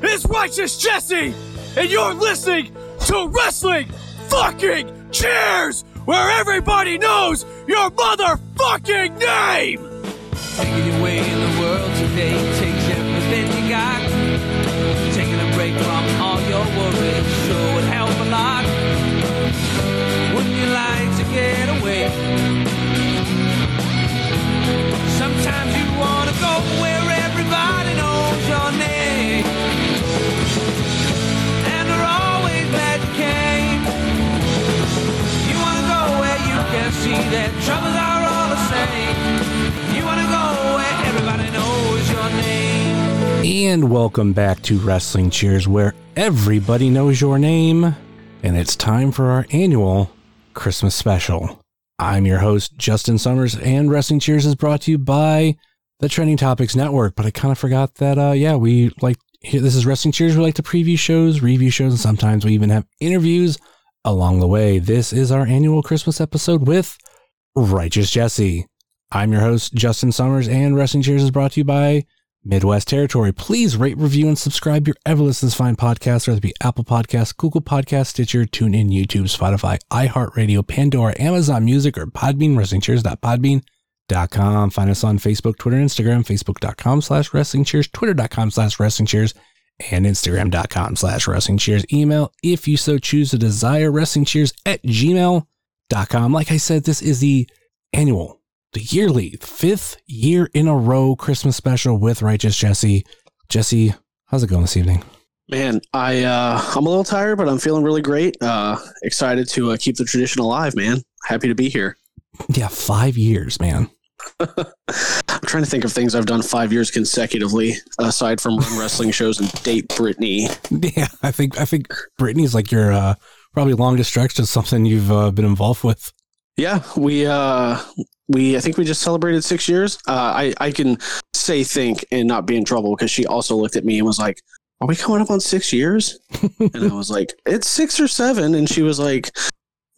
This is Righteous Jesse, and you're listening to Wrestling Fucking Cheers, where everybody knows your motherfucking name! And welcome back to Wrestling Cheers, where everybody knows your name. And it's time for our annual Christmas special. I'm your host, Justin Summers, and Wrestling Cheers is brought to you by the Trending Topics Network. But I kind of forgot that, uh, yeah, we like, this is Wrestling Cheers. We like to preview shows, review shows, and sometimes we even have interviews along the way. This is our annual Christmas episode with Righteous Jesse. I'm your host, Justin Summers, and Wrestling Cheers is brought to you by Midwest Territory. Please rate, review, and subscribe your ever listen to fine podcast, whether it be Apple Podcasts, Google Podcasts, Stitcher, TuneIn, YouTube, Spotify, iHeartRadio, Pandora, Amazon Music, or Podbean, WrestlingCheers.podbean.com. Find us on Facebook, Twitter, Instagram, Facebook.com slash Wrestling Cheers, Twitter.com slash Wrestling Cheers, and Instagram.com slash Wrestling Cheers. Email, if you so choose to desire, Wrestling Cheers at gmail.com. Like I said, this is the annual the yearly fifth year in a row Christmas special with Righteous Jesse. Jesse, how's it going this evening? Man, I uh, I'm a little tired, but I'm feeling really great. Uh, excited to uh, keep the tradition alive, man. Happy to be here. Yeah, five years, man. I'm trying to think of things I've done five years consecutively, aside from run wrestling shows and date Brittany. Yeah, I think I think Brittany's like your uh, probably longest stretch to something you've uh, been involved with. Yeah, we uh, we I think we just celebrated six years. Uh, I I can say think and not be in trouble because she also looked at me and was like, "Are we coming up on six years?" and I was like, "It's six or seven. and she was like,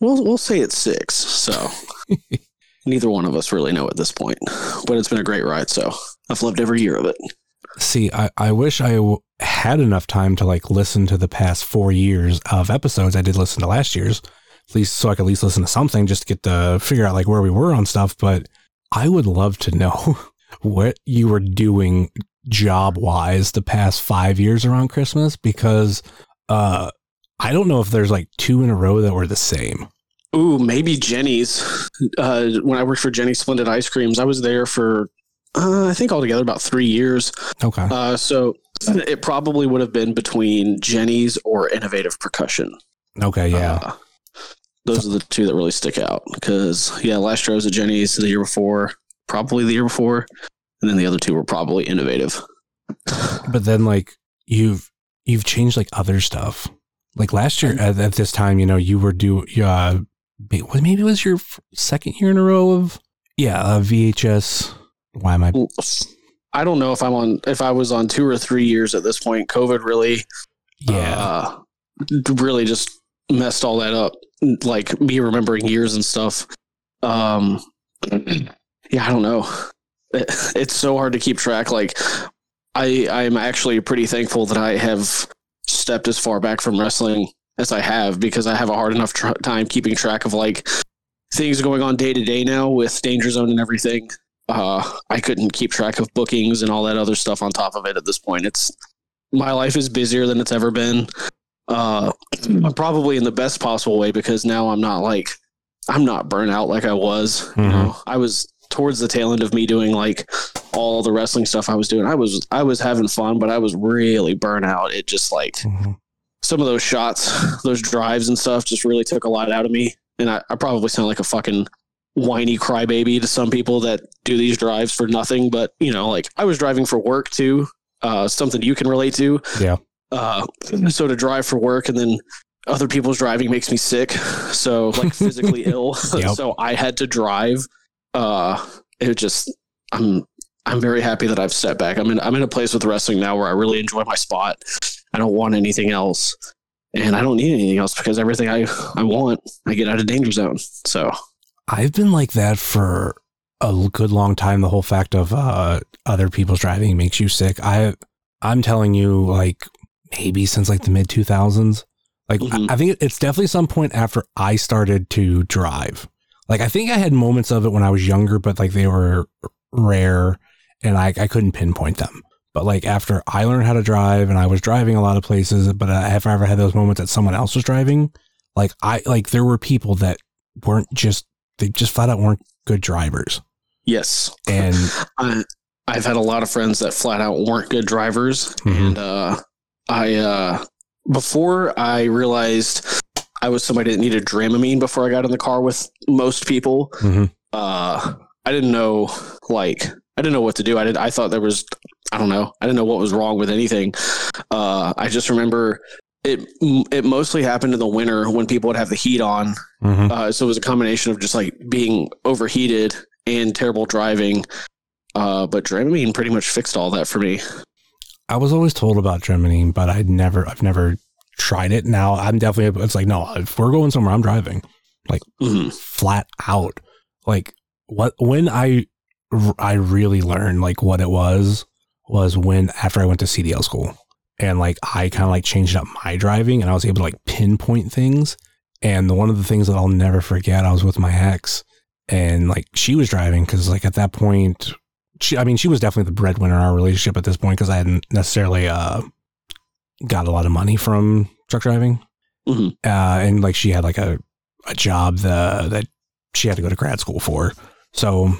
"We'll we'll say it's six. So neither one of us really know at this point, but it's been a great ride. So I've loved every year of it. See, I, I wish I w- had enough time to like listen to the past four years of episodes. I did listen to last year's, at least so I could at least listen to something just to get to figure out like where we were on stuff. But I would love to know what you were doing job wise the past five years around Christmas because uh I don't know if there's like two in a row that were the same. Ooh, maybe Jenny's. Uh, when I worked for Jenny's Splendid Ice Creams, I was there for uh, I think altogether about three years. Okay. Uh, so it probably would have been between Jenny's or Innovative Percussion. Okay, yeah. Those are the two that really stick out because yeah, last year I was at Jenny's. The year before, probably the year before, and then the other two were probably Innovative. but then like you've you've changed like other stuff. Like last year at, at this time, you know, you were do uh maybe maybe it was your second year in a row of yeah, uh, VHS. Why am I I don't know if I'm on if I was on two or three years at this point. COVID really yeah. uh, really just messed all that up. Like me remembering years and stuff. Um, yeah, I don't know. It, it's so hard to keep track. Like, I I'm actually pretty thankful that I have stepped as far back from wrestling as I have because I have a hard enough tr- time keeping track of like things going on day to day now with Danger Zone and everything. Uh, I couldn't keep track of bookings and all that other stuff on top of it at this point. It's my life is busier than it's ever been. Uh, probably in the best possible way because now I'm not like I'm not burnt out like I was. You Mhm. know, I was towards the tail end of me doing like all the wrestling stuff I was doing. I was I was having fun, but I was really burnt out. It just like Mhm. some of those shots, those drives and stuff just really took a lot out of me. And I, I probably sound like a fucking whiny crybaby to some people that do these drives for nothing. But you know, like I was driving for work too, uh, something you can relate to. Yeah. Uh, so to drive for work and then other people's driving makes me sick. So like physically ill. Yep. So I had to drive. Uh, it just I'm I'm very happy that I've stepped back. I'm in I'm in a place with wrestling now where I really enjoy my spot. I don't want anything else. And I don't need anything else because everything I, I want, I get out of danger zone. So I've been like that for a good long time. The whole fact of uh, other people's driving makes you sick. I I'm telling you, like maybe since like the mid 2000s. Like Mhm. I, I think it's definitely some point after I started to drive. Like I think I had moments of it when I was younger, but like they were rare, and I I couldn't pinpoint them. But like after I learned how to drive, and I was driving a lot of places, but I have ever had those moments that someone else was driving, like I like there were people that weren't just they just flat out weren't good drivers, Yes. and I, I've had a lot of friends that flat out weren't good drivers, Mhm. and uh, I uh, before I realized I was somebody that needed Dramamine before I got in the car with most people. Mhm. Uh, I didn't know like I didn't know what to do. I did. I thought there was I don't know. I didn't know what was wrong with anything. Uh, I just remember. It it mostly happened in the winter when people would have the heat on, Mhm. uh, so it was a combination of just like being overheated and terrible driving. Uh, but Dramamine pretty much fixed all that for me. I was always told about Dramamine, but I'd never, I've never tried it. Now I'm definitely, it's like, no, if we're going somewhere, I'm driving Mhm. flat out. Like what, when I, I really learned like what it was, was when after I went to CDL school and like I kind of like changed up my driving and I was able to like pinpoint things. And the, one of the things that I'll never forget, I was with my ex and like she was driving because like at that point, she, I mean, she was definitely the breadwinner in our relationship at this point because I hadn't necessarily uh, got a lot of money from truck driving. Mhm. Uh, and like she had like a, a job the, that she had to go to grad school for. So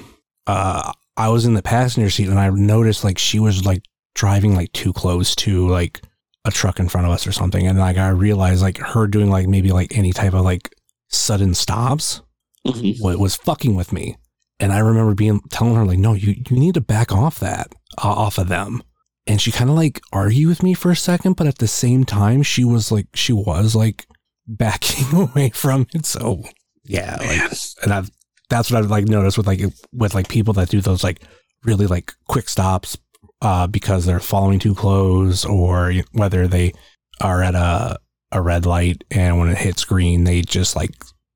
uh, I was in the passenger seat and I noticed like she was like driving like too close to like a truck in front of us or something. And like I realized like her doing like maybe like any type of like sudden stops Mhm. was fucking with me. And I remember being telling her like, no, you you need to back off that uh, off of them. And she kind of like argued with me for a second, but at the same time, she was like, she was like backing away from it. So yeah, like, and I've that's what I've like noticed with like with like people that do those like really like quick stops uh, because they're following too close, or whether they are at a a red light and when it hits green, they just like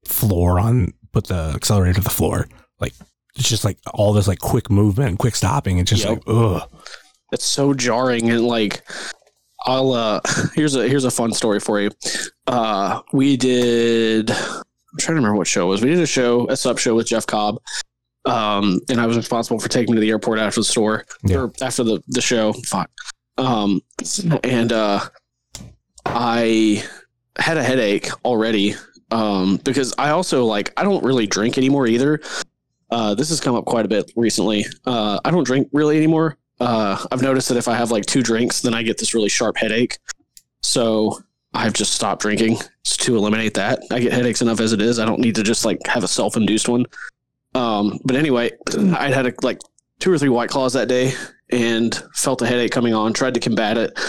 floor on put the accelerator to the floor. Like it's just like all this like quick movement and quick stopping. It's just Yep. like ugh. It's so jarring and like I'll uh here's a here's a fun story for you. Uh we did I'm trying to remember what show it was. We did a show, a sub show with Jeff Cobb. Um and I was responsible for taking him to the airport after the store Yeah. or after the the show. Fuck. Um and uh I had a headache already um because I also like I don't really drink anymore either. Uh, this has come up quite a bit recently. Uh, I don't drink really anymore. Uh, I've noticed that if I have like two drinks, then I get this really sharp headache. So I've just stopped drinking to eliminate that. I get headaches enough as it is. I don't need to just like have a self-induced one. Um, but anyway, I'd had a, like two or three white claws that day and felt a headache coming on. Tried to combat it.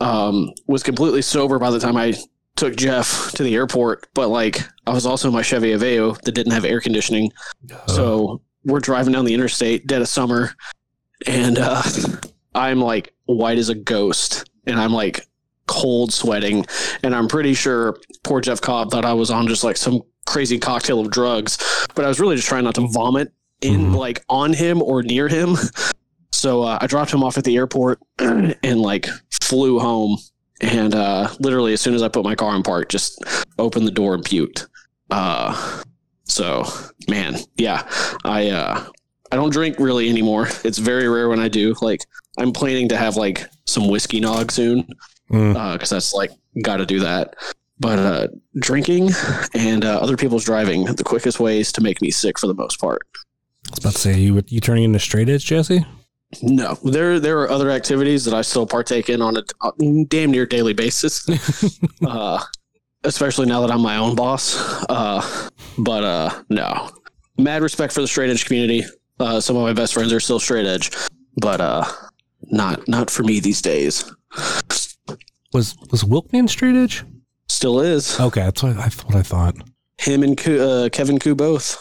Um, was completely sober by the time I took Jeff to the airport. But like I was also in my Chevy Aveo that didn't have air conditioning. So we're driving down the interstate, dead of summer, and uh, I'm like white as a ghost, and I'm like cold sweating, and I'm pretty sure poor Jeff Cobb thought I was on just like some crazy cocktail of drugs, but I was really just trying not to vomit in Mhm. like on him or near him. So uh, I dropped him off at the airport and like flew home. And uh, literally, as soon as I put my car in park, just opened the door and puked. Uh, so man yeah i uh i don't drink really anymore it's very rare when i do like i'm planning to have like some whiskey nog soon Mm. uh because that's like gotta do that but uh drinking and uh, other people's driving the quickest ways to make me sick for the most part I was about to say you you turning into straight edge, Jesse? No there there are other activities that i still partake in on a damn near daily basis. Uh especially now that i'm my own boss. Uh but uh no. Mad respect for the straight edge community. Uh some of my best friends are still straight edge but uh not not for me these days. Was was Wilkman straight edge? still is. Okay, that's what I, that's what I thought. him and uh, kevin ku both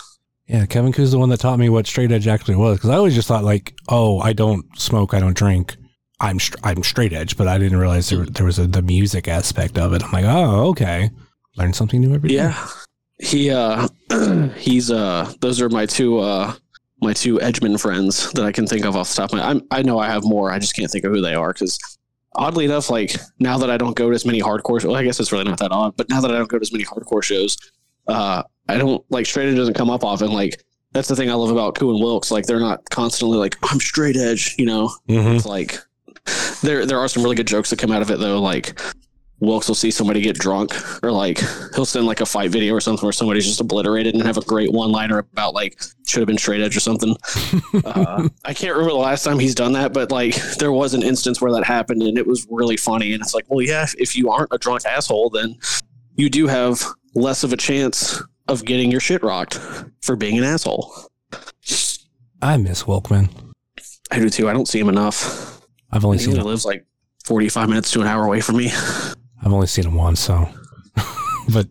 Yeah, Kevin Ku's the one that taught me what straight edge actually was because I always just thought like, oh, I don't smoke, I don't drink, I'm str- I'm straight edge, but I didn't realize there, there was a, the music aspect of it. I'm like, oh, okay, learn something new every day. yeah he uh he's uh those are my two uh my two edgeman friends that i can think of off the top of my I'm, i know i have more i just can't think of who they are because oddly enough, like now that I don't go to as many hardcore, well, I guess it's really not that odd. But now that I don't go to as many hardcore shows, uh, I don't like straight edge doesn't come up often. Like that's the thing I love about Ku and Wilkes. Like they're not constantly like I'm straight edge. You know, Mm-hmm. it's like there there are some really good jokes that come out of it though. Like Wilkes will see somebody get drunk, or like he'll send like a fight video or something where somebody's just obliterated and have a great one liner about like should have been straight edge or something. uh, I can't remember the last time he's done that, but like there was an instance where that happened and it was really funny. And it's like, well, yeah, if, if you aren't a drunk asshole, then you do have less of a chance of getting your shit rocked for being an asshole. I miss Wilkman. I do too. I don't see him enough. I've only He seen him. lives like 45 minutes to an hour away from me. I've only seen him once, so. but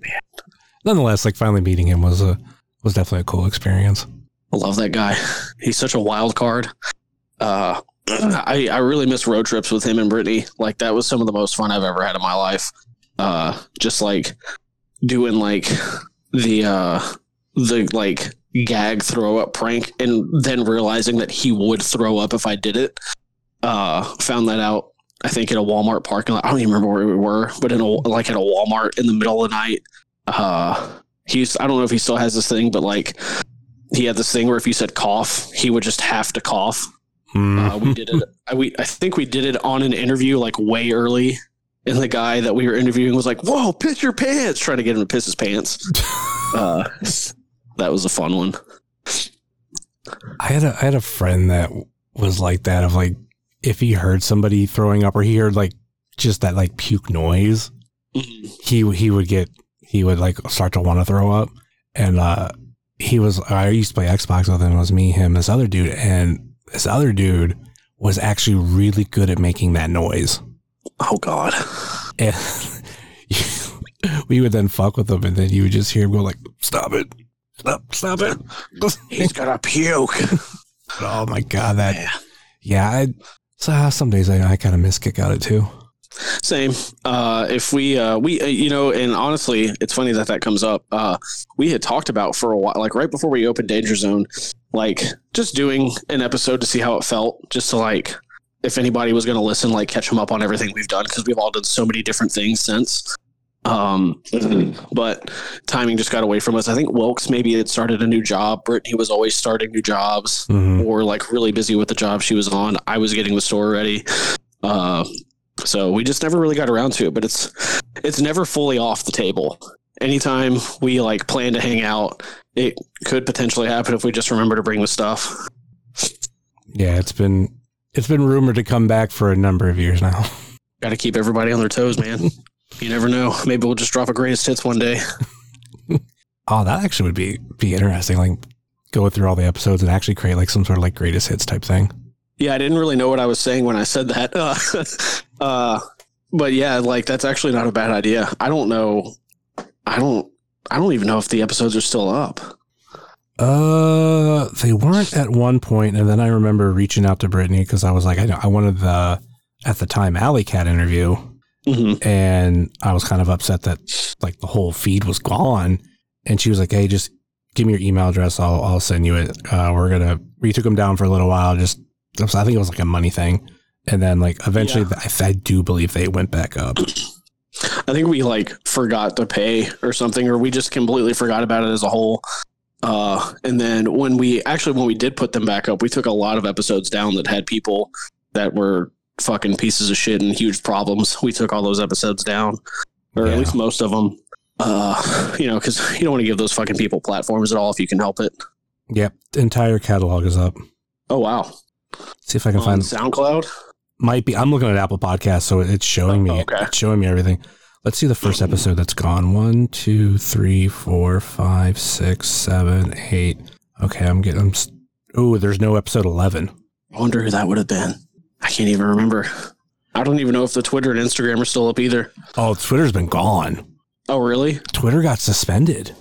nonetheless, like finally meeting him was a was definitely a cool experience. I love that guy. He's such a wild card. Uh, I I really miss road trips with him and Brittany. Like that was some of the most fun I've ever had in my life. Uh, just like doing like the uh the like gag throw up prank and then realizing that he would throw up if I did it. Uh, found that out. I think in a Walmart parking lot. I don't even remember where we were, but in a like at a Walmart in the middle of the night. Uh, he's I don't know if he still has this thing, but like he had this thing where if you said cough, he would just have to cough. Mm. Uh, we did it. I, we I think we did it on an interview like way early, and the guy that we were interviewing was like, "Whoa, piss your pants!" Trying to get him to piss his pants. Uh, that was a fun one. I had a I had a friend that was like that of like if he heard somebody throwing up or he heard like just that like puke noise, he he would get he would like start to want to throw up and uh he was I used to play Xbox with him it was me him this other dude and this other dude was actually really good at making that noise Oh God, and we would then fuck with him and then you would just hear him go like stop it stop stop it he's got a puke. oh my god that Yeah. yeah I, so uh, some days I, I kind of miss kick out it too Same. Uh, if we, uh, we, uh, you know, and honestly, it's funny that that comes up. Uh, we had talked about for a while, like right before we opened Danger Zone, like just doing an episode to see how it felt, just to like, if anybody was going to listen, like catch them up on everything we've done because we've all done so many different things since. Um, but timing just got away from us. I think Wilkes maybe had started a new job. Brittany was always starting new jobs Mhm. or like really busy with the job she was on. I was getting the store ready. Uh, so we just never really got around to it, but it's it's never fully off the table. Anytime we like plan to hang out, it could potentially happen if we just remember to bring the stuff. yeah it's been it's been rumored to come back for a number of years now Got to keep everybody on their toes, man. you never know. Maybe we'll just drop a greatest hits one day. oh that actually would be be interesting like go through all the episodes and actually create like some sort of like greatest hits type thing Yeah, I didn't really know what I was saying when I said that. Uh, uh, but yeah, like that's actually not a bad idea. I don't know. I don't. I don't even know if the episodes are still up. Uh, they weren't at one point, and then I remember reaching out to Brittany because I was like, I, know- I wanted the at the time Alley Cat interview, hmm and I was kind of upset that like the whole feed was gone. And she was like, Hey, just give me your email address. I'll I'll send you it. Uh, we're gonna we took them down for a little while. Just I think it was like a money thing, and then like eventually, I, I do believe they went back up. I think we like forgot to pay or something, or we just completely forgot about it as a whole. Uh, and then when we actually when we did put them back up, we took a lot of episodes down that had people that were fucking pieces of shit and huge problems. We took all those episodes down, or Yeah. at least most of them. Uh, you know, because you don't want to give those fucking people platforms at all if you can help it. Yep, the entire catalog is up. Oh wow, See if I can on find SoundCloud. might be I'm looking at Apple Podcasts, so it's showing me Oh, okay. it's showing me everything. Let's see the first episode that's gone. One, two, three, four, five, six, seven, eight. Okay, I'm getting. I'm. Oh, there's no episode eleven. I wonder who that would have been. I can't even remember. I don't even know if the Twitter and Instagram are still up either. Oh, Twitter's been gone. Oh really? Twitter got suspended.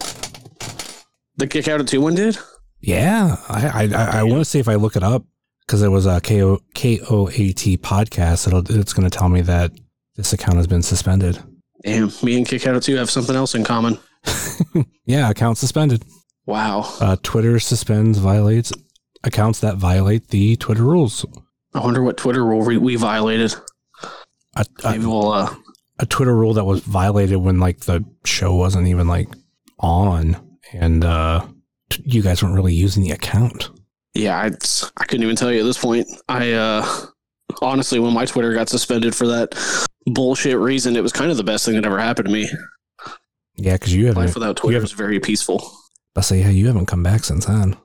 The kick out of two one did? Yeah, I I, I, I want to say if I look it up because it was a K O K O A T podcast, it'll it's going to tell me that this account has been suspended. Damn, me and Kick Out Two have something else in common. Yeah, account suspended. Wow. Uh, Twitter suspends violates accounts that violate the Twitter rules. I wonder what Twitter rule we, we violated. a, Maybe we'll. Uh, a Twitter rule that was violated when like the show wasn't even like on, and uh, t- you guys weren't really using the account. yeah, I, I couldn't even tell you at this point. I uh, honestly, when my Twitter got suspended for that bullshit reason, it was kind of the best thing that ever happened to me. Yeah, because you haven't. Life without Twitter was very peaceful. I say, yeah, you haven't come back since then.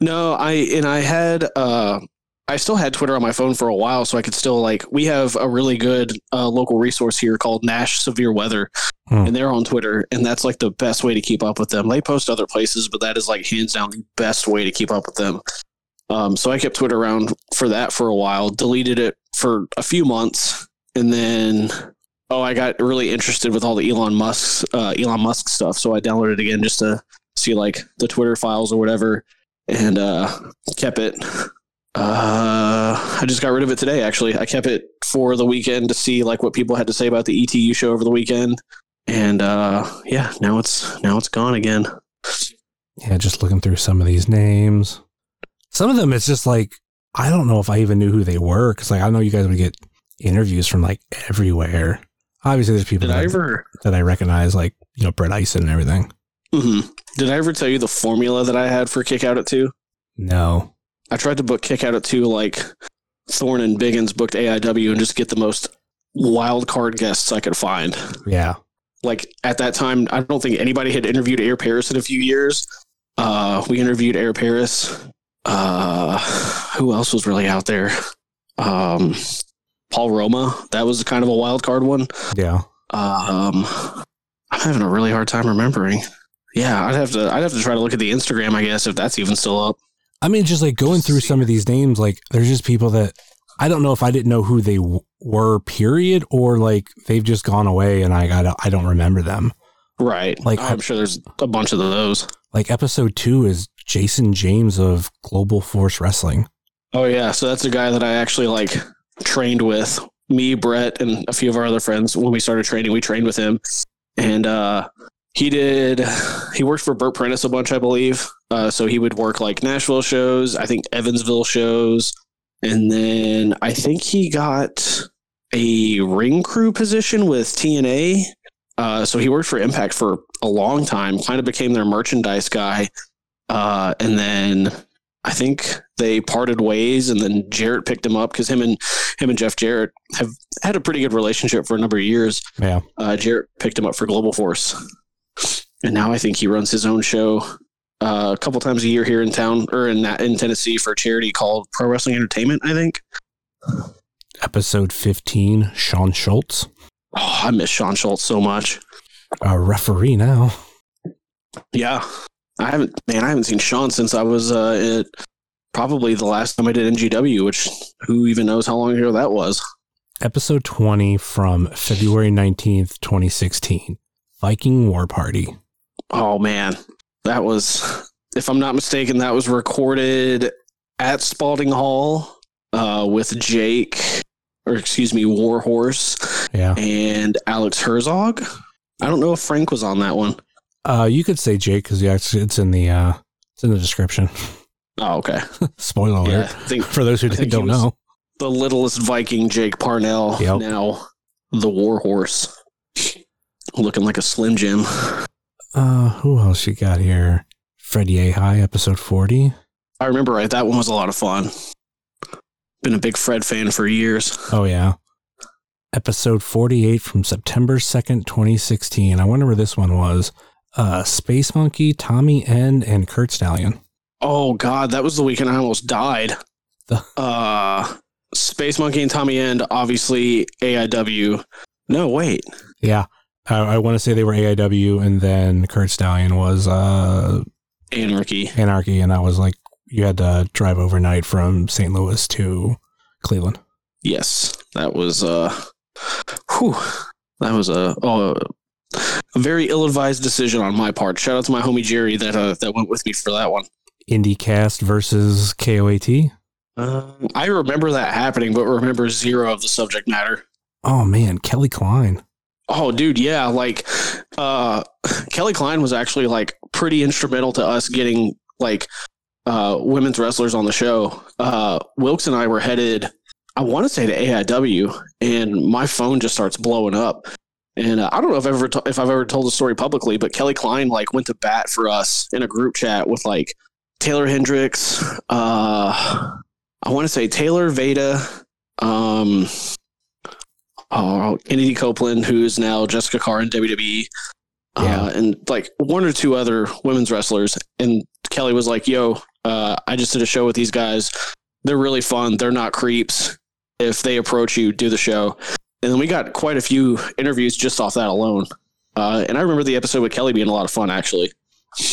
No, I and I had uh I still had Twitter on my phone for a while, so I could still like we have a really good uh, local resource here called Nash Severe Weather, Hmm. and they're on Twitter, and that's like the best way to keep up with them. They post other places, but that is like hands down the best way to keep up with them. Um, so I kept Twitter around for that for a while, deleted it for a few months, and then oh, I got really interested with all the Elon Musk uh, Elon Musk stuff, so I downloaded it again just to see like the Twitter files or whatever, and uh, kept it. Uh, I just got rid of it today. Actually, I kept it for the weekend to see like what people had to say about the ETU show over the weekend, and uh, yeah, now it's now it's gone again. Yeah, just looking through some of these names. Some of them, it's just like I don't know if I even knew who they were because like I know you guys would get interviews from like everywhere. Obviously, there's people that I ever? that I recognize, like you know Brett Eisen and everything. hmm Did I ever tell you the formula that I had for Kick Out at two? No, I tried to book Kick Out at two like Thorne and Biggins booked AIW and just get the most wild card guests I could find. yeah, like at that time, I don't think anybody had interviewed Air Paris in a few years. Uh, we interviewed Air Paris. Uh, who else was really out there? Um, Paul Roma. That was kind of a wild card one. yeah. Um, I'm having a really hard time remembering. Yeah, I'd have to. I'd have to try to look at the Instagram. I guess if that's even still up. I mean, just like going through some of these names, like there's just people that I don't know if I didn't know who they w- were, period, or like they've just gone away and I got I don't remember them. Right. Like, Like I'm sure there's a bunch of those. Like episode two is Jason James of Global Force Wrestling. Oh yeah, so that's a guy that I actually like trained with. Me, Brett, and a few of our other friends. When we started training, we trained with him, and uh, he did. He worked for Bert Prentice a bunch, I believe. Uh, so he would work like Nashville shows, I think Evansville shows, and then I think he got a ring crew position with TNA. Uh, so he worked for Impact for a long time. Kind of became their merchandise guy, uh, and then I think they parted ways, and then Jarrett picked him up because him and him and Jeff Jarrett have had a pretty good relationship for a number of years. Yeah. Uh, Jarrett picked him up for Global Force, and now I think he runs his own show uh, a couple times a year here in town or in in Tennessee for a charity called Pro Wrestling Entertainment. I think. Episode 15, Sean Schultz, Oh, I miss Sean Schultz so much. a referee now. Yeah, I haven't. Man, I haven't seen Sean since I was uh, at probably the last time I did NGW, which who even knows how long ago that was. Episode 20 from February 19th, 2016, Viking War Party. Oh man, that was, if I'm not mistaken, that was recorded at Spalding Hall uh, with Jake, or excuse me, Warhorse Yeah. and Alex Herzog. I don't know if Frank was on that one. Uh, you could say Jake because it's in the uh, it's in the description. Oh, okay. Spoiler alert I think for those who don't know. the littlest Viking, Jake Parnell, Yep. now the Warhorse, looking like a Slim Jim. Uh, who else you got here? Fred Yehi, episode 40. I remember right. That one was a lot of fun. Been a big Fred fan for years. Oh, yeah. Episode 48 from September 2nd, 2016. I wonder where this one was. Uh, Space Monkey, Tommy End, and Curt Stallion. Oh God, that was the weekend I almost died. The- Uh, Space Monkey and Tommy End, obviously AIW. No, wait. Yeah. I, I want to say they were AIW, and then Curt Stallion was uh, Anarchy. Anarchy, and that was like you had to drive overnight from St. Louis to Cleveland. Yes, that was. Uh, whew, that was a oh, a very ill-advised decision on my part. Shout out to my homie Jerry that uh, that went with me for that one. IndieCast versus KOAT. Um, I remember that happening, but remember zero of the subject matter. Oh man, Kelly Klein. Oh, dude, yeah. Like, uh, Kelly Klein was actually like pretty instrumental to us getting like uh, women's wrestlers on the show. Uh, Wilkes and I were headed I want to say to AIW, and my phone just starts blowing up. And uh, I don't know if I've ever to- if I've ever told the story publicly, but Kelly Klein like went to bat for us in a group chat with like Taeler Hendrix, uh, I want to say Taylor Veda, um, oh, Kennedy Copeland, who's now Jessica Carr in WWE, Yeah. uh, and like one or two other women's wrestlers. And Kelly was like, "Yo, uh, I just did a show with these guys. They're really fun. They're not creeps. If they approach you, do the show." And then we got quite a few interviews just off that alone. Uh, and I remember the episode with Kelly being a lot of fun, actually.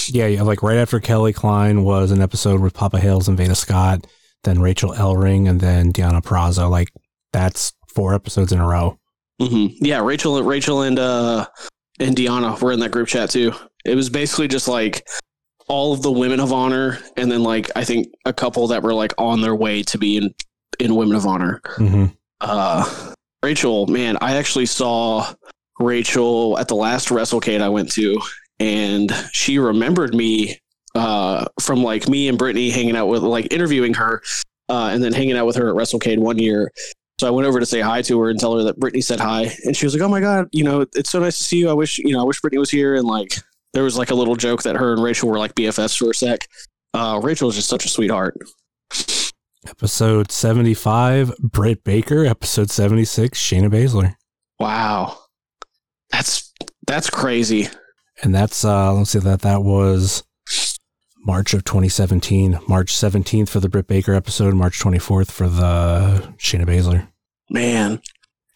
Yeah, yeah. Like right after Kelly Klein was an episode with Papa Hales and Veda Scott, then Rachel Ellering, and then Deonna Purrazzo. Like that's four episodes in a row. hmm Yeah, Rachel, Rachel, and uh, and Deanna were in that group chat too. It was basically just like all of the women of honor, and then like I think a couple that were like on their way to be in in women of honor. hmm Uh, Rachel, man, I actually saw Rachel at the last WrestleCade I went to, and she remembered me uh, from like me and Brittany hanging out with, like interviewing her, uh, and then hanging out with her at WrestleCade one year. So I went over to say hi to her and tell her that Brittany said hi, and she was like, "Oh my god, you know, it's so nice to see you. I wish, you know, I wish Brittany was here." And like, there was like a little joke that her and Rachel were like BFFs for a sec. Uh, Rachel is just such a sweetheart. Episode seventy-five, Britt Baker. Episode seventy-six, Shayna Baszler. Wow, that's that's crazy. And that's uh let's see that that was March of 2017. March 17th for the Britt Baker episode, March 24th for the Shayna Baszler. man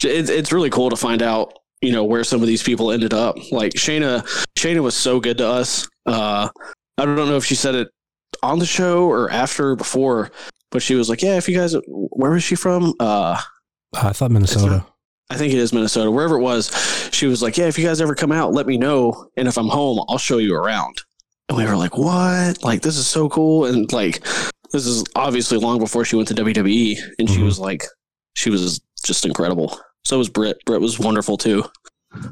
it's, it's really cool to find out you know where some of these people ended up like shayna shayna was so good to us uh i don't know if she said it on the show or after or before but she was like yeah if you guys where was she from uh I thought Minnesota. I think it is minnesota wherever it was she was like yeah if you guys ever come out let me know and if i'm home i'll show you around and we were like what like this is so cool and like this is obviously long before she went to wwe and she Mhm. was like she was just incredible so was Britt. Britt was wonderful too.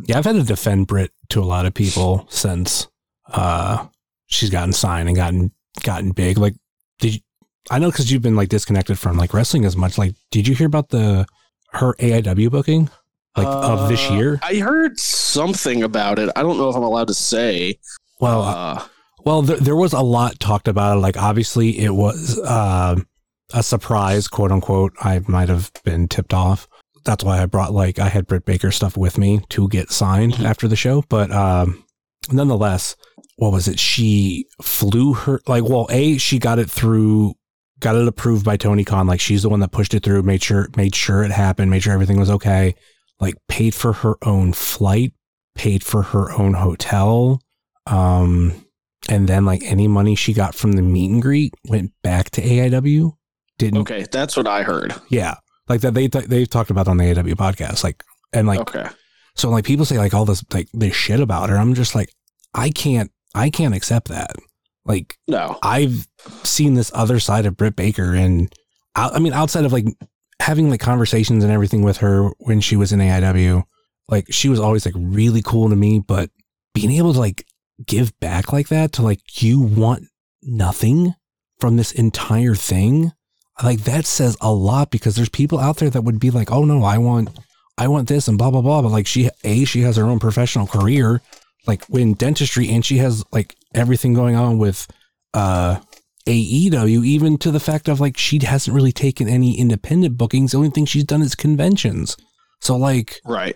Yeah, I've had to defend Britt to a lot of people since uh she's gotten signed and gotten gotten big. Like, did you, I know because you've been like disconnected from like wrestling as much. Like, did you hear about the her AIW booking like of this Uh, year? I heard something about it. I don't know if I'm allowed to say. Well, Uh, Well, there, there was a lot talked about it. Like, obviously, it was uh, a surprise, quote unquote. I might have been tipped off. That's why I brought like I had Britt Baker stuff with me to get signed Mhm. after the show. But um, nonetheless, what was it? She flew her like well, a she got it through, got it approved by Tony Khan. Like she's the one that pushed it through, made sure made sure it happened, made sure everything was okay. Like paid for her own flight, paid for her own hotel. Um, and then like any money she got from the meet and greet went back to AIW. Didn't okay, that's what I heard. yeah, like that they they've talked about on the AIW podcast. Like and like okay. so like people say like all this like this shit about her. I'm just like I can't I can't accept that. Like No. I've seen this other side of Britt Baker, and I, I mean, outside of like having like conversations and everything with her when she was in AIW, like she was always like really cool to me. But being able to like give back like that to like you want nothing from this entire thing, like that says a lot because there's people out there that would be like, oh no, I want, I want this and blah blah blah. But like she, a she has her own professional career, like in dentistry, and she has like everything going on with uh AEW, even to the fact of like she hasn't really taken any independent bookings. The only thing she's done is conventions. So like Right.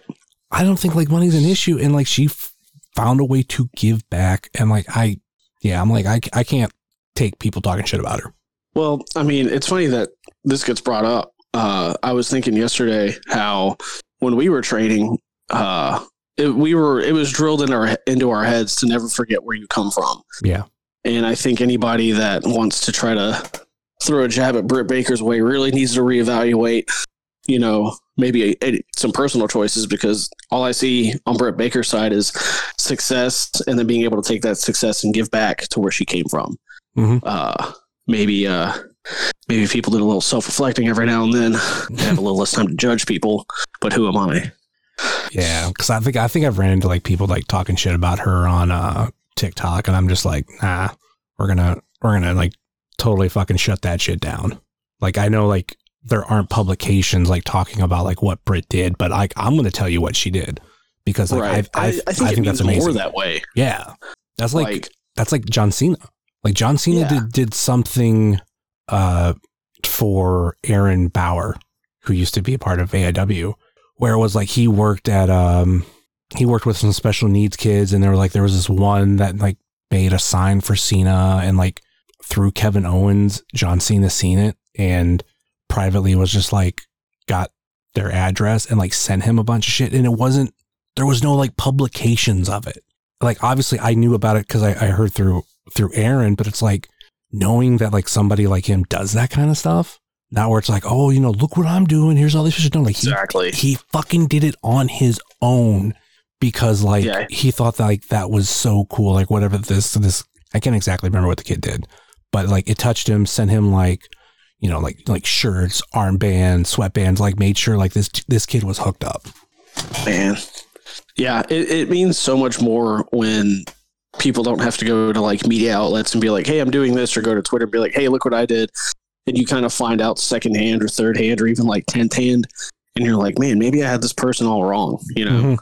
I don't think like money's an issue, and like she f- found a way to give back, and like I, yeah, I'm like I I can't take people talking shit about her. Well, I mean, it's funny that this gets brought up. Uh, I was thinking yesterday how when we were training, uh, it, we were it was drilled in our into our heads to never forget where you come from. Yeah, And I think anybody that wants to try to throw a jab at Britt Baker's way really needs to reevaluate, you know, maybe a, a- some personal choices because all I see on Britt Baker's side is success and then being able to take that success and give back to where she came from. Mhm. Uh, maybe, uh, maybe people did a little self reflecting every now and then, have a little less time to judge people. But who am I? Yeah, because I think I think I've ran into like people like talking shit about her on uh TikTok, and I'm just like, nah, we're gonna we're gonna like totally fucking shut that shit down. Like I know like there aren't publications like talking about like what Brit did, but like I'm to tell you what she did because like right. I, I, I, I think, I think that's means more that way. Yeah, that's like, Like, that's like John Cena. Like John Cena Yeah. did did something uh for Aaron Bauer, who used to be a part of AIW, where it was like he worked at um he worked with some special needs kids and there were like there was this one that like made a sign for Cena and like through Kevin Owens, John Cena seen it and privately was just like got their address and like sent him a bunch of shit and it wasn't there was no like publications of it like obviously I knew about it because I, I heard through through Aaron, but it's like knowing that like somebody like him does that kind of stuff. Not where it's like, oh, you know, look what I'm doing. Here's all this shit. No, like he he fucking did it on his own because like Yeah. he thought that like that was so cool. Like whatever this this I can't exactly remember what the kid did, but like it touched him, sent him like you know like like shirts, armbands, sweatbands. Like made sure like this this kid was hooked up. Man. Yeah, it, it means so much more when people don't have to go to like media outlets and be like, hey, I'm doing this, or go to Twitter and be like, hey, look what I did. And you kind of find out second hand or third hand or even like 10th hand. And you're like, man, maybe I had this person all wrong, you know? Mhm.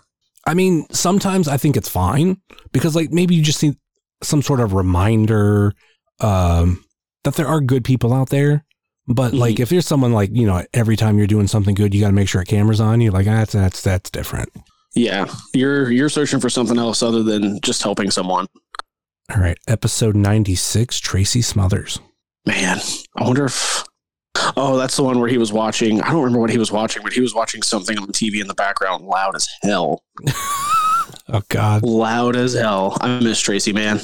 I mean, sometimes I think it's fine because like maybe you just need some sort of reminder um, that there are good people out there. But Mhm. like if you're someone like, you know, every time you're doing something good, you got to make sure a camera's on you. Like that's that's that's different. Yeah. You're you're searching for something else other than just helping someone. All right, episode 96, Tracy Smothers. Man, I wonder if Oh, that's the one where he was watching. I don't remember what he was watching, but he was watching something on TV in the background loud as hell. Oh god. Loud as hell. I miss Tracy, man.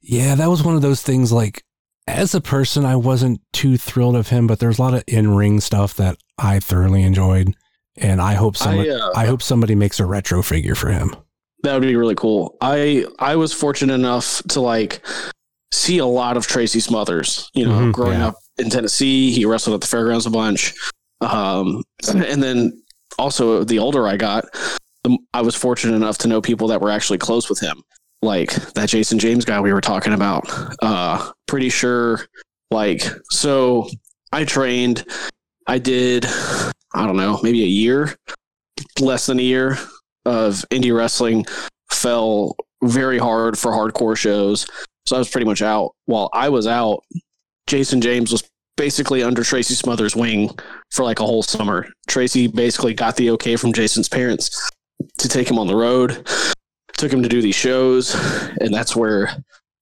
Yeah, that was one of those things like as a person I wasn't too thrilled of him, but there's a lot of in-ring stuff that I thoroughly enjoyed and I hope someone I, uh, I hope somebody makes a retro figure for him. That would be really cool. I I was fortunate enough to like see a lot of Tracy Smothers. You know, Mhm, growing yeah. up in Tennessee, he wrestled at the fairgrounds a bunch. Um, and then also the older I got, the, I was fortunate enough to know people that were actually close with him, like that Jason James guy we were talking about. Uh, pretty sure, like so. I trained. I did. I don't know, maybe a year, less than a year of indie wrestling fell very hard for hardcore shows. So I was pretty much out. While I was out, Jason James was basically under Tracy Smothers' wing for like a whole summer. Tracy basically got the okay from Jason's parents to take him on the road, took him to do these shows, and that's where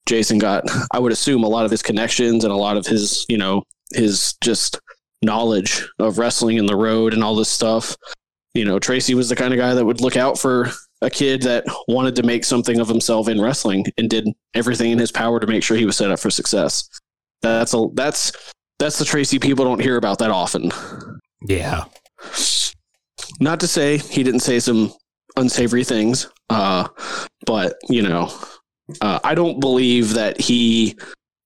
Jason got, I would assume, a lot of his connections and a lot of his, you know, his just knowledge of wrestling in the road and all this stuff you know, Tracy was the kind of guy that would look out for a kid that wanted to make something of himself in wrestling and did everything in his power to make sure he was set up for success. That's a that's that's the Tracy people don't hear about that often. Yeah. Not to say he didn't say some unsavory things, uh, but you know, uh, I don't believe that he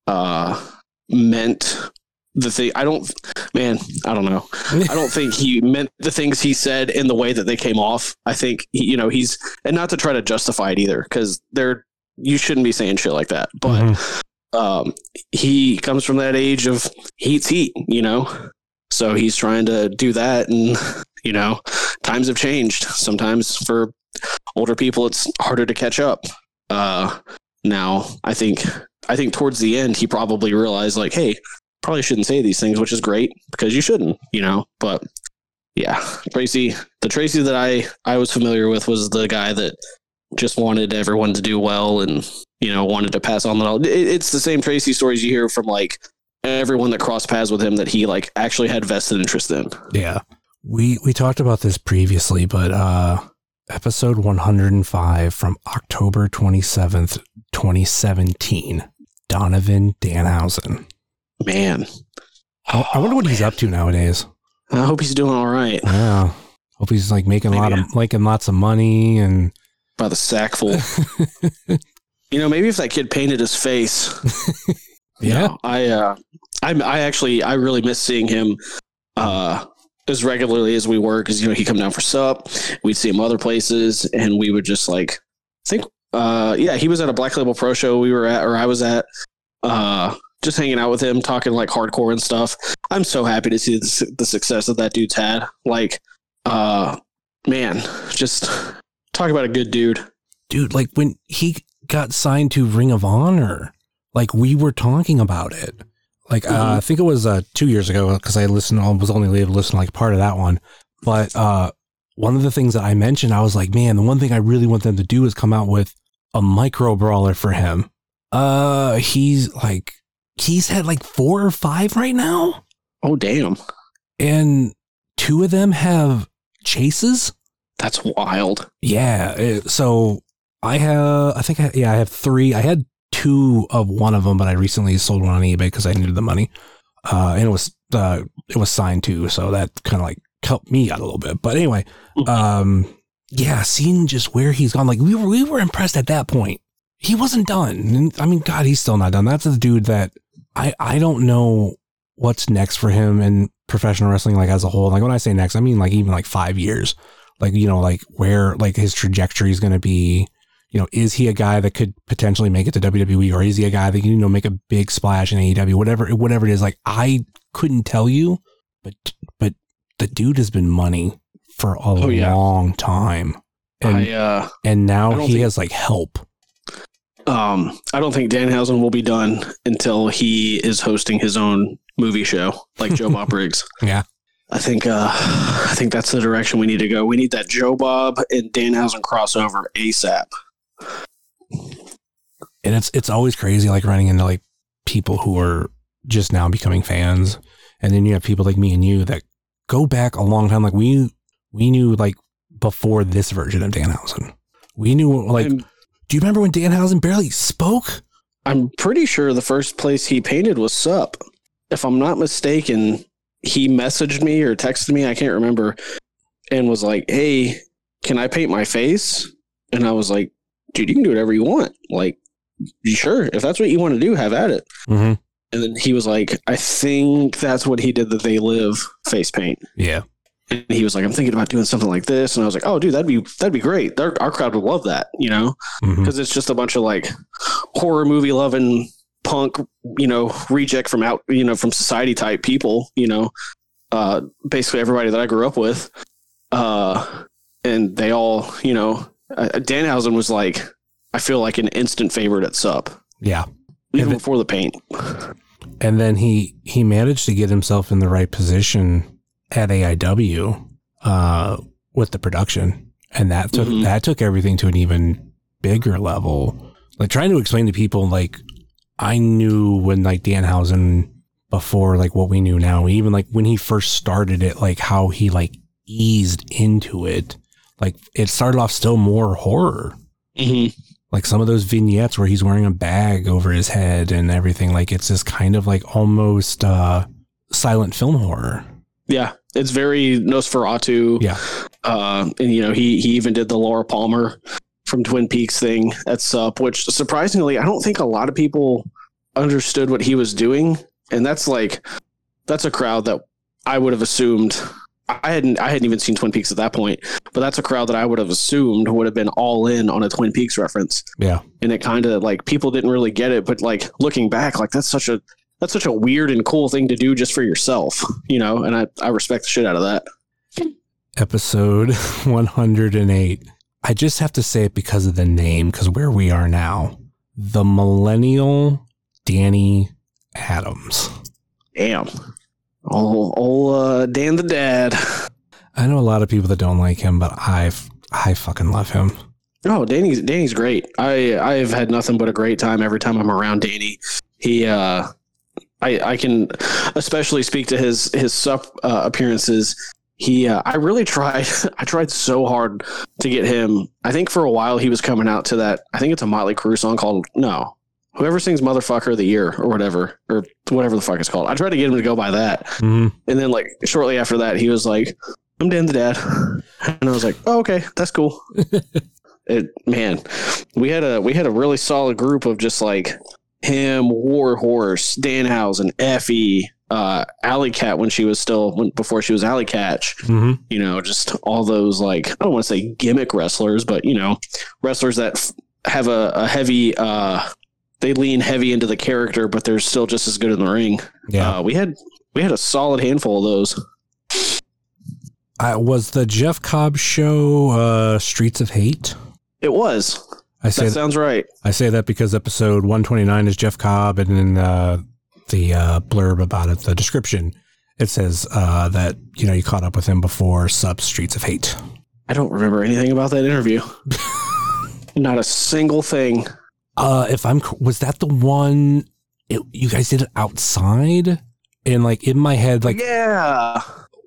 uh, meant the thing. I don't, man, I don't know. I don't think he meant the things he said in the way that they came off. I think he, you know he's and not to try to justify it either because they're you shouldn't be saying shit like that. But Mhm. um, he comes from that age of heat's heat, you know. So he's trying to do that, and you know, times have changed. Sometimes for older people, it's harder to catch up. Uh, now, I think I think towards the end, he probably realized like, hey, probably shouldn't say these things, which is great because you shouldn't, you know. But yeah, Tracy, the Tracy that I I was familiar with was the guy that just wanted everyone to do well and you know wanted to pass on the knowledge. It, it's the same Tracy stories you hear from like everyone that crossed paths with him that he like actually had vested interest in. Yeah. We we talked about this previously, but uh episode 105 from October 27th, 2017. Donovan Danhausen. Man, I, I wonder what he's up to nowadays. I hope he's doing all right. Yeah. Hope he's like making a lot of making lots of money and By the sackful. you know, maybe if that kid painted his face. yeah. No, I uh I I actually I really miss seeing him uh as regularly as we were because you know he'd come down for sup, we'd see him other places, and we would just like I think uh yeah he was at a Black Label Pro show we were at or I was at uh just hanging out with him, talking like hardcore and stuff. I'm so happy to see the, the success that that dude's had. Like, uh, man, just talk about a good dude. dude, like when he got signed to Ring of Honor, like we were talking about it. Like uh, Mhm. I think it was uh, two years ago because I listened, I was only able to listen to like part of that one. But uh, one of the things that I mentioned, I was like, man, the one thing I really want them to do is come out with a micro brawler for him. Uh, he's like, he's had like four or five right now, Oh, damn. and two of them have chases. That's wild. Yeah. so I have, I think, I, yeah, I have three. I had two of one of them, but I recently sold one on eBay because I needed the money. Uh, and it was, uh, it was signed too. So that kind of like helped me out a little bit. But anyway, um, yeah, seeing just where he's gone, like we were, we were impressed at that point. He wasn't done. I mean, God, he's still not done. That's the dude that I, I don't know what's next for him in professional wrestling, like as a whole. Like when I say next, I mean like even like five years. Like you know like where like his trajectory is going to be. You know is he a guy that could potentially make it to WWE or is he a guy that can you know make a big splash in AEW whatever whatever it is? Like I couldn't tell you but but the dude has been money for a Oh, yeah. long time. And I, uh, and now he think- has like help um, I don't think Danhausen will be done until he is hosting his own movie show, like Joe Bob Briggs. Yeah. I think uh, I think that's the direction we need to go. We need that Joe Bob and Danhausen crossover ASAP. and it's it's always crazy like running into like people who are just now becoming fans and then you have people like me and you that go back a long time like we we knew like before this version of Danhausen we knew like I'm, do you remember when Danhausen barely spoke I'm pretty sure the first place he painted was Sup. If I'm not mistaken, he messaged me or texted me, I can't remember, and was like, Hey, can I paint my face? And I was like, Dude, you can do whatever you want. Like, sure? If that's what you want to do, have at it. mm-hmm. And then he was like, I think that's what he did that they live face paint. yeah And he was like, I'm thinking about doing something like this. And I was like, Oh, dude, that'd be that'd be great. Our, our crowd would love that, you know? Because it's just a bunch of like horror movie loving punk, you know, reject from out, you know, from society type people, you know, uh, basically everybody that I grew up with, uh, and they all, you know, uh, Danhausen was like, I feel like an instant favorite at Sup, yeah even before the paint. and then he he managed to get himself in the right position at AIW uh, with the production, and that took Mhm. that took everything to an even bigger level. Like trying to explain to people, like I knew when like Danhausen before like what we knew now, even like when he first started it, like how he like eased into it. Like it started off still more horror Mm-hmm. like some of those vignettes where he's wearing a bag over his head and everything like it's this kind of like almost uh silent film horror Yeah, it's very Nosferatu. Yeah. uh, and you know he he even did the Laura Palmer from Twin Peaks thing at Sup, which surprisingly I don't think a lot of people understood what he was doing, and that's like that's a crowd that I would have assumed. I hadn't I hadn't even seen Twin Peaks at that point, but that's a crowd that I would have assumed would have been all in on a Twin Peaks reference. Yeah. and it kind of like people didn't really get it, but like looking back, like that's such a that's such a weird and cool thing to do just for yourself, you know. And I I respect the shit out of that. episode 108 i just have to say it because of the name because where we are now the millennial danny adams Damn. Oh, oh, uh, Dan the dad. i know a lot of people that don't like him but i i fucking love him Oh, Danny's Danny's great. I I've had nothing but a great time every time I'm around Danny. He uh I I can especially speak to his his uh, appearances. He uh, I really tried I tried so hard to get him. I think for a while he was coming out to that I think it's a Motley Crue song called No. Whoever sings motherfucker of the year or whatever or whatever the fuck it's called. I tried to get him to go by that. Mhm. And then like shortly after that, he was like, "I'm Dan the dad," and I was like, "Oh, okay, that's cool." it man, we had a we had a really solid group of just like him, Warhorse, Danhausen, Effy, uh, Alley Cat when she was still when before she was Allie Katch. Mhm. You know, just all those like I don't want to say gimmick wrestlers, but you know, wrestlers that f- have a, a heavy uh they lean heavy into the character, but they're still just as good in the ring. Yeah. Uh, we had we had a solid handful of those. Uh, was the Jeff Cobb show uh, Streets of Hate? It was. I say That sounds right. I say that because episode 129 is Jeff Cobb, and in uh, the uh, blurb about it, the description, it says uh, that you know you caught up with him before sub Streets of Hate. I don't remember anything about that interview. Not a single thing. Uh, if I'm was that the one it, you guys did it outside, and like in my head, like yeah.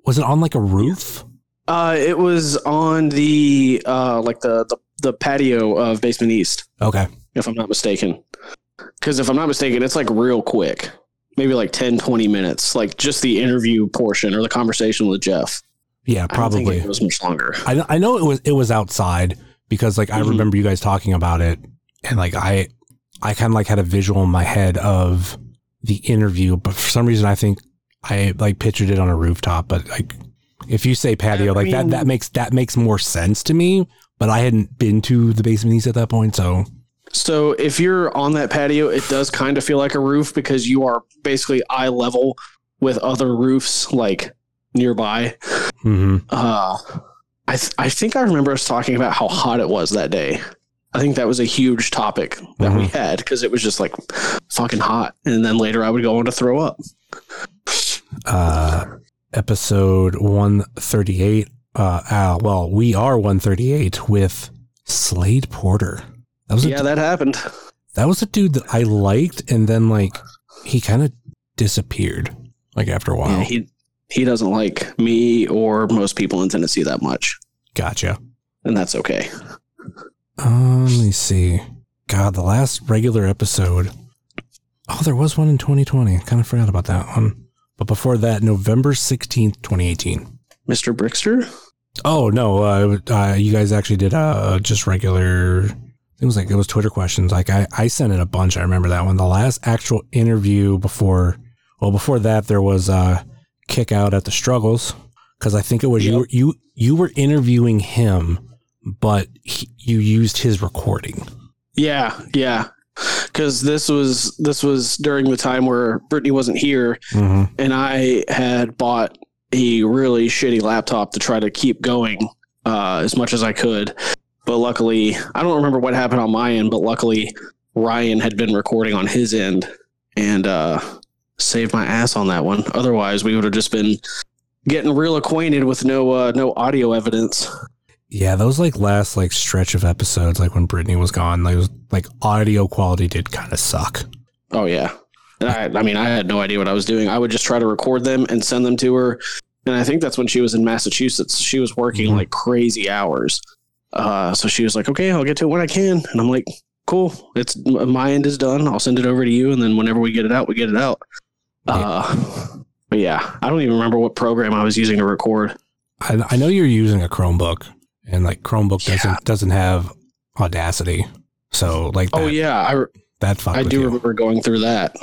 was it on like a roof? Uh, it was on the uh, like the, the the patio of Basement East, Okay, if I'm not mistaken. Because if I'm not mistaken, it's like real quick, maybe like 10, 20 minutes, like just the interview portion or the conversation with Jeff. yeah, I don't think probably. it was much longer. I I know it was it was outside because like I Mhm. remember you guys talking about it and like I I kind of like had a visual in my head of the interview, but for some reason I think I like pictured it on a rooftop. But like if you say patio, I like that that makes that makes more sense to me. But I hadn't been to the basement east at that point, so So if you're on that patio, it does kind of feel like a roof because you are basically eye level with other roofs like nearby. mhm. Uh, I th- I think I remember us talking about how hot it was that day. I think that was a huge topic that we had because it was just like fucking hot, and then later I would go on to throw up. uh, episode one thirty eight. Uh, uh, well, we are one thirty eight with Slade Porter. That was a Yeah, that happened. that was a dude that I liked, and then like he kind of disappeared like after a while. Yeah, he he doesn't like me or most people in Tennessee that much, gotcha. and that's okay. Um, let me see. God, the last regular episode. Oh, there was one in 2020. I Kind of forgot about that one. But before that, November 16th, 2018. Mr. Brickster. Oh, no. Uh, uh, you guys actually did uh, just regular. It was like it was Twitter questions. Like I, I sent in a bunch. I remember that one. The last actual interview before, well, before that, there was a kick out at the struggles because I think it was you. Yep. You you were interviewing him, but he, you used his recording. Yeah, yeah. Because this was this was during the time where Brittany wasn't here, Mm-hmm. and I had bought a really shitty laptop to try to keep going uh, as much as I could. But luckily, I don't remember what happened on my end, but luckily Ryan had been recording on his end and uh, saved my ass on that one. Otherwise, we would have just been getting real acquainted with no uh, no audio evidence. Yeah, those like last like stretch of episodes, like when Brittany was gone, like, was, like audio quality did kind of suck. Oh yeah. I, I mean, I had no idea what I was doing. I would just try to record them and send them to her. And I think that's when she was in Massachusetts. She was working Mhm. like crazy hours. Uh, so she was like, "Okay, I'll get to it when I can." And I'm like, "Cool. It's my end is done. I'll send it over to you, and then whenever we get it out, we get it out." Uh, but yeah, I don't even remember what program I was using to record. I, I know you're using a Chromebook, and like Chromebook Yeah. doesn't doesn't have Audacity, so like that, Oh yeah, I that I do you. remember going through that.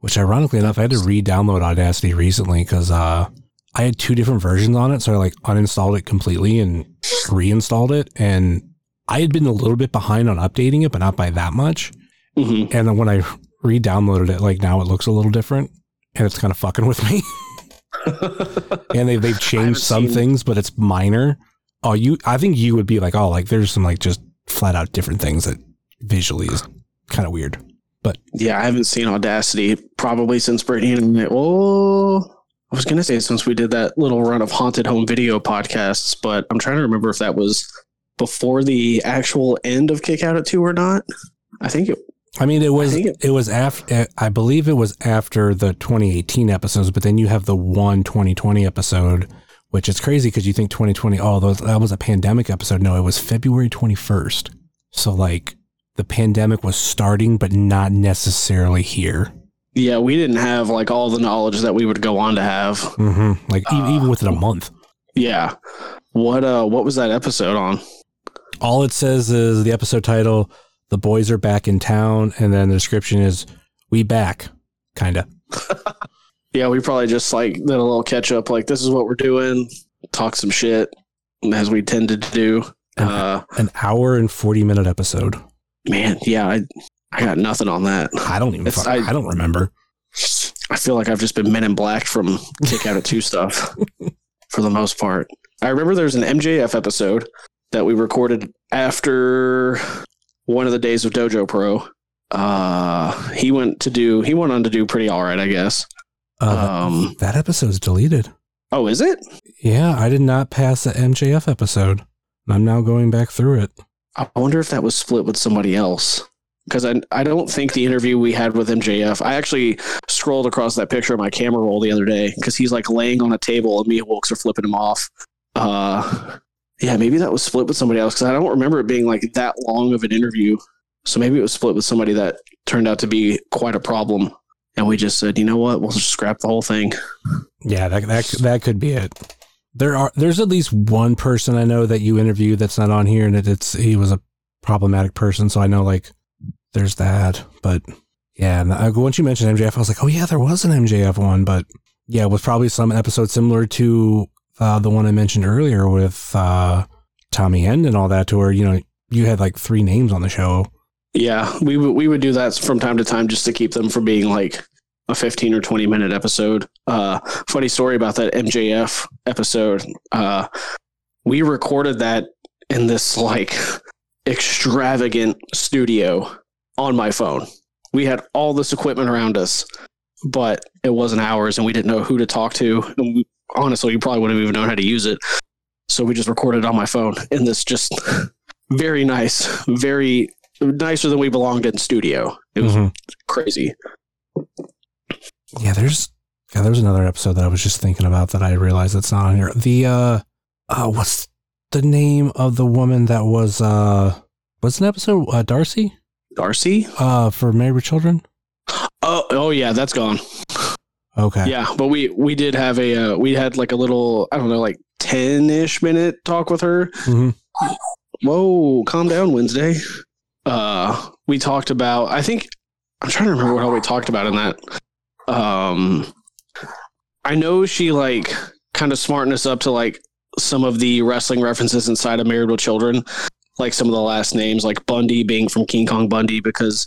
Which ironically enough, I had to re-download Audacity recently because uh, I had two different versions on it, so I like uninstalled it completely and reinstalled it, and I had been a little bit behind on updating it, but not by that much. hmm And then when I re-downloaded it, like now it looks a little different, and it's kind of fucking with me. and they they've changed some things, but it's minor. Oh, you, I think you would be like, oh, like there's some like just flat out different things that visually is kind of weird. But yeah, I haven't seen Audacity probably since Brittany and I. Oh, I was gonna say since we did that little run of haunted home video podcasts, but I'm trying to remember if that was before the actual end of Kick Out at Two or not. I think it. I mean, it was it, it- was after eh, I believe it was after the 2018 episodes, but then you have the one 2020 episode, which is crazy because you think 2020. Oh, that was a pandemic episode. No, it was February 21st. So like the pandemic was starting, but not necessarily here. Yeah, we didn't have like all the knowledge that we would go on to have. Mm-hmm. Like Uh, even within a month. Yeah. What uh what was that episode on? All it says is the episode title, The Boys Are Back in Town, and then the description is We Back, kinda. Yeah, we probably just like did a little catch up, like this is what we're doing, talk some shit as we tended to do. Uh an hour and 40 minute episode. Man, yeah, I I got nothing on that. I don't even. Fuck, I, I- don't remember. I feel like I've just been Men in Black from Kick Out of Two stuff for the most part. I remember there's an MJF episode that we recorded after one of the days of Dojo Pro. Uh, he went to do. He went on to do pretty all right, I guess. Uh, Um, that episode's deleted. oh, is it? Yeah, I did not pass the MJF episode. I'm now going back through it. I wonder if that was split with somebody else. Because I, I don't think the interview we had with MJF, I actually scrolled across that picture of my camera roll the other day because he's like laying on a table and me and Wilkes are flipping him off. Uh, yeah, maybe that was split with somebody else because I don't remember it being like that long of an interview. So maybe it was split with somebody that turned out to be quite a problem. And we just said, you know what, we'll just scrap the whole thing. Yeah, that that that could be it. There are there's at least one person I know that you interviewed that's not on here, and it, it's he was a problematic person. So I know like there's that. But yeah, and I, once you mentioned MJF, I was like, oh yeah, there was an MJF one, but yeah, it was probably some episode similar to uh, the one I mentioned earlier with uh, Tommy End and all that, to where you know you had like three names on the show. Yeah, we would we would do that from time to time just to keep them from being like a 15 or 20 minute episode. Uh funny story about that MJF episode. Uh we recorded that in this like extravagant studio on my phone. We had all this equipment around us, but it wasn't ours and we didn't know who to talk to. And we, honestly, you probably wouldn't have even known how to use it. So we just recorded on my phone in this just very nice, very nicer than we belonged in studio. It was Mhm. crazy. Yeah, there's yeah, there's another episode that I was just thinking about that I realized it's not on here. The uh uh what's the name of the woman that was uh what's an episode? Uh Darcy? Darcy? Uh for Married with Children? Oh, oh yeah, that's gone. Okay. Yeah, but we we did have a uh, we had like a little I don't know like ten ish minute talk with her. hmm Whoa, calm down, Wednesday. Uh, we talked about. I think I'm trying to remember what all we talked about in that. Um, I know she like kind of smartened us up to like some of the wrestling references inside of Married with Children, like some of the last names, like Bundy being from King Kong Bundy, because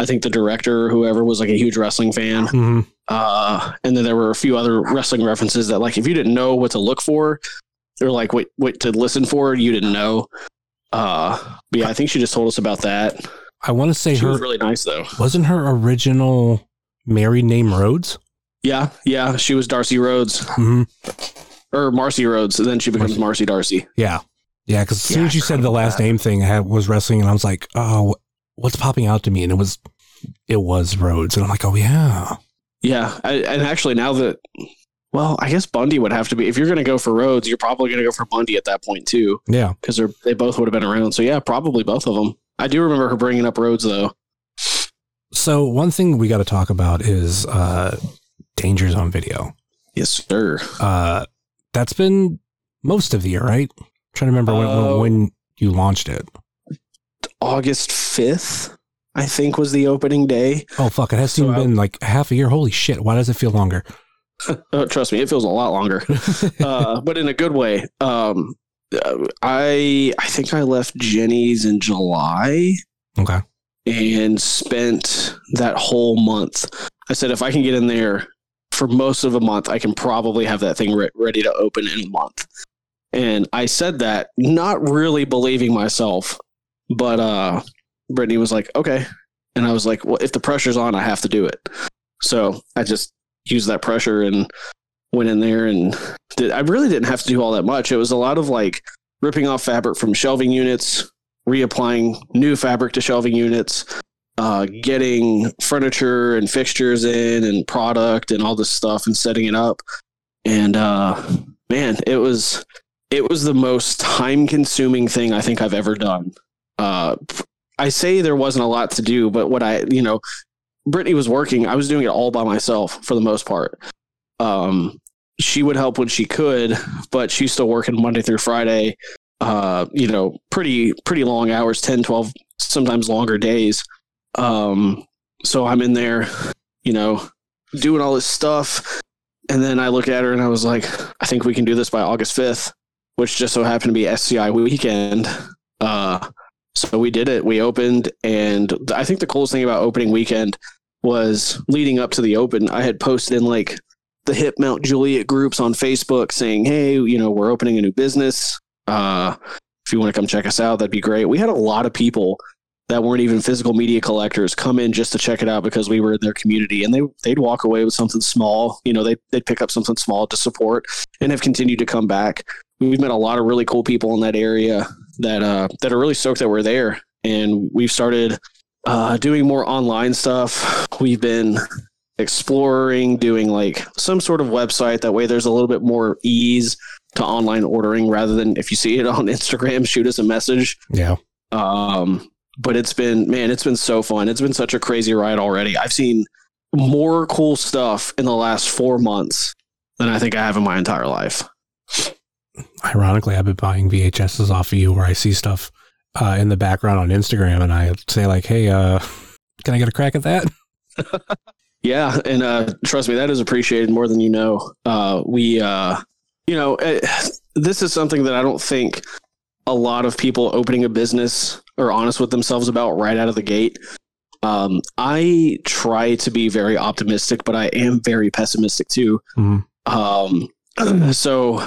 I think the director or whoever was like a huge wrestling fan. hmm Uh, and then there were a few other wrestling references that, like, if you didn't know what to look for, or like what what to listen for, you didn't know. Uh, but yeah, I think she just told us about that. I want to say She her was really nice though. wasn't her original married name Rhodes? Yeah, yeah, she was Darcy Rhodes hmm or Marcy Rhodes, and then she becomes Marcy Darcy. Yeah. Yeah, because as soon Yeah, as you said the last that. name thing, I was wrestling, and I was like, oh, what's popping out to me? And it was, it was Rhodes, and I'm like, oh yeah, Yeah, I, and actually now that, well, I guess Bundy would have to be. If you're going to go for Rhodes, you're probably going to go for Bundy at that point too, yeah. because they're they both would have been around. So yeah, probably both of them. I do remember her bringing up Rhodes though. So one thing we got to talk about is uh, Danger Zone video. Yes, sir. Uh, that's been most of the year, right? trying to remember when, Uh, when, when you launched it. August 5th, I think was the opening day. Oh fuck! It hasn't So been like half a year. Holy shit! Why does it feel longer? Oh, trust me, it feels a lot longer, uh, but in a good way. Um, uh, I I think I left Jenny's in July okay. And spent that whole month. I said if I can get in there for most of a month, I can probably have that thing re- ready to open in a month. And I said that not really believing myself, but uh, Brittany was like, "Okay," and I was like, "Well, if the pressure's on, I have to do it." So I just used that pressure and went in there and did, I really didn't have to do all that much. It was a lot of like ripping off fabric from shelving units, reapplying new fabric to shelving units, uh, getting furniture and fixtures in and product and all this stuff and setting it up. And uh, man, it was it was the most time consuming thing I think I've ever done. Uh, I say there wasn't a lot to do, but what I you know, Brittany was working. I was doing it all by myself for the most part. Um, she would help when she could, but she's still working Monday through Friday. Uh, you know, pretty pretty long hours, 10, 12, sometimes longer days. Um, so I'm in there, you know, doing all this stuff. And then I look at her and I was like, I think we can do this by August 5th, which just so happened to be SCI weekend. Uh, so so we did it. We opened, and I think the coolest thing about opening weekend was leading up to the open. I had posted in like the hip Mount Juliet groups on Facebook saying, "Hey, you know, we're opening a new business. Uh, if you want to come check us out, that'd be great." We had a lot of people that weren't even physical media collectors come in just to check it out because we were in their community and they they'd walk away with something small you know they, they'd pick up something small to support and have continued to come back. We've met a lot of really cool people in that area that uh that are really stoked that we're there and we've started uh doing more online stuff. We've been exploring doing like some sort of website. That way there's a little bit more ease to online ordering rather than if you see it on instagram shoot us a message Yeah. um, but it's been man, it's been so fun. It's been such a crazy ride already. I've seen more cool stuff in the last four months than I think I have in my entire life. Ironically, I've been buying VHSs off of you where I see stuff uh, in the background on Instagram and I say like, hey, uh, can I get a crack at that? Yeah, and uh, trust me, that is appreciated more than you know. Uh, we, uh, you know, eh, this is something that I don't think a lot of people opening a business are honest with themselves about right out of the gate. Um, I try to be very optimistic, but I am very pessimistic too. Mhm. Um, so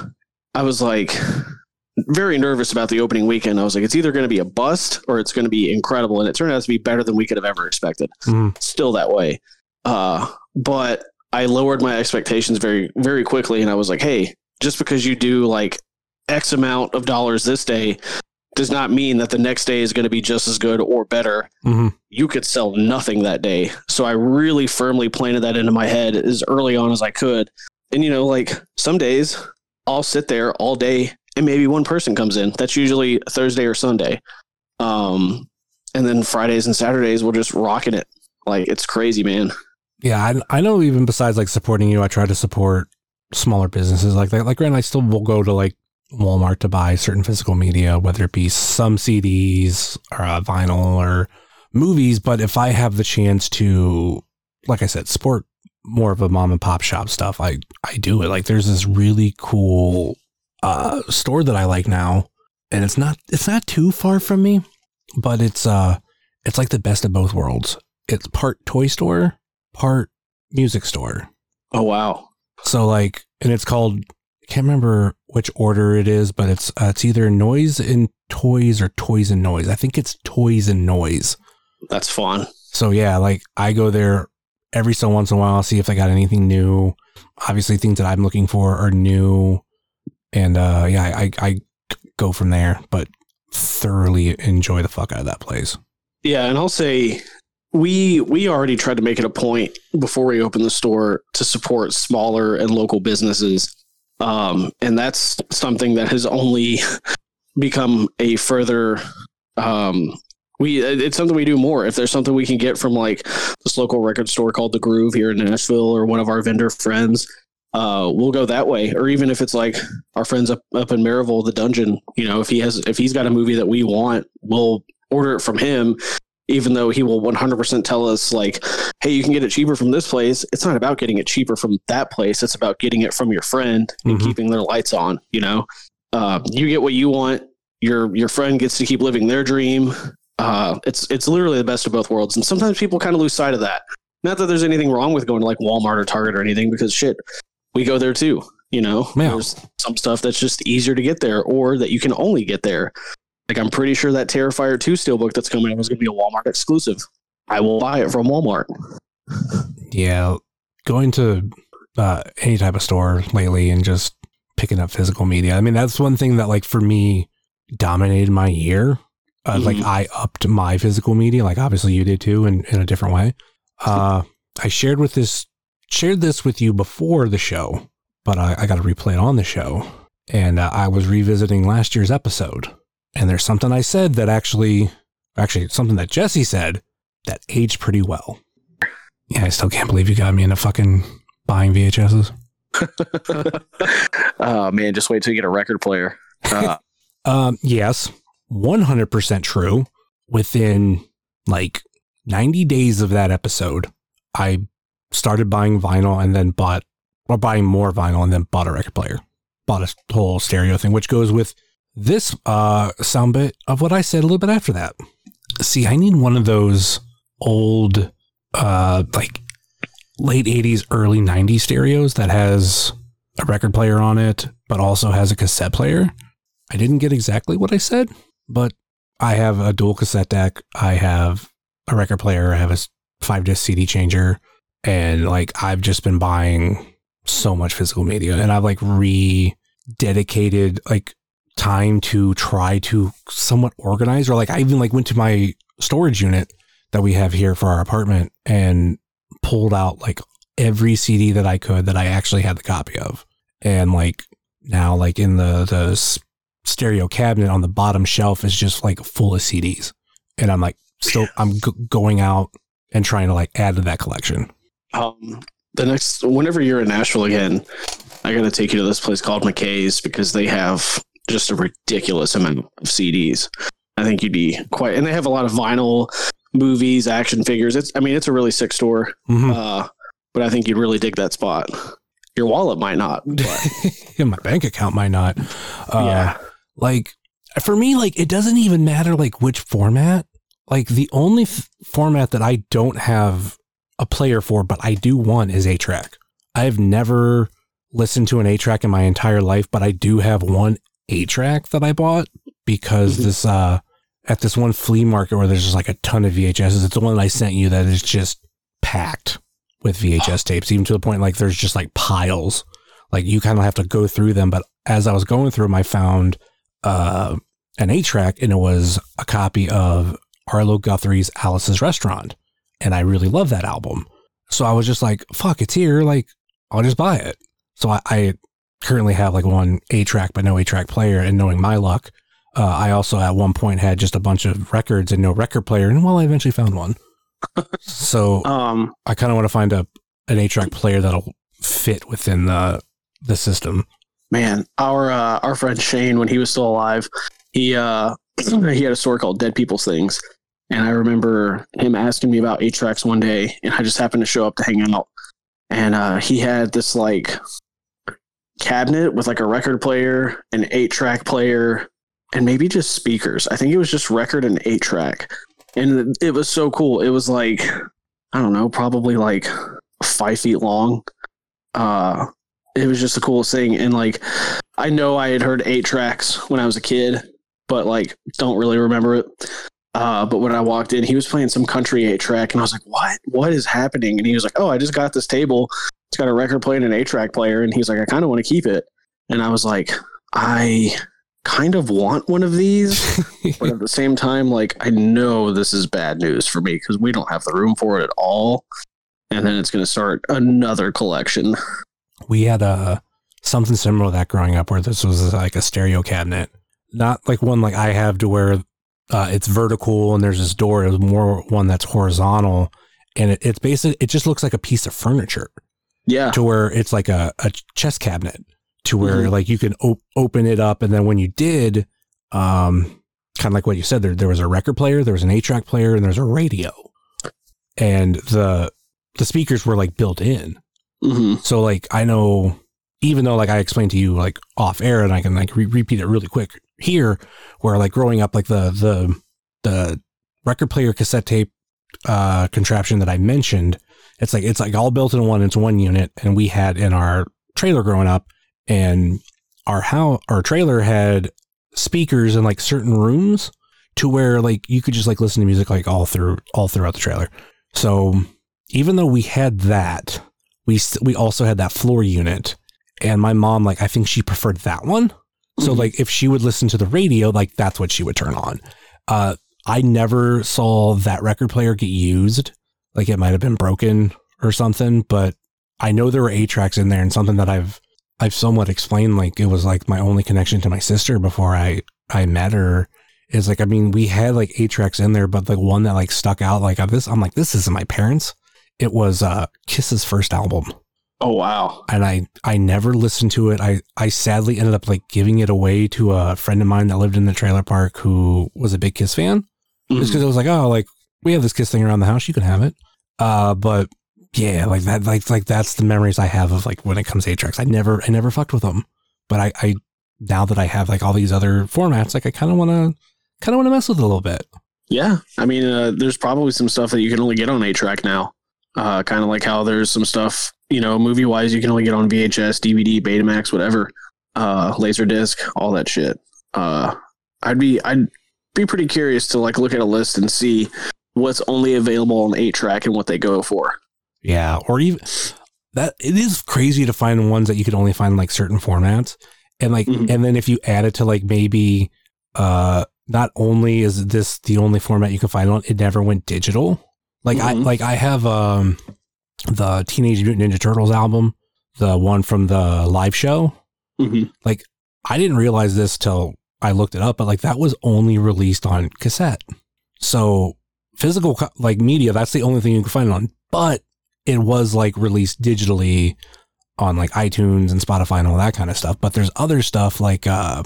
I was like very nervous about the opening weekend. I was like, it's either going to be a bust or it's going to be incredible, and it turned out to be better than we could have ever expected. Mhm. Still that way, uh, but I lowered my expectations very very quickly, and I was like, hey, just because you do like X amount of dollars this day does not mean that the next day is going to be just as good or better. Mm-hmm. You could sell nothing that day. So I really firmly planted that into my head as early on as I could. And, you know, like some days I'll sit there all day and maybe one person comes in. That's usually Thursday or Sunday. Um, and then Fridays and Saturdays we're just rocking it. Like it's crazy, man. Yeah, I, I know. Even besides like supporting you, I try to support smaller businesses like that. Like, granted, I still will go to like Walmart to buy certain physical media, whether it be some CDs or uh, vinyl or movies. But if I have the chance to, like I said, support more of a mom and pop shop stuff, I I do it. Like, there's this really cool uh, store that I like now, and it's not it's not too far from me, but it's uh it's like the best of both worlds. It's part toy store, part music store. Oh wow. So like, and it's called. I can't remember which order it is, but it's uh, it's either noise and toys or toys and noise. I think it's toys and noise. That's fun. So yeah, like I go there every so once in a while, see if they got anything new. Obviously, things that I'm looking for are new, and uh, yeah, I, I go from there. But thoroughly enjoy the fuck out of that place. Yeah, and I'll say we we already tried to make it a point before we opened the store to support smaller and local businesses. Um, and that's something that has only become a further um, we it's something we do more. If there's something we can get from like this local record store called The Groove here in Nashville or one of our vendor friends, uh, we'll go that way. Or even if it's like our friends up up in Maryville, the Dungeon, you know, if he has if he's got a movie that we want, we'll order it from him even though he will 100% tell us like hey you can get it cheaper from this place it's not about getting it cheaper from that place it's about getting it from your friend and Mhm. keeping their lights on you know uh, you get what you want your your friend gets to keep living their dream uh, it's it's literally the best of both worlds and sometimes people kind of lose sight of that not that there's anything wrong with going to like walmart or target or anything because shit we go there too you know Yeah. there's some stuff that's just easier to get there or that you can only get there like I'm pretty sure that Terrifier 2 steelbook that's coming out is going to be a Walmart exclusive. I will buy it from Walmart. Yeah, going to uh, any type of store lately and just picking up physical media. I mean, that's one thing that, like, for me, dominated my year. Uh, Like, Mhm. I upped my physical media. Like, obviously, you did too, in, in a different way. Uh, I shared with this shared this with you before the show, but I, I got to replay it on the show. And uh, I was revisiting last year's episode, and there's something I said that actually, actually, something that Jesse said that aged pretty well. Yeah, I still can't believe you got me into fucking buying VHSs. oh man, just wait till you get a record player. Uh, Um, yes, 100% true. Within like 90 days of that episode, I started buying vinyl and then bought, or buying more vinyl and then bought a record player. Bought a whole stereo thing, which goes with this uh sound bit of what I said a little bit after that. See, I need one of those old uh like late 80s early 90s stereos that has a record player on it but also has a cassette player. I didn't get exactly what I said, but I have a dual cassette deck. I have a record player. I have a five disc CD changer. And like, I've just been buying so much physical media and I've like re dedicated like time to try to somewhat organize or like I even like went to my storage unit that we have here for our apartment and pulled out like every CD that I could that I actually had the copy of. And like now like in the the stereo cabinet on the bottom shelf is just like full of CDs. And I'm like still I'm g- going out and trying to like add to that collection. Um, the next, whenever you're in Nashville again, I got to take you to this place called McKay's because they have just a ridiculous amount of CDs. I think you'd be quite, and they have a lot of vinyl, movies, action figures. It's, I mean, it's a really sick store. Mhm. Uh, but I think you'd really dig that spot. Your wallet might not, but my bank account might not. Uh, yeah. like for me like it doesn't even matter like which format like the only f- format that i don't have a player for but i do want is a track i've never listened to an eight track in my entire life but i do have one eight track that i bought because Mhm. this uh at this one flea market where there's just like a ton of vhs's it's the one that i sent you that is just packed with vhs tapes even to the point like there's just like piles like you kind of have to go through them but as i was going through them i found uh, an eight track, and it was a copy of Arlo Guthrie's Alice's Restaurant, and I really love that album. So I was just like, "Fuck, it's here! Like, I'll just buy it." So I, I currently have like one eight track, but no eight track player, and knowing my luck, uh, I also at one point had just a bunch of records and no record player, and well, I eventually found one. so Um, I kind of want to find a an eight track player that'll fit within the the system. man, our uh, our friend Shane, when he was still alive, he uh, he had a store called Dead People's Things, and I remember him asking me about eight tracks one day, and I just happened to show up to hang out, and uh, he had this like cabinet with like a record player, an eight track player, and maybe just speakers. I think it was just record and eight track, and it was so cool. It was like I don't know, probably like five feet long. Uh, it was just the coolest thing. And like, I know I had heard eight tracks when I was a kid, but like, don't really remember it. Uh, but when I walked in, he was playing some country eight track, and I was like, "What? What is happening?" And he was like, "Oh, I just got this table. It's got a record player and an eight track player." And he's like, "I kind of want to keep it." And I was like, "I kind of want one of these, but at the same time, like, I know this is bad news for me because we don't have the room for it at all." And then it's going to start another collection. we had a something similar to that growing up where this was like a stereo cabinet not like one like i have to where uh, it's vertical and there's this door it was more one that's horizontal and it, it's basically it just looks like a piece of furniture Yeah. to where it's like a, a chess cabinet to where Mhm. like you can op- open it up and then when you did um kind of like what you said there there was a record player there was an 8 track player and there's a radio and the the speakers were like built in hmm so like I know, even though like I explained to you like off air, and I can like re- repeat it really quick here, where like growing up, like the the the record player cassette tape uh, contraption that I mentioned, it's like it's like all built in one. It's one unit, and we had in our trailer growing up, and our how our trailer had speakers in like certain rooms to where like you could just like listen to music like all through all throughout the trailer. So even though we had that, we st- we also had that floor unit, and my mom like I think she preferred that one. So Mhm. like if she would listen to the radio, like that's what she would turn on. Uh, I never saw that record player get used. Like it might have been broken or something, but I know there were eight tracks in there, and something that I've I've somewhat explained. Like it was like my only connection to my sister before I I met her. Is like I mean we had like eight tracks in there, but the one that like stuck out like this, I'm like this isn't my parents. It was uh Kiss's first album Oh wow. and I I never listened to it. I I sadly ended up like giving it away to a friend of mine that lived in the trailer park who was a big Kiss fan. Just Mhm. because it was like, oh, like we have this Kiss thing around the house, you can have it. Uh, but yeah, like that, like like that's the memories I have of like when it comes to tracks. I never I never fucked with them, but I I now that I have like all these other formats, like I kind of want to kind of want to mess with it a little bit. Yeah, I mean, uh, there's probably some stuff that you can only get on track now. Uh, kind of like how there's some stuff, you know, movie wise, you can only get on VHS, DVD, Betamax, whatever, uh, Laserdisc, all that shit. Uh, I'd be, I'd be pretty curious to like look at a list and see what's only available on eight track and what they go for. Yeah, or even that it is crazy to find ones that you could only find in, like certain formats. And like Mhm. and then if you add it to like maybe uh not only is this the only format you can find on, it never went digital. Like I Mhm. like I have um the Teenage Mutant Ninja Turtles album, the one from the live show. hmm I didn't realize this till I looked it up, but like that was only released on cassette. So physical like media, that's the only thing you can find it on. But it was like released digitally on like iTunes and Spotify and all that kind of stuff. But there's other stuff like uh,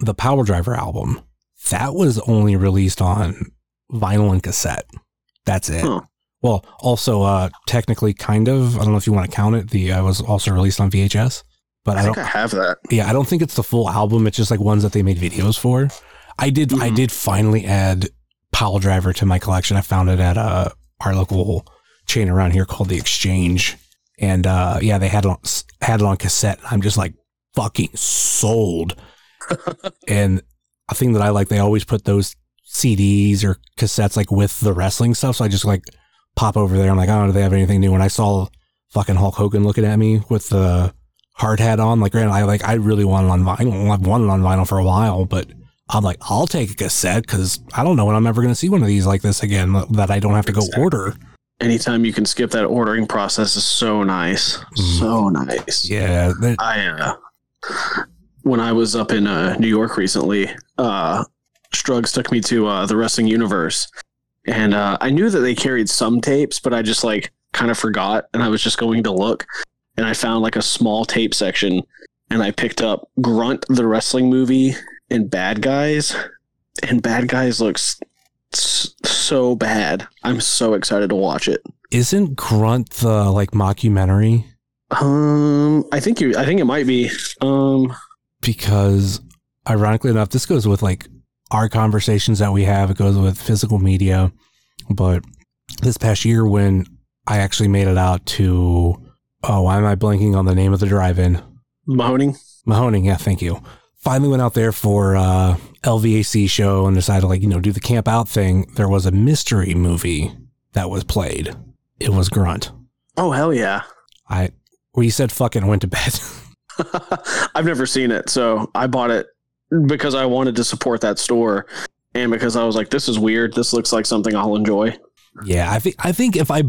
the Pile Driver album that was only released on vinyl and cassette. That's it. Huh. Well, also uh, technically, kind of. I don't know if you want to count it. The uh, was also released on VHS, but I I don't. think I have that. Yeah, I don't think it's the full album. It's just like ones that they made videos for. I did. I Mhm. did finally add Pile Driver to my collection. I found it at uh, our local chain around here called the Exchange, and uh, yeah, they had it on, had it on cassette. I'm just like fucking sold. and a thing that I like, they always put those CDs or cassettes like with the wrestling stuff. So I just like pop over there. I'm like, oh, do they have anything new? And I saw fucking Hulk Hogan looking at me with the hard hat on. Like, granted, I like I really wanted on vinyl. I've wanted on vinyl for a while, but I'm like, I'll take a cassette because I don't know when I'm ever going to see one of these like this again that I don't have to go Exactly. order. Anytime you can skip that ordering process is so nice. Mhm. So nice. Yeah, that- I uh, when I was up in uh, New York recently, uh, Strugs took me to uh, the Wrestling Universe, and uh, I knew that they carried some tapes, but I just like kind of forgot, and I was just going to look, and I found like a small tape section, and I picked up Grunt the wrestling movie and Bad Guys, and Bad Guys looks so bad. I'm so excited to watch it. isn't Grunt the like mockumentary? Um, I think you. I think it might be. Um, because ironically enough, this goes with like our conversations that we have. It goes with physical media. But this past year, when I actually made it out to, oh, why am I blanking on the name of the drive in? Mahoning. Mahoning. Yeah, thank you. Finally went out there for uh, LVAC show and decided to like, you know, do the camp out thing. There was a mystery movie that was played. It was Grunt. Oh hell yeah! I, well you said fucking went to bed. I've never seen it, so I bought it because I wanted to support that store, and because I was like, "This is weird. This looks like something I'll enjoy." Yeah, I think I think if I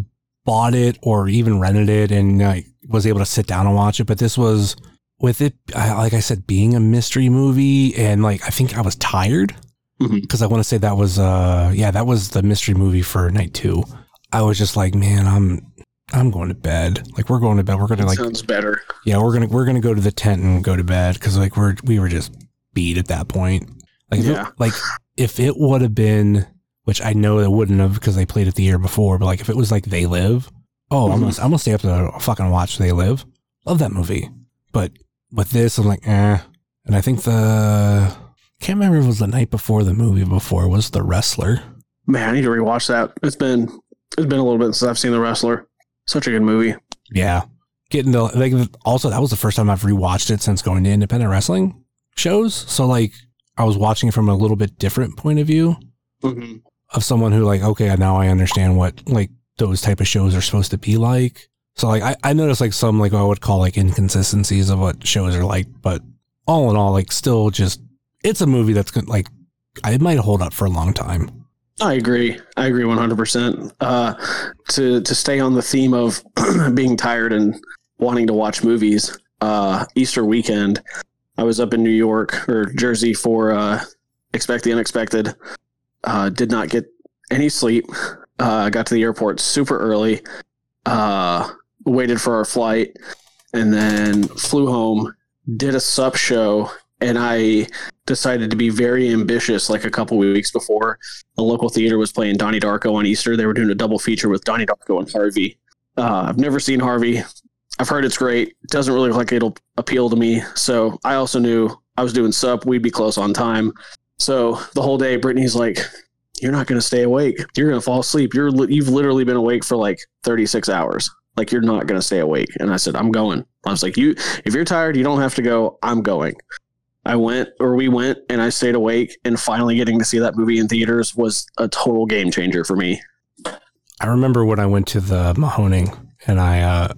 bought it or even rented it and I was able to sit down and watch it, but this was with it, I- like I said, being a mystery movie, and like I think I was tired because I want to say that was uh yeah that was the mystery movie for night two. I was just like, man, I'm I'm going to bed. Like we're going to bed. We're gonna like Sounds better. yeah, we're gonna we're gonna go to the tent and go to bed because like we're we were just beat at that point. Like if it- Yeah. like if it would have been, which I know it wouldn't have because they played it the year before, but like if it was like They Live, oh, I'm gonna I'm gonna stay up to fucking watch They Live. Love that movie, but with this, I'm like, eh. And I think the can't remember if it was the night before the movie before was the Wrestler. Man, I need to rewatch that. It's been it's been a little bit since I've seen The Wrestler. Such a good movie. Yeah, getting to like also that was the first time I've rewatched it since going to independent wrestling shows. So like I was watching it from a little bit different point of view Mm-hmm. of someone who like okay now I understand what like those type of shows are supposed to be like. So like I, I noticed like some like what I would call like inconsistencies of what shows are like, but all in all like still just it's a movie that's gonna like it might hold up for a long time. I agree. I agree one hundred percent. Uh, to to stay on the theme of being tired and wanting to watch movies. Uh, Easter weekend, I was up in New York or Jersey for uh, Expect the Unexpected. Uh, did not get any sleep. Uh, got to the airport super early. Uh, waited for our flight, and then flew home. Did a sup show, and I decided to be very ambitious. Like a couple weeks before, a local theater was playing Donnie Darko on Easter. They were doing a double feature with Donnie Darko and Harvey. Uh, I've never seen Harvey. I've heard it's great. Doesn't really look like it'll appeal to me. So I also knew I was doing sup. We'd be close on time. So the whole day, Brittany's like, "You're not going to stay awake. You're going to fall asleep. You're li- you've literally been awake for like 36 hours. Like you're not going to stay awake." And I said, "I'm going." I was like, "You, if you're tired, you don't have to go. I'm going." I went, or we went, and I stayed awake. And finally, getting to see that movie in theaters was a total game changer for me. I remember when I went to the Mahoning and I uh,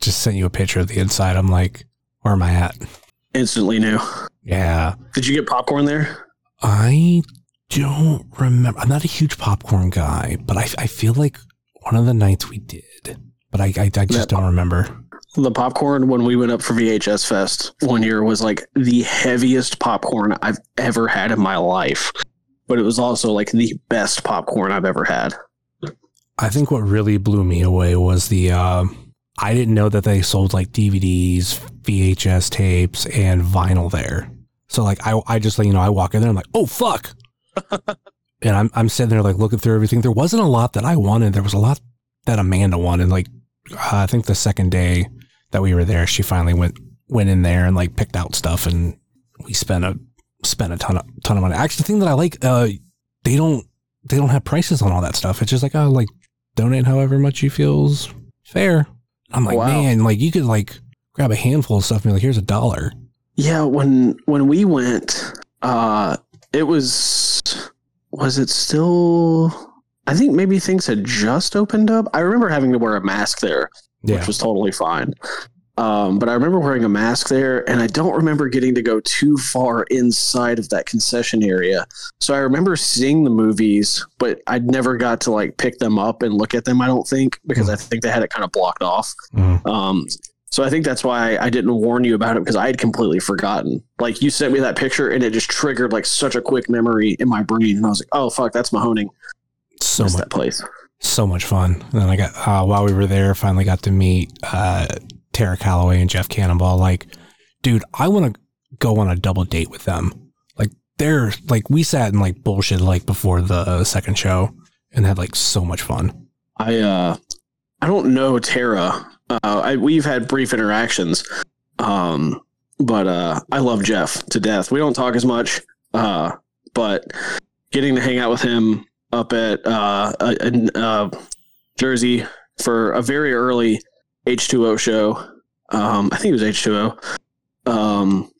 just sent you a picture of the inside. I'm like, where am I at? Instantly knew. Yeah. Did you get popcorn there? I don't remember. I'm not a huge popcorn guy, but I, I feel like one of the nights we did, but I, I, I just Yeah. don't remember. The popcorn when we went up for VHS Fest one year was like the heaviest popcorn I've ever had in my life. But it was also like the best popcorn I've ever had. I think what really blew me away was the, uh, I didn't know that they sold like DVDs, VHS tapes, and vinyl there. So like I, I just like you know I walk in there and I'm like oh fuck, and I'm I'm sitting there like looking through everything. There wasn't a lot that I wanted. There was a lot that Amanda wanted. Like uh, I think the second day that we were there, she finally went went in there and like picked out stuff, and we spent a spent a ton of ton of money. Actually, the thing that I like, uh, they don't they don't have prices on all that stuff. It's just like oh like donate however much you feels fair. I'm like Wow. man, like you could like grab a handful of stuff and be like here's a dollar. Yeah, when when we went, uh it was was it still I think maybe things had just opened up. I remember having to wear a mask there, Yeah. which was totally fine. Um, but I remember wearing a mask there, and I don't remember getting to go too far inside of that concession area. So I remember seeing the movies, but I'd never got to like pick them up and look at them. I don't think because I think they had it kind of blocked off. Mhm. Um, so I think that's why I didn't warn you about it because I had completely forgotten. Like you sent me that picture and it just triggered like such a quick memory in my brain, and I was like, "Oh fuck, that's Mahoning. So much that place." so much fun. And then I got uh, while we were there, finally got to meet uh, Tara Calloway and Jeff Cannonball. Like, dude, I want to go on a double date with them. Like, they're like we sat and like bullshit like before the second show and had like so much fun. I uh, I don't know Tara. Uh, I, we've had brief interactions, um, but uh, I love Jeff to death. We don't talk as much, uh, but getting to hang out with him up at uh, in, uh, Jersey for a very early H2O show. Um, I think it was H2O. Um,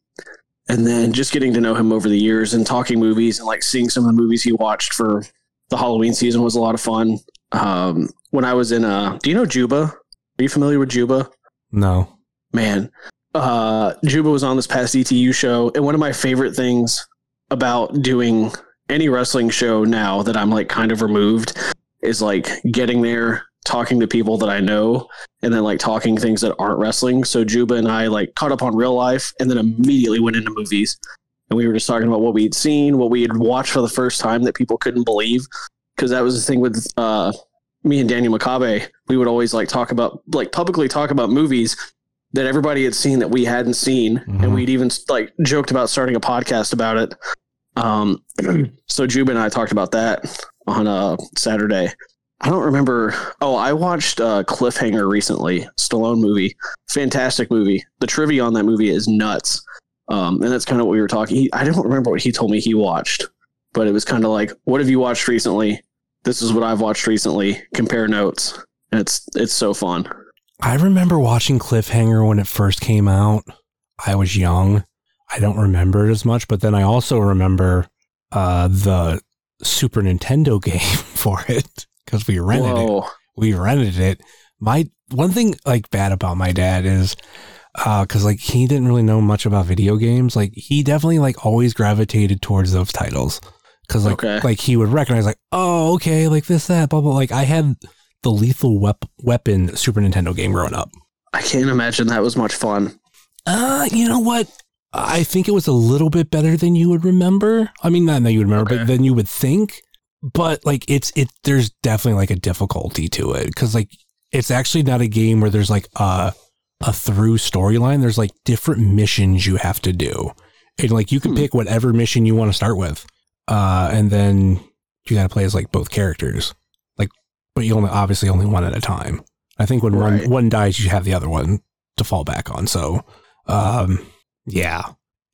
and then just getting to know him over the years and talking movies and like seeing some of the movies he watched for the Halloween season was a lot of fun. Um, when I was in, uh, do you know Juba? Are you familiar with Juba? No, man uh juba was on this past etu show and one of my favorite things about doing any wrestling show now that i'm like kind of removed is like getting there talking to people that i know and then like talking things that aren't wrestling. So juba and i like caught up on real life and then immediately went into movies. And we were just talking about what we'd seen what we had watched for the first time that people couldn't believe. Because that was the thing with uh me and daniel mccabe we would always like talk about like publicly talk about movies that everybody had seen that we hadn't seen, Mhm. and we'd even like joked about starting a podcast about it. Um, so Juba and I talked about that on a Saturday. I don't remember. Oh, I watched uh, Cliffhanger recently, Stallone movie, fantastic movie. The trivia on that movie is nuts, um, and that's kind of what we were talking. He, I don't remember what he told me he watched, but it was kind of like, "What have you watched recently? This is what I've watched recently. Compare notes." And it's it's so fun. I remember watching Cliffhanger when it first came out. I was young. I don't remember it as much, but then I also remember uh, the Super Nintendo game for it because we rented it. We rented it. My one thing like bad about my dad is uh cuz like he didn't really know much about video games. Like he definitely like always gravitated towards those titles cuz like Okay. like he would recognize like oh okay like this that blah blah like I had the Lethal Wep- Weapon Super Nintendo game growing up. I can't imagine that was much fun. Uh you know what? I think it was a little bit better than you would remember. I mean, not that you would remember, Okay. but than you would think. But like, it's it. There's definitely like a difficulty to it because like it's actually not a game where there's like a a through storyline. There's like different missions you have to do, and like you can Hmm. pick whatever mission you want to start with, uh, and then you got to play as like both characters. Like, but you only obviously only one at a time. I think when Right. one one dies, you have the other one to fall back on. So, um, yeah.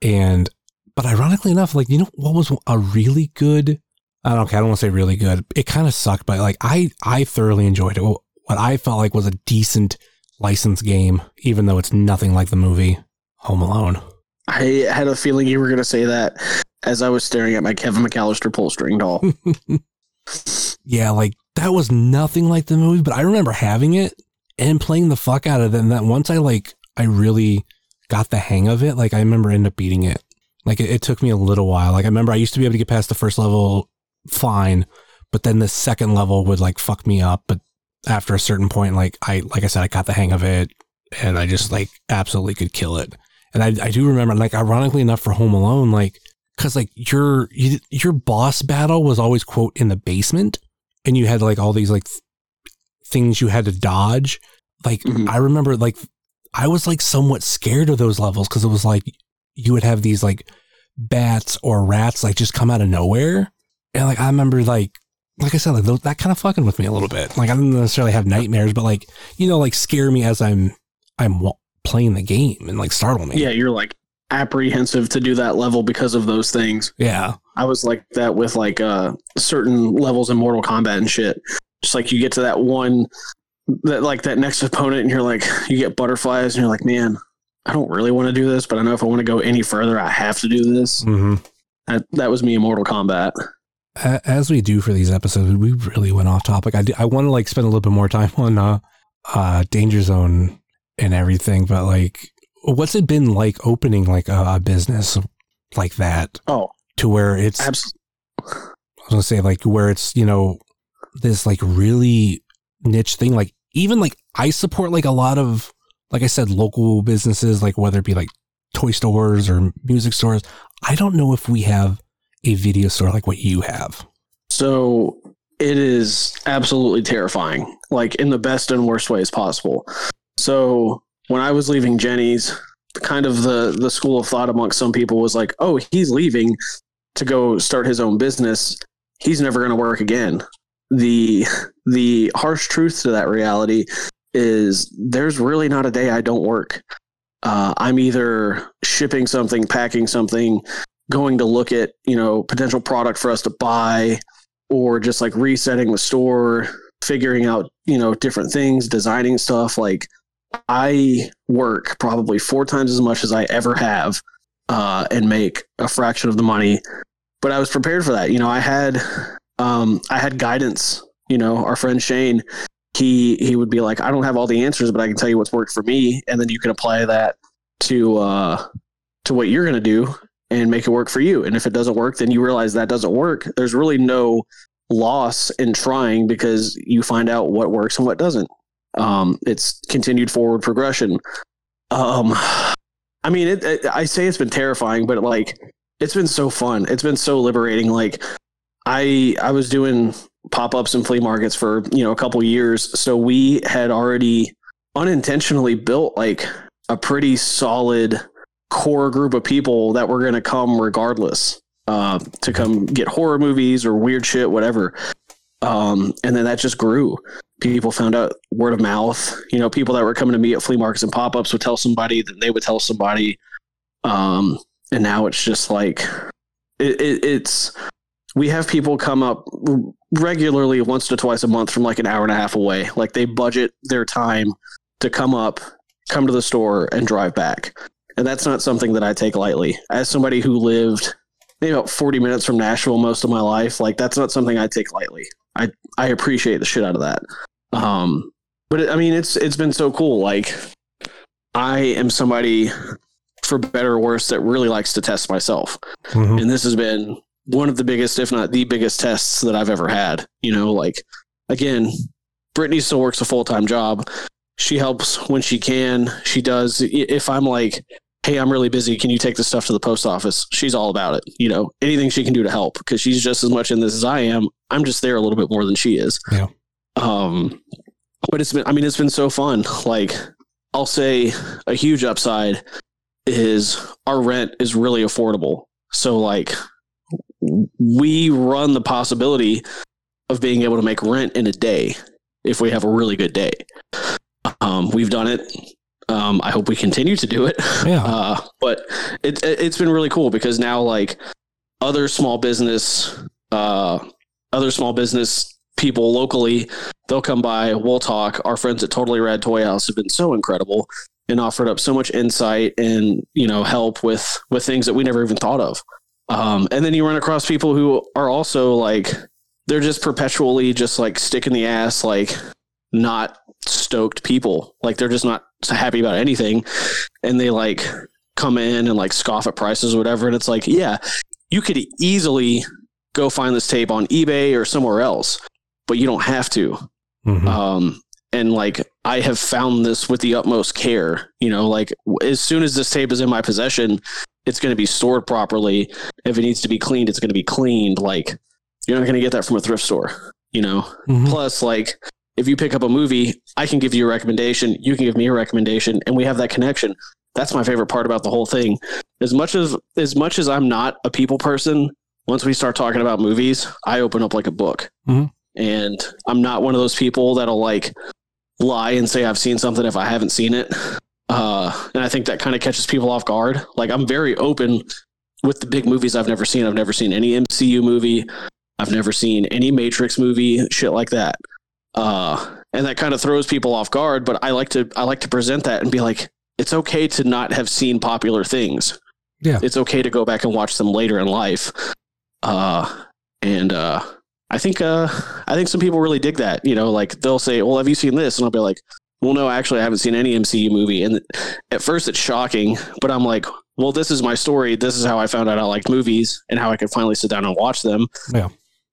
And but ironically enough, like you know what was a really good I don't okay, I don't want to say really good. It kind of sucked, but like I I thoroughly enjoyed it. What I felt like was a decent licensed game, even though it's nothing like the movie Home Alone. I had a feeling you were going to say that as I was staring at my Kevin McAllister pull string doll. yeah, like that was nothing like the movie, but I remember having it and playing the fuck out of it. And that once I like, I really got the hang of it. Like I remember end up beating it. Like it, it took me a little while. Like I remember I used to be able to get past the first level fine, but then the second level would like fuck me up. But after a certain point, like I, like I said, I got the hang of it and I just like absolutely could kill it. And I, I do remember, like, ironically enough, for Home Alone, like, because like your you, your boss battle was always quote in the basement, and you had like all these like th- things you had to dodge. Like Mhm. I remember, like I was like somewhat scared of those levels because it was like you would have these like bats or rats like just come out of nowhere, and like I remember like like I said, like those, that kind of fucking with me a little bit. Like I didn't necessarily have nightmares, but like you know, like scare me as I'm I'm playing the game and like startle me. yeah, you're like apprehensive to do that level because of those things. yeah. I was like that with like uh certain levels in Mortal Kombat and shit. Just like you get to that one that like that next opponent and you're like you get butterflies and you're like, man, I don't really want to do this, but I know if I want to go any further, I have to do this. Mm-hmm. That, that was me in Mortal Kombat. As we do for these episodes, we really went off topic. I, do- I want to like spend a little bit more time on uh, uh, Danger Zone and everything, but like, what's it been like opening like a, a business like that Oh, to where it's absolutely. I was gonna say like where it's you know this like really niche thing. Like even like I support like a lot of like I said local businesses like whether it be like toy stores or music stores. I don't know if we have a video store like what you have. So it is absolutely terrifying, like in the best and worst ways possible. So when I was leaving Jenny's, kind of the the school of thought amongst some people was like, "Oh, he's leaving to go start his own business. He's never going to work again." The the harsh truth to that reality is there's really not a day I don't work. Uh, I'm either shipping something, packing something, going to look at you know potential product for us to buy or just like resetting the store figuring out you know different things designing stuff. Like i work probably four times as much as i ever have uh, and make a fraction of the money. But i was prepared for that. You know i had um, i had guidance you know our friend shane he he would be like i don't have all the answers but i can tell you what's worked for me and then you can apply that to uh to what you're going to do and make it work for you. And if it doesn't work, then you realize that doesn't work. There's really no loss in trying because you find out what works and what doesn't. Um, it's continued forward progression. Um, I mean, it, it, I say it's been terrifying, but like, it's been so fun. It's been so liberating. Like, I I was doing pop ups and flea markets for you know a couple years, so we had already unintentionally built like a pretty solid core group of people that were going to come regardless uh, to come get horror movies or weird shit, whatever. Um, and then that just grew. People found out word of mouth. You know, people that were coming to me at flea markets and pop ups would tell somebody, then they would tell somebody. Um, and now it's just like it, it, it's we have people come up regularly once to twice a month from like an hour and a half away. Like they budget their time to come up, come to the store, and drive back and that's not something that I take lightly. As somebody who lived maybe about 40 minutes from Nashville most of my life, like that's not something I take lightly. I I appreciate the shit out of that. Um, but it, I mean, it's it's been so cool. Like I am somebody, for better or worse, that really likes to test myself, Mhm. and this has been one of the biggest, if not the biggest, tests that I've ever had. You know, like again, Brittany still works a full time job. She helps when she can. She does. If I'm like, hey, I'm really busy. Can you take this stuff to the post office? She's all about it. You know, anything she can do to help because she's just as much in this as I am. I'm just there a little bit more than she is. Yeah. Um, but it's been, I mean, it's been so fun. Like, I'll say a huge upside is our rent is really affordable. So, like, we run the possibility of being able to make rent in a day if we have a really good day. Um, we've done it Um, I hope we continue to do it. Yeah. Uh, but it, it it's been really cool because now like other small business, uh, other small business people locally, they'll come by, we'll talk. Our friends at Totally Rad Toy House have been so incredible and offered up so much insight and you know help with with things that we never even thought of. Um, and then you run across people who are also like they're just perpetually just like stick in the ass, like not stoked people. Like they're just not happy about anything, and they like come in and like scoff at prices or whatever. And it's like, yeah, you could easily go find this tape on eBay or somewhere else, but you don't have to. Mhm. Um, and like I have found this with the utmost care. You know, like as soon as this tape is in my possession, it's going to be stored properly. If it needs to be cleaned, it's going to be cleaned. Like you're not going to get that from a thrift store. You know. Mhm. Plus, like if you pick up a movie, I can give you a recommendation. You can give me a recommendation, and we have that connection. That's my favorite part about the whole thing. As much as as much as I'm not a people person, once we start talking about movies, I open up like a book. Mhm. And I'm not one of those people that'll like lie and say I've seen something if I haven't seen it. Uh, and I think that kind of catches people off guard. Like I'm very open with the big movies I've never seen. I've never seen any MCU movie. I've never seen any Matrix movie, shit like that. Uh, and that kind of throws people off guard. But I like to I like to present that and be like, it's okay to not have seen popular things. Yeah. it's okay to go back and watch them later in life. Uh, and uh, I think uh, I think some people really dig that. You know, like they'll say, "Well, have you seen this?" And I'll be like, "Well, no, actually, I haven't seen any MCU movie." And at first, it's shocking, but I'm like, "Well, this is my story. This is how I found out I liked movies and how I could finally sit down and watch them." Yeah.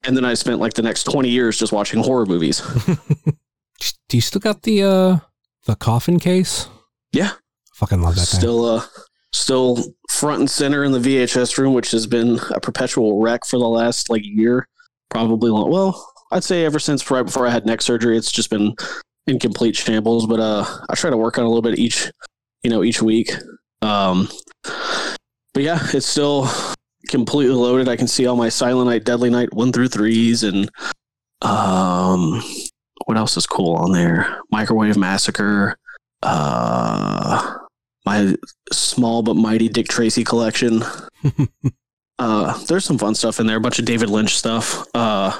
And then I spent like the next 20 years just watching horror movies. Do you still got the uh the coffin case? Yeah. Fucking love that thing. still uh still front and center in the VHS room, which has been a perpetual wreck for the last like year, probably long. Well, I'd say ever since right before I had neck surgery, it's just been in complete shambles. But uh, I try to work on a little bit each, you know, each week. Um, but yeah, it's still completely loaded. I can see all my Silent Night, Deadly Night one through threes, and um, what else is cool on there? Microwave Massacre. Uh, my small but mighty Dick Tracy collection. uh, there's some fun stuff in there, a bunch of David Lynch stuff. Uh,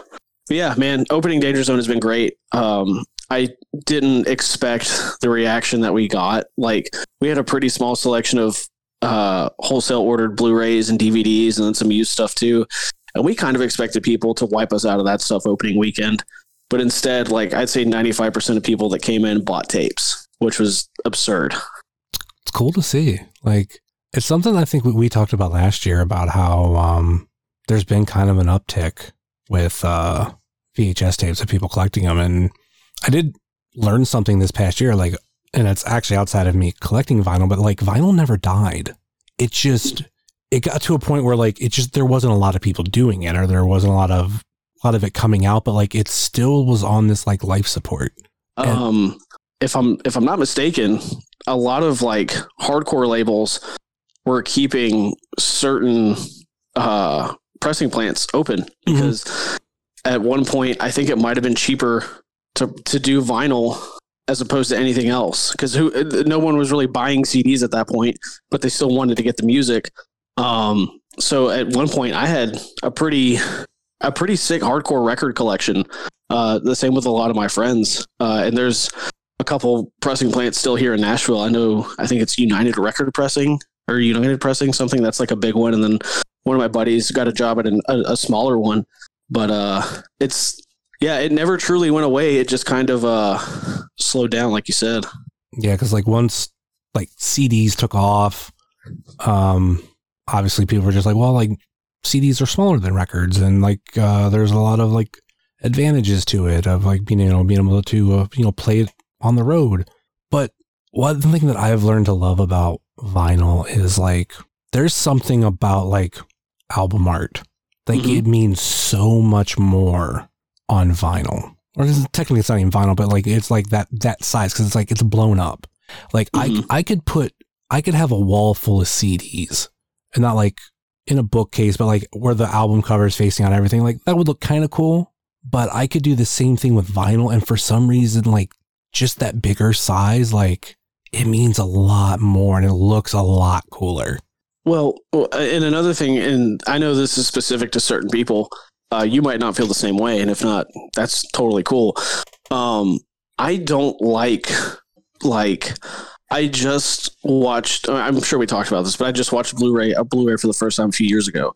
but yeah, man, opening Danger Zone has been great. Um, I didn't expect the reaction that we got. Like, we had a pretty small selection of uh, wholesale ordered Blu-rays and DVDs, and then some used stuff too. And we kind of expected people to wipe us out of that stuff opening weekend, but instead, like I'd say, 95% of people that came in bought tapes, which was absurd. it's cool to see. Like it's something I think we talked about last year about how um there's been kind of an uptick with uh VHS tapes of people collecting them and I did learn something this past year like and it's actually outside of me collecting vinyl but like vinyl never died. It just it got to a point where like it just there wasn't a lot of people doing it or there wasn't a lot of a lot of it coming out but like it still was on this like life support. And- Um, if I'm if I'm not mistaken, a lot of like hardcore labels were keeping certain uh, pressing plants open because at one point I think it might have been cheaper to to do vinyl as opposed to anything else because who no one was really buying CDs at that point, but they still wanted to get the music. Um, so at one point I had a pretty a pretty sick hardcore record collection. Uh, the same with a lot of my friends. Uh, and there's a couple pressing plants still here in Nashville. I know, I think it's United Record Pressing or United Pressing, something that's like a big one. And then one of my buddies got a job at an, a, a smaller one. But uh, it's, yeah, it never truly went away. It just kind of uh, slowed down, like you said. Yeah, because like once like CDs took off, um, obviously people were just like, well, like CDs are smaller than records, and like uh, there's a lot of like advantages to it of like being you know being able to uh, you know play it on the road. But one thing that I've learned to love about vinyl is like there's something about like album art. Like Mhm. it means so much more on vinyl. Or it's, technically it's not even vinyl, but like it's like that that size because it's like it's blown up. Like Mhm. I I could put I could have a wall full of CDs and not like in a bookcase, but like where the album cover is facing on everything. Like that would look kind of cool. But I could do the same thing with vinyl, and for some reason, like just that bigger size, like it means a lot more and it looks a lot cooler. Well, well, uh, and another thing, and I know this is specific to certain people. Uh, you might not feel the same way, and if not, that's totally cool. Um, I don't like like I just watched. I'm sure we talked about this, but I just watched Blu-ray a Blu-ray for the first time a few years ago.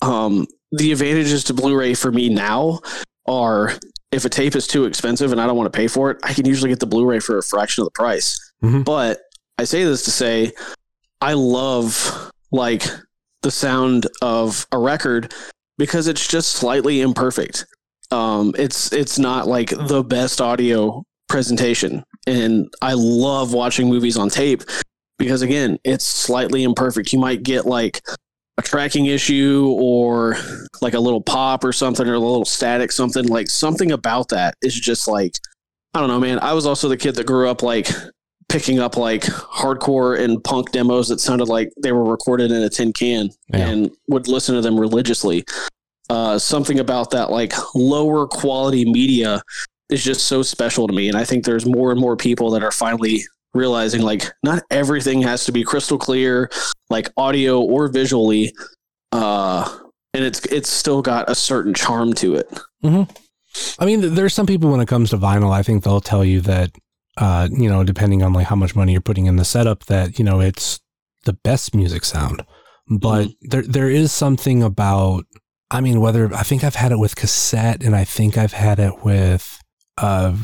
Um, the advantages to Blu-ray for me now are if a tape is too expensive and I don't want to pay for it, I can usually get the Blu-ray for a fraction of the price. Mhm. But I say this to say I love like the sound of a record because it's just slightly imperfect. Um, it's it's not like the best audio presentation, and I love watching movies on tape because again, it's slightly imperfect. You might get like a tracking issue or like a little pop or something or a little static something like something about that is just like I don't know, man. I was also the kid that grew up like picking up like hardcore and punk demos that sounded like they were recorded in a tin can Yeah. and would listen to them religiously. Uh, something about that like lower quality media is just so special to me. And I think there's more and more people that are finally realizing like not everything has to be crystal clear, like audio or visually. Uh, and it's it's still got a certain charm to it. I mean, th- there's some people when it comes to vinyl, I think they'll tell you that, uh, you know, depending on like how much money you're putting in the setup, that you know it's the best music sound. But there there is something about, I mean, whether I think I've had it with cassette and I think I've had it with uh,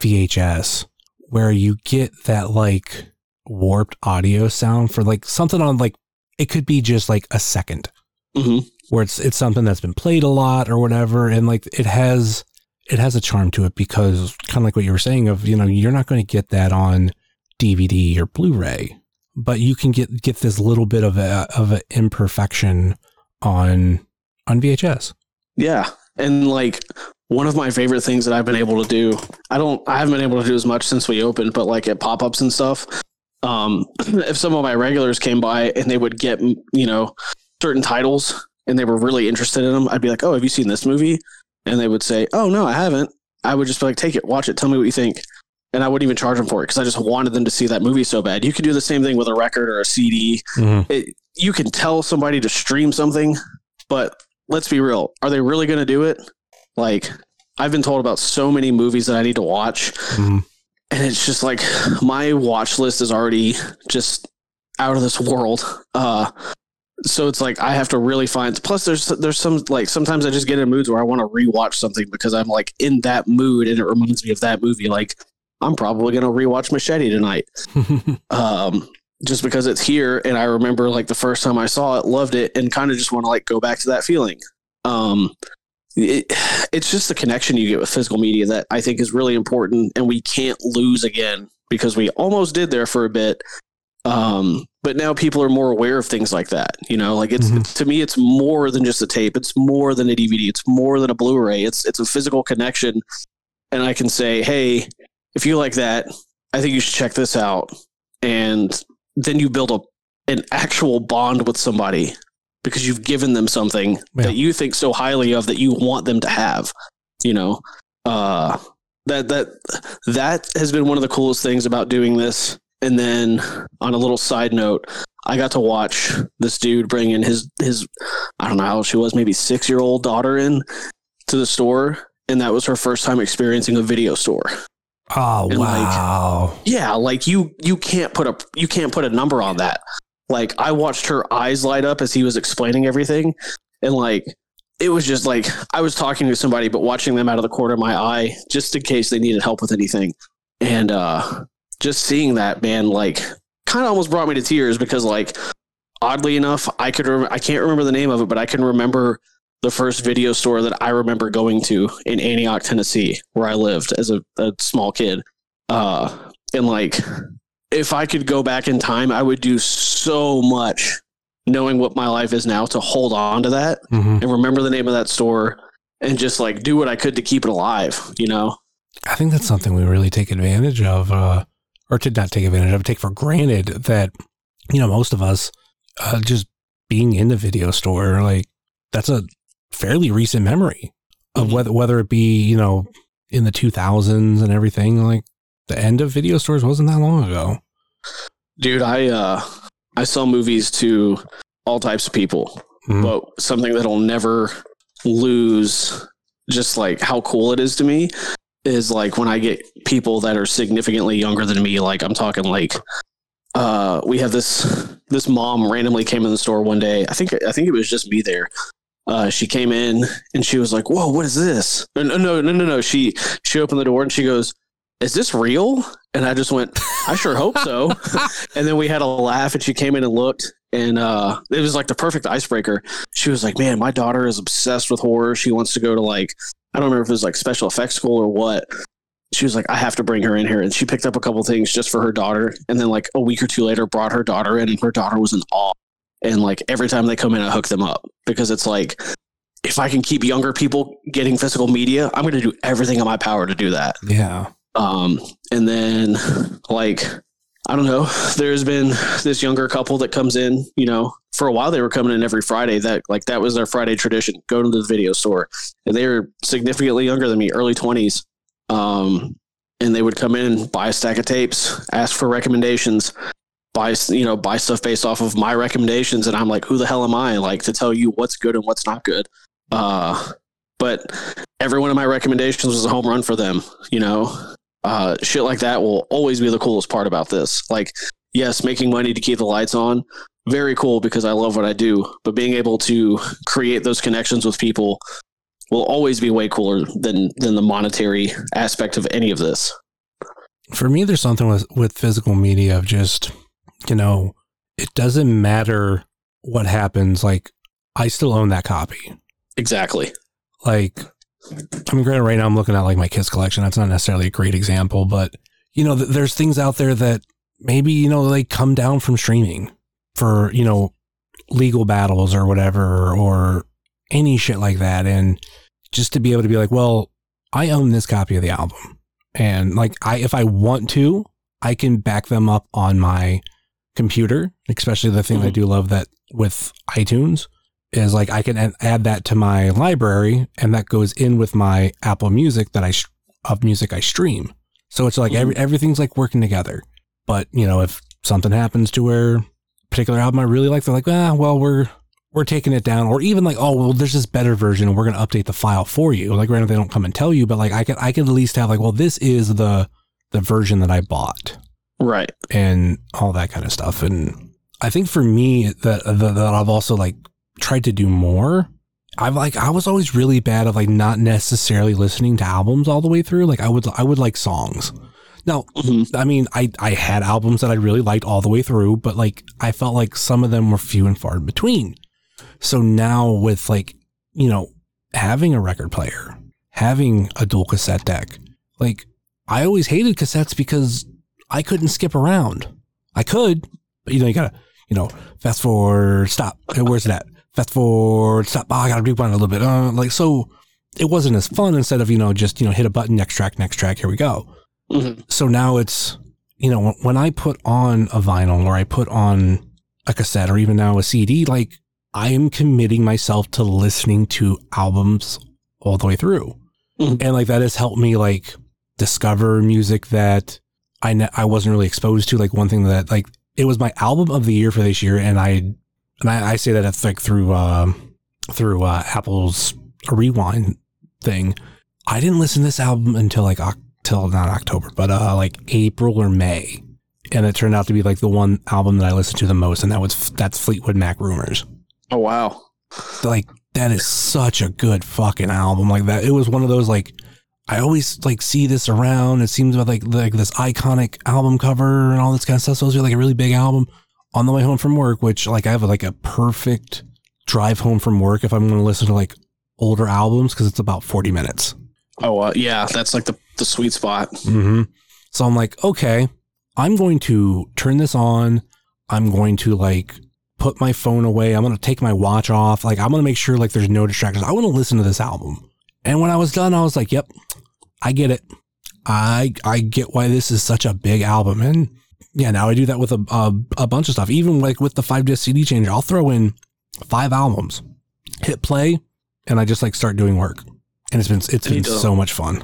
VHS, where you get that like warped audio sound for like something on like it could be just like a second Mhm. where it's it's something that's been played a lot or whatever and like it has it has a charm to it because kind of like what you were saying of you know you're not going to get that on DVD or Blu-ray but you can get get this little bit of a of an imperfection on on VHS Yeah. And like one of my favorite things that I've been able to do, I don't I haven't been able to do as much since we opened, but like at pop-ups and stuff, um if some of my regulars came by and they would get, you know, certain titles and they were really interested in them, I'd be like, "Oh, have you seen this movie?" And they would say, "Oh, no, I haven't." I would just be like, "Take it, watch it, tell me what you think." And I wouldn't even charge them for it because I just wanted them to see that movie so bad. You could do the same thing with a record or a CD it, you can tell somebody to stream something, but let's be real. Are they really going to do it? Like, I've been told about so many movies that I need to watch, Mhm. and it's just like my watch list is already just out of this world. Uh, so it's like I have to really find. Plus, there's there's some like sometimes I just get in moods where I want to rewatch something because I'm like in that mood and it reminds me of that movie. Like I'm probably gonna rewatch Machete tonight um, just because it's here and I remember like the first time I saw it, loved it, and kind of just want to like go back to that feeling. Um, it, it's just the connection you get with physical media that I think is really important, and we can't lose again because we almost did there for a bit. Um, but now people are more aware of things like that. You know, like it's Mhm. to me, it's more than just a tape. It's more than a DVD. It's more than a Blu-ray. It's it's a physical connection, and I can say, hey, if you like that, I think you should check this out. And then you build a an actual bond with somebody because you've given them something Yeah. that you think so highly of that you want them to have. You know, uh, that that that has been one of the coolest things about doing this. And then on a little side note, I got to watch this dude bring in his his I don't know how old she was, maybe six year old daughter in to the store, and that was her first time experiencing a video store. oh And, like, wow Yeah, like you you can't put a you can't put a number on that. Like I watched her eyes light up as he was explaining everything and like it was just like I was talking to somebody but watching them out of the corner of my eye just in case they needed help with anything. And uh just seeing that man like kind of almost brought me to tears because like oddly enough I could rem- I can't remember the name of it but I can remember the first video store that I remember going to in Antioch, Tennessee, where I lived as a, a small kid. Uh, and like, if I could go back in time, I would do so much knowing what my life is now to hold on to that Mhm. and remember the name of that store and just like do what I could to keep it alive, you know? I think that's something we really take advantage of, uh, or to not take advantage of, take for granted that, you know, most of us, uh, just being in the video store, like that's a fairly recent memory of Mhm. whether, whether it be, you know, in the 2000s and everything, like the end of video stores wasn't that long ago. Dude, I uh I sell movies to all types of people, Mhm. but something that'll never lose just like how cool it is to me is like when I get people that are significantly younger than me, like I'm talking like uh we have this this mom randomly came in the store one day. I think I think it was just me there. Uh, she came in and she was like, "Whoa, what is this?" No, no, no, no, no. She she opened the door and she goes, "Is this real?" And I just went, "I sure hope so." and then we had a laugh and she came in and looked and uh it was like the perfect icebreaker she was like man my daughter is obsessed with horror she wants to go to like i don't remember if it was like special effects school or what. She was like i have to bring her in here and she picked up a couple things just for her daughter and then like a week or two later brought her daughter in and her daughter was in awe. And like every time they come in i hook them up because it's like if i can keep younger people getting physical media i'm going to do everything in my power to do that. Yeah. um, and then like I don't know, there's been this younger couple that comes in, you know, for a while they were coming in every Friday. That like that was their Friday tradition, go to the video store. And they were significantly younger than me, early twenties. Um, and they would come in, buy a stack of tapes, ask for recommendations, buy you know, buy stuff based off of my recommendations. And I'm like, who the hell am I like to tell you what's good and what's not good? Uh but every one of my recommendations was a home run for them, you know uh, shit like that will always be the coolest part about this. Like, yes, making money to keep the lights on, very cool because I love what I do. But being able to create those connections with people will always be way cooler than than the monetary aspect of any of this. For me, there's something with, with physical media of just, you know, it doesn't matter what happens. Like, I still own that copy. Exactly. Like, I mean, granted, right now I'm looking at like my Kiss collection. That's not necessarily a great example, but you know, th- there's things out there that maybe you know they come down from streaming for you know legal battles or whatever or any shit like that, and just to be able to be like, well, I own this copy of the album, and like I, if I want to, I can back them up on my computer. Especially the thing I Mhm. do love that with iTunes is like I can add- that to my library and that goes in with my Apple Music that I of music I stream. So it's like every, everything's like working together. But you know, if something happens to where a particular album I really like, they're like, ah, well, we're we're taking it down, or even like, oh, well, there's this better version, and we're gonna update the file for you. Like, granted, they don't come and tell you, but like, I could I could at least have like, well, this is the the version that I bought Right. and all that kind of stuff. And I think for me that, that I've also like tried to do more. I've like I was always really bad of like not necessarily listening to albums all the way through. Like I would I would like songs. Now, Mhm. I mean, I I had albums that I really liked all the way through, but like I felt like some of them were few and far in between. So now with like, you know, having a record player, having a dual cassette deck, like I always hated cassettes because I couldn't skip around. I could, but you know, you gotta, you know, fast forward, stop. Hey, where's that? Fast forward, stop. Oh, I gotta rewind a little bit. Uh, like, so it wasn't as fun instead of, you know, just, you know, hit a button, next track, next track, here we go. Mhm. So now it's, you know, when I put on a vinyl or I put on a cassette or even now a CD, like I am committing myself to listening to albums all the way through. Mhm. And like that has helped me like discover music that I ne- I wasn't really exposed to. Like one thing that like it was my album of the year for this year, and I and I, I say that it's like through um through uh, Apple's rewind thing. I didn't listen to this album until like till not October, but uh like April or May, and it turned out to be like the one album that I listened to the most, and that was that's Fleetwood Mac Rumours. Oh wow. like that is such a good fucking album. Like that it was one of those like i always like see this around. It seems like like this iconic album cover and all this kind of stuff. So it's like a really big album on the way home from work which like i have like a perfect drive home from work if i'm going to listen to like older albums because it's about 40 minutes Oh uh, yeah, that's like the the sweet spot. Mm-hmm. So I'm like, okay, I'm going to turn this on. I'm going to like put my phone away. I'm going to take my watch off. Like, I'm going to make sure like there's no distractions. I want to listen to this album. And when I was done, I was like, yep, I get it. I I get why this is such a big album. And yeah, now I do that with a a, a bunch of stuff. Even like with the five disc CD changer, I'll throw in five albums, hit play, and I just like start doing work. And it's been it's been so much fun.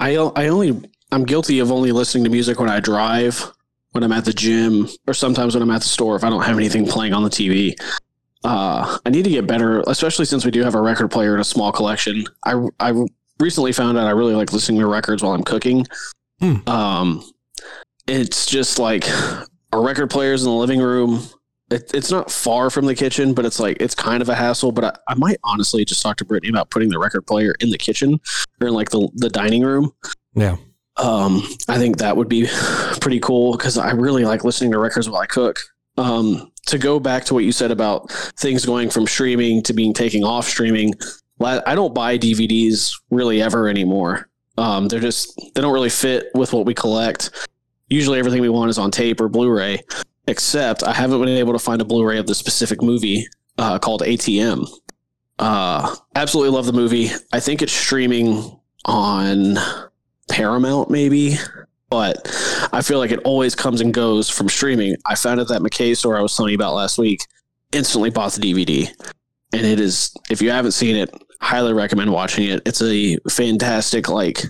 I I only I'm guilty of only listening to music when I drive when I'm at the gym or sometimes when I'm at the store if I don't have anything playing on the TV. Uh, I need to get better, especially since we do have a record player and a small collection. I I recently found out I really like listening to records while I'm cooking. Hmm. Um, it's just like our record players in the living room. It, it's not far from the kitchen, but it's like it's kind of a hassle. But I, I might honestly just talk to Brittany about putting the record player in the kitchen or in like the the dining room. Yeah. Um, I think that would be pretty cool because I really like listening to records while I cook. Um, to go back to what you said about things going from streaming to being taken off streaming, I don't buy DVDs really ever anymore. Um, they're just they don't really fit with what we collect. Usually, everything we want is on tape or Blu-ray. Except, I haven't been able to find a Blu-ray of the specific movie uh, called ATM. Uh, absolutely love the movie. I think it's streaming on Paramount, maybe, but I feel like it always comes and goes from streaming. I found it at that McKay store I was telling you about last week. Instantly bought the DVD, and it is. If you haven't seen it, highly recommend watching it. It's a fantastic, like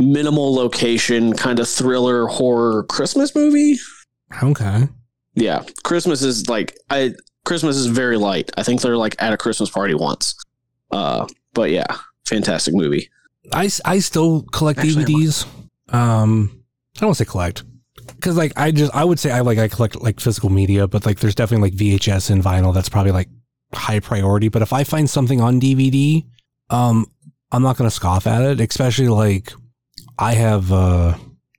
minimal location kind of thriller horror Christmas movie. Okay. Yeah, Christmas is like I Christmas is very light. I think they're like at a Christmas party once. Uh, but yeah, fantastic movie. I, I still collect Actually, DVDs. Um, I don't say collect because like I just I would say I like I collect like physical media, but like there's definitely like VHS and vinyl that's probably like high priority. But if I find something on DVD, um, I'm not gonna scoff at it. Especially like I have uh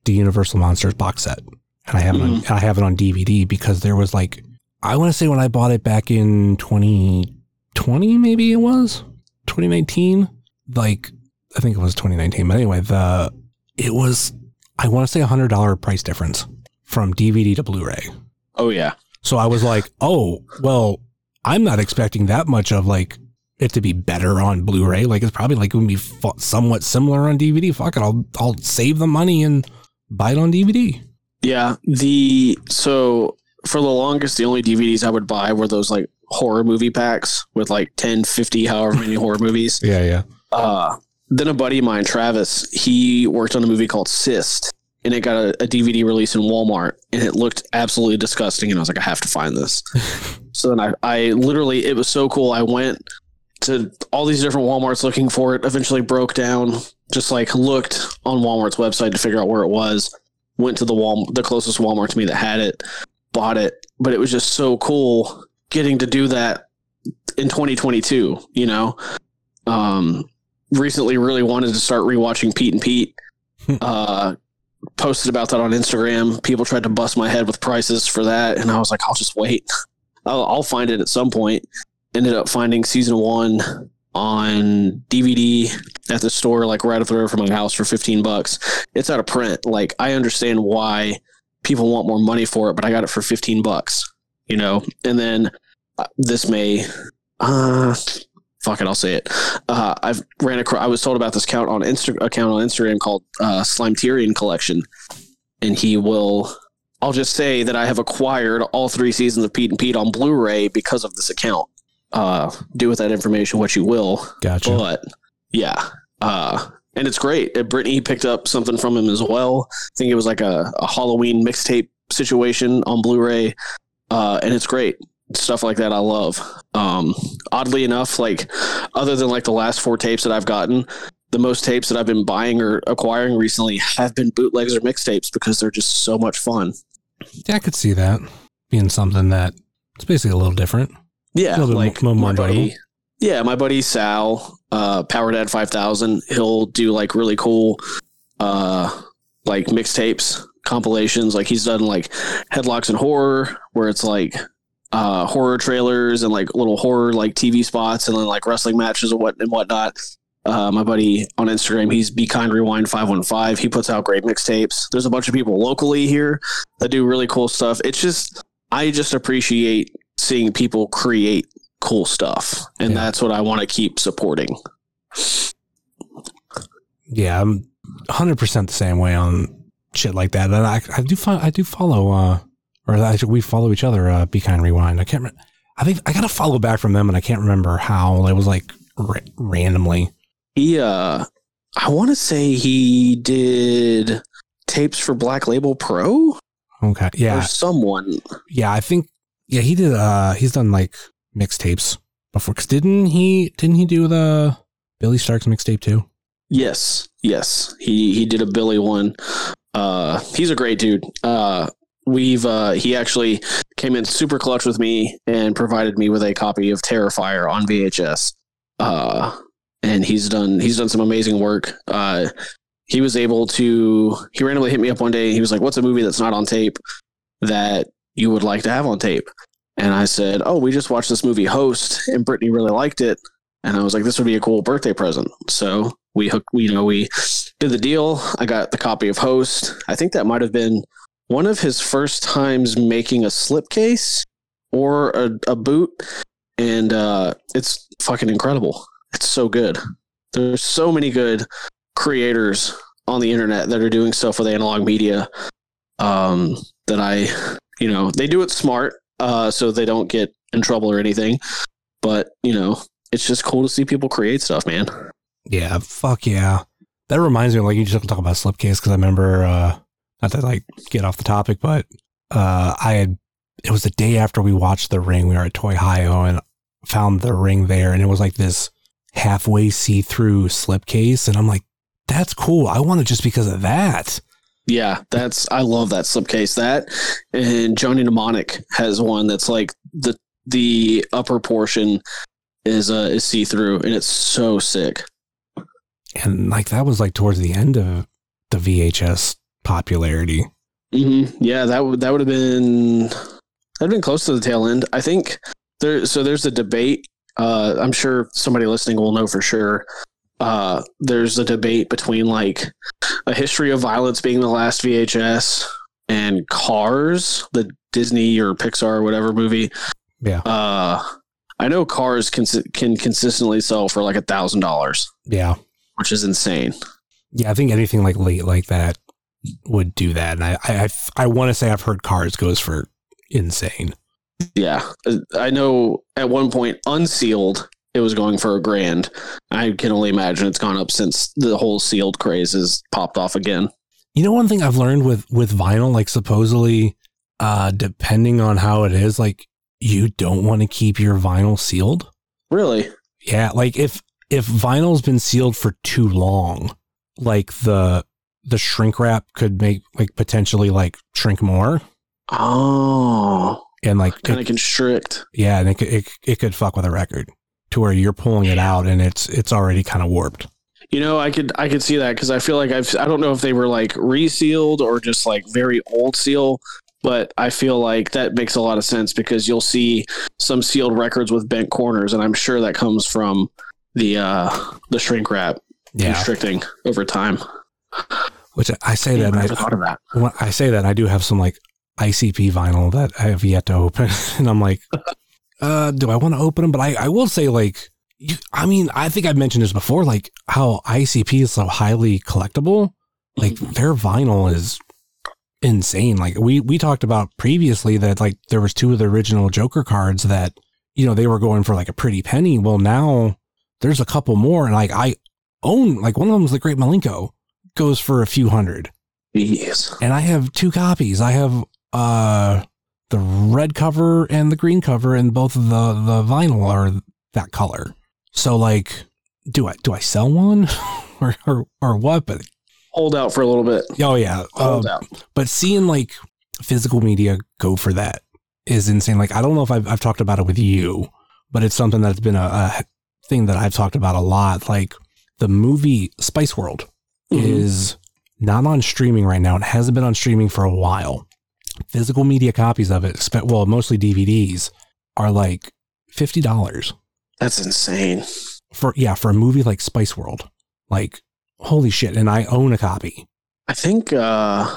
the Universal Monsters box set, and I have it on, I have it on DVD because there was like I want to say when I bought it back in 2020, maybe it was 2019, like I think it was 2019. But anyway, the it was I want to say a hundred dollar price difference from DVD to Blu-ray. Oh yeah, So I was like, oh well, I'm not expecting that much of like it to be better on Blu-ray. Like it's probably like going to be somewhat similar on DVD. Fuck it, I'll I'll save the money and buy it on DVD. yeah. The so for the longest, the only DVDs I would buy were those like horror movie packs with like 10, 50, however many horror movies. Yeah, yeah. Uh, then a buddy of mine, Travis, he worked on a movie called Cyst, and it got a, a DVD release in Walmart, and it looked absolutely disgusting. And I was like, I have to find this. so then I, I literally, it was so cool. I went to all these different WalMarts looking for it. Eventually broke down, just like looked on Walmart's website to figure out where it was. Went to the Wal, the closest Walmart to me that had it, bought it. But it was just so cool getting to do that in 2022. You know, um, recently really wanted to start rewatching Pete and Pete. uh, posted about that on Instagram. People tried to bust my head with prices for that, and I was like, I'll just wait. I'll, I'll find it at some point. Ended up finding season one on DVD at the store, like right up the road from my house for 15 bucks. It's out of print. Like, I understand why people want more money for it, but I got it for 15 bucks, you know? And then uh, this May, uh, fuck it, I'll say it. Uh, I've ran across. I was told about this account on Insta account on Instagram called uh, Slimeterian Collection, and he will. I'll just say that I have acquired all three seasons of Pete and Pete on Blu-ray because of this account. Uh, do with that information what you will, Gotcha. but yeah, uh, and it's great. Brittany picked up something from him as well. I think it was like a, a Halloween mixtape situation on Blu-ray, uh, and it's great stuff like that. I love. Um, oddly enough, like other than like the last four tapes that I've gotten, the most tapes that I've been buying or acquiring recently have been bootlegs or mixtapes because they're just so much fun. Yeah, I could see that being something that it's basically a little different. Yeah, like more my buddy. Yeah, my buddy Sal, uh, Power Dad Five Thousand. He'll do like really cool, uh, like mixtapes, compilations. Like he's done like Headlocks and Horror, where it's like uh, horror trailers and like little horror like TV spots, and then like wrestling matches and what and whatnot. Uh, my buddy on Instagram, he's Be Kind Rewind five one five. He puts out great mixtapes. There's a bunch of people locally here that do really cool stuff. It's just I just appreciate seeing people create cool stuff, and Yeah. that's what I want to keep supporting. Yeah, I'm 100 percent the same way on shit like that. And I, I do I do follow uh or actually we follow each other. Uh, Be kind rewind. I can't. Re- I think I got to follow back from them, and I can't remember how. It was like ra- randomly. He, uh, I want to say he did tapes for Black Label Pro. Okay. Yeah. or someone. Yeah. I think. Yeah. He did. Uh. He's done like mixtapes before. Cause didn't he? Didn't he do the Billy Starkz mixtape too? Yes, yes. He he did a Billy one. Uh, he's a great dude. Uh, we've uh, he actually came in super clutch with me and provided me with a copy of Terrifier on VHS. Uh, and he's done he's done some amazing work. Uh, he was able to he randomly hit me up one day. He was like, "What's a movie that's not on tape that you would like to have on tape?" And I said, "Oh, we just watched this movie Host, and Brittany really liked it." And I was like, "This would be a cool birthday present." So we hooked, you know, we did the deal. I got the copy of Host. I think that might have been one of his first times making a slipcase or a, a boot, and uh, it's fucking incredible. It's so good. There's so many good creators on the internet that are doing stuff with analog media um, that I, you know, they do it smart, uh, so they don't get in trouble or anything. But you know, it's just cool to see people create stuff, man. Yeah. Fuck yeah. That reminds me, like you just talk about slipcase because I remember, uh, not to like get off the topic, but uh, I had it was the day after we watched The Ring. We were at Toy Hio and found The Ring there, and it was like this halfway see through slipcase, and I'm like, that's cool. I want it just because of that. Yeah, that's I love that slipcase. That and Johnny Mnemonic has one that's like the the upper portion is uh is see through and it's so sick. And like that was like towards the end of the VHS popularity. hmm Yeah, that would that would have been that'd been close to the tail end. I think there. So there's a debate. Uh, I'm sure somebody listening will know for sure. Uh, there's a debate between like a history of violence being the last VHS and Cars, the Disney or Pixar or whatever movie. Yeah. Uh, I know Cars can can consistently sell for like a thousand dollars, Yeah. which is insane. Yeah. I think anything like late like that would do that. And I, I, I, want to say I've heard cars goes for insane. Yeah, Uh, I know. At one point, unsealed, it was going for a grand. I can only imagine it's gone up since the whole sealed craze has popped off again. You know, one thing I've learned with, with vinyl, like supposedly, uh, depending on how it is, like you don't want to keep your vinyl sealed. Really? Yeah. Like if, if vinyl's been sealed for too long, like the, the shrink wrap could make like potentially like shrink more Oh, and like kind it- of constrict. yeah, and it could it, it could fuck with a record to where you're pulling it out and it's it's already kind of warped. You know, I could I could see that because I feel like I've I don't know if they were like resealed or just like very old seal, but I feel like that makes a lot of sense because you'll see some sealed records with bent corners, and I'm sure that comes from the uh the shrink wrap Yeah, constricting over time. which I- say Damn, that I never I, thought of that. when I say that I do have some like ICP vinyl that I have yet to open, and I'm like, uh, do I want to open them? But I I will say like. You, I mean, I think I've mentioned this before, like how ICP is so highly collectible. Like their vinyl is insane. Like we we talked about previously that like there was two of the original Joker cards that you know they were going for like a pretty penny. Well, now there's a couple more, and like I own like one of them is the Great Milenko goes for a few hundred, Jeez. and I have two copies. I have uh the red cover and the green cover, and both of the the vinyl are that color. So like, do I do I sell one or or, or what? But Hold out for a little bit. oh yeah, Hold um, out. but seeing like physical media go for that is insane. Like I don't know if I've I've talked about it with you, but it's something that's been a, a thing that I've talked about a lot. Like the movie Spice World Mhm. is not on streaming right now. It hasn't been on streaming for a while. Physical media copies of it, well, mostly DVDs, are like fifty dollars That's insane. for yeah for a movie like Spice World. Like holy shit! And I own a copy. I think uh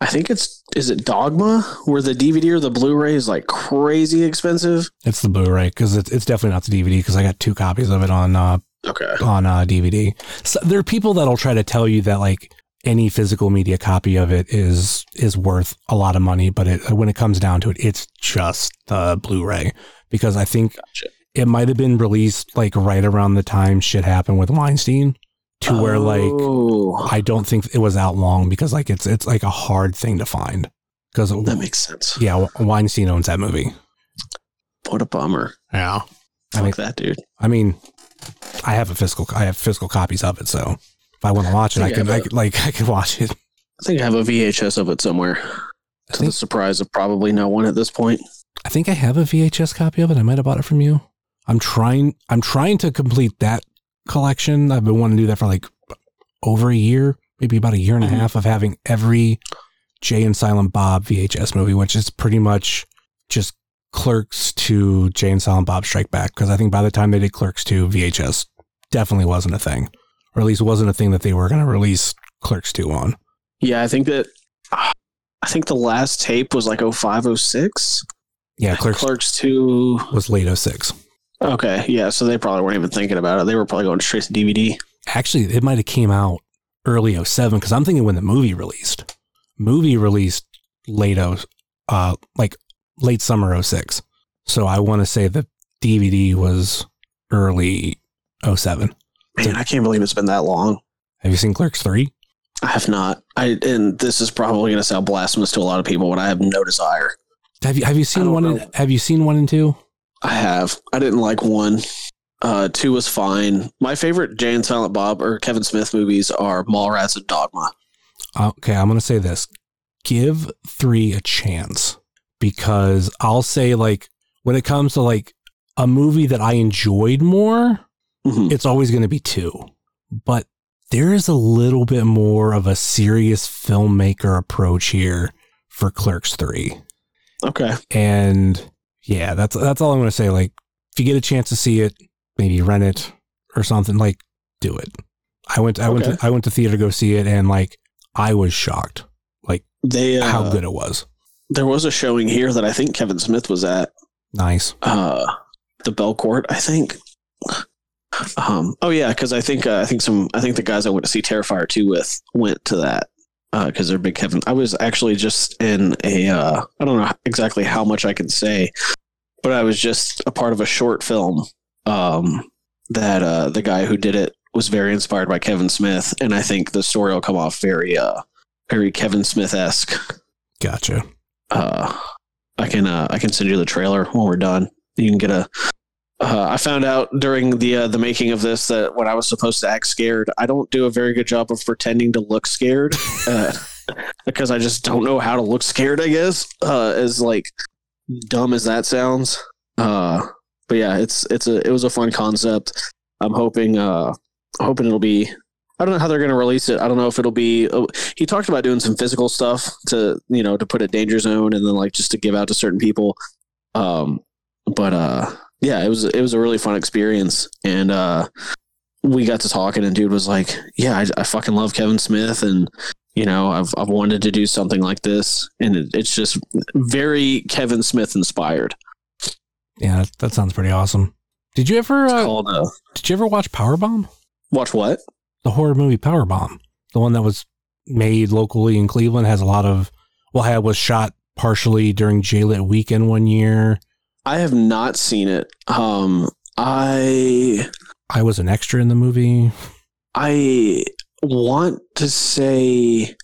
I think it's is it Dogma where the DVD or the Blu-ray is like crazy expensive. It's the Blu-ray because it's, it's definitely not the DVD because I got two copies of it on uh, Okay. on uh, DVD. So there are people that'll try to tell you that like any physical media copy of it is is worth a lot of money, but it, when it comes down to it, it's just the Blu-ray because I think Gotcha. it might have been released like right around the time shit happened with Weinstein, to where like Oh. I don't think it was out long because like it's it's like a hard thing to find. because That makes sense. yeah, Weinstein owns that movie. What a bummer. Yeah, I Fuck mean, that dude. I mean, I have a physical, I have physical copies of it, so if I want to watch it, I, I can, I I could, like, I could watch it. I think I have a VHS of it somewhere. To think, the surprise of probably no one at this point. I think I have a VHS copy of it. I might have bought it from you. I'm trying, I'm trying to complete that collection. I've been wanting to do that for like over a year, maybe about a year and a Mhm. half of having every Jay and Silent Bob VHS movie, which is pretty much just Clerks to Jay and Silent Bob Strike Back. Because I think by the time they did Clerks 2, VHS definitely wasn't a thing, or at least wasn't a thing that they were going to release Clerks 2 on. Yeah, I think that I think the last tape was like 0506. Yeah, Clerks, Clerks 2. was late 06. Okay, yeah, so they probably weren't even thinking about it. They were probably going straight to DVD. Actually, it might have came out early 07 because I'm thinking when the movie released. Movie released late 0, uh, like late summer 06. So I want to say the DVD was early 07. Man, I can't believe it's been that long. Have you seen Clerks 3? I have not. I and this is probably going to sound blasphemous to a lot of people, but I have no desire. Have you have you seen one? And, have you seen one and two? I have. I didn't like one. Uh, two was fine. My favorite Jay and Silent Bob or Kevin Smith movies are Mallrats and Dogma. Okay, I'm going to say this. Give 3 a chance because I'll say like when it comes to like a movie that I enjoyed more, Mhm. it's always going to be 2. But there is a little bit more of a serious filmmaker approach here for Clerks 3. Okay. And yeah, that's that's all I'm going to say like if you get a chance to see it, maybe rent it or something like do it. I went I went to I went to theater to go see it and like I was shocked like They uh, how good it was. There was a showing here that I think Kevin Smith was at. Nice. Uh, the Belcourt, I think. Um. Oh yeah, because I think uh, I think some I think the guys I went to see Terrifier two with went to that because they're big Kevin. I was actually just in a uh, I don't know exactly how much I can say, but I was just a part of a short film um, that uh, the guy who did it was very inspired by Kevin Smith, and I think the story will come off very uh, very Kevin Smith esque. Gotcha. Uh, I can uh, I can send you the trailer when we're done. You can get a. Uh, I found out during the uh, the making of this that when I was supposed to act scared, I don't do a very good job of pretending to look scared uh, because I just don't know how to look scared. I guess uh, as like dumb as that sounds. Uh, but yeah, it's it's a it was a fun concept. I'm hoping uh hoping it'll be. I don't know how they're going to release it. I don't know if it'll be. oh, he talked about doing some physical stuff to you know to put a danger zone and then like just to give out to certain people. Um, but uh, yeah, it was it was a really fun experience, and uh, we got to talking, and dude was like, "Yeah, I, I fucking love Kevin Smith, and you know, I've I've wanted to do something like this, and it, it's just very Kevin Smith inspired." Yeah, that, that sounds pretty awesome. Did you ever uh, called uh, did you ever watch Powerbomb? watch what? The horror movie Powerbomb. The one that was made locally in Cleveland has a lot of well, had was shot partially during J-Lit weekend one year. I have not seen it. Um, I I was an extra in the movie. I want to say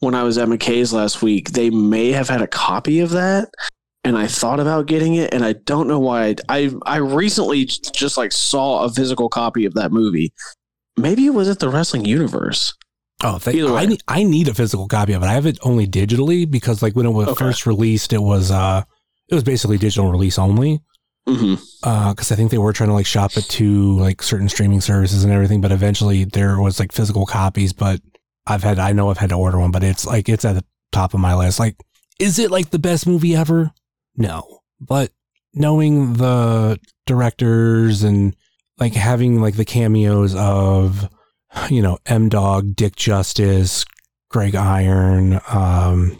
when I was at McKay's last week, they may have had a copy of that, and I thought about getting it, and I don't know why. I I, I recently just like saw a physical copy of that movie. Maybe it was at the Wrestling Universe. Oh, they, Either way. I need, I need a physical copy of it. I have it only digitally because like when it was Okay. first released, it was uh it was basically digital release only. hmm Uh, because I think they were trying to like shop it to like certain streaming services and everything, but eventually there was like physical copies. But I've had I know I've had to order one, but it's like it's at the top of my list. Like, is it like the best movie ever? No, but knowing the directors and like having like the cameos of you know M Dog, Dick Justice, Greg Iron, um,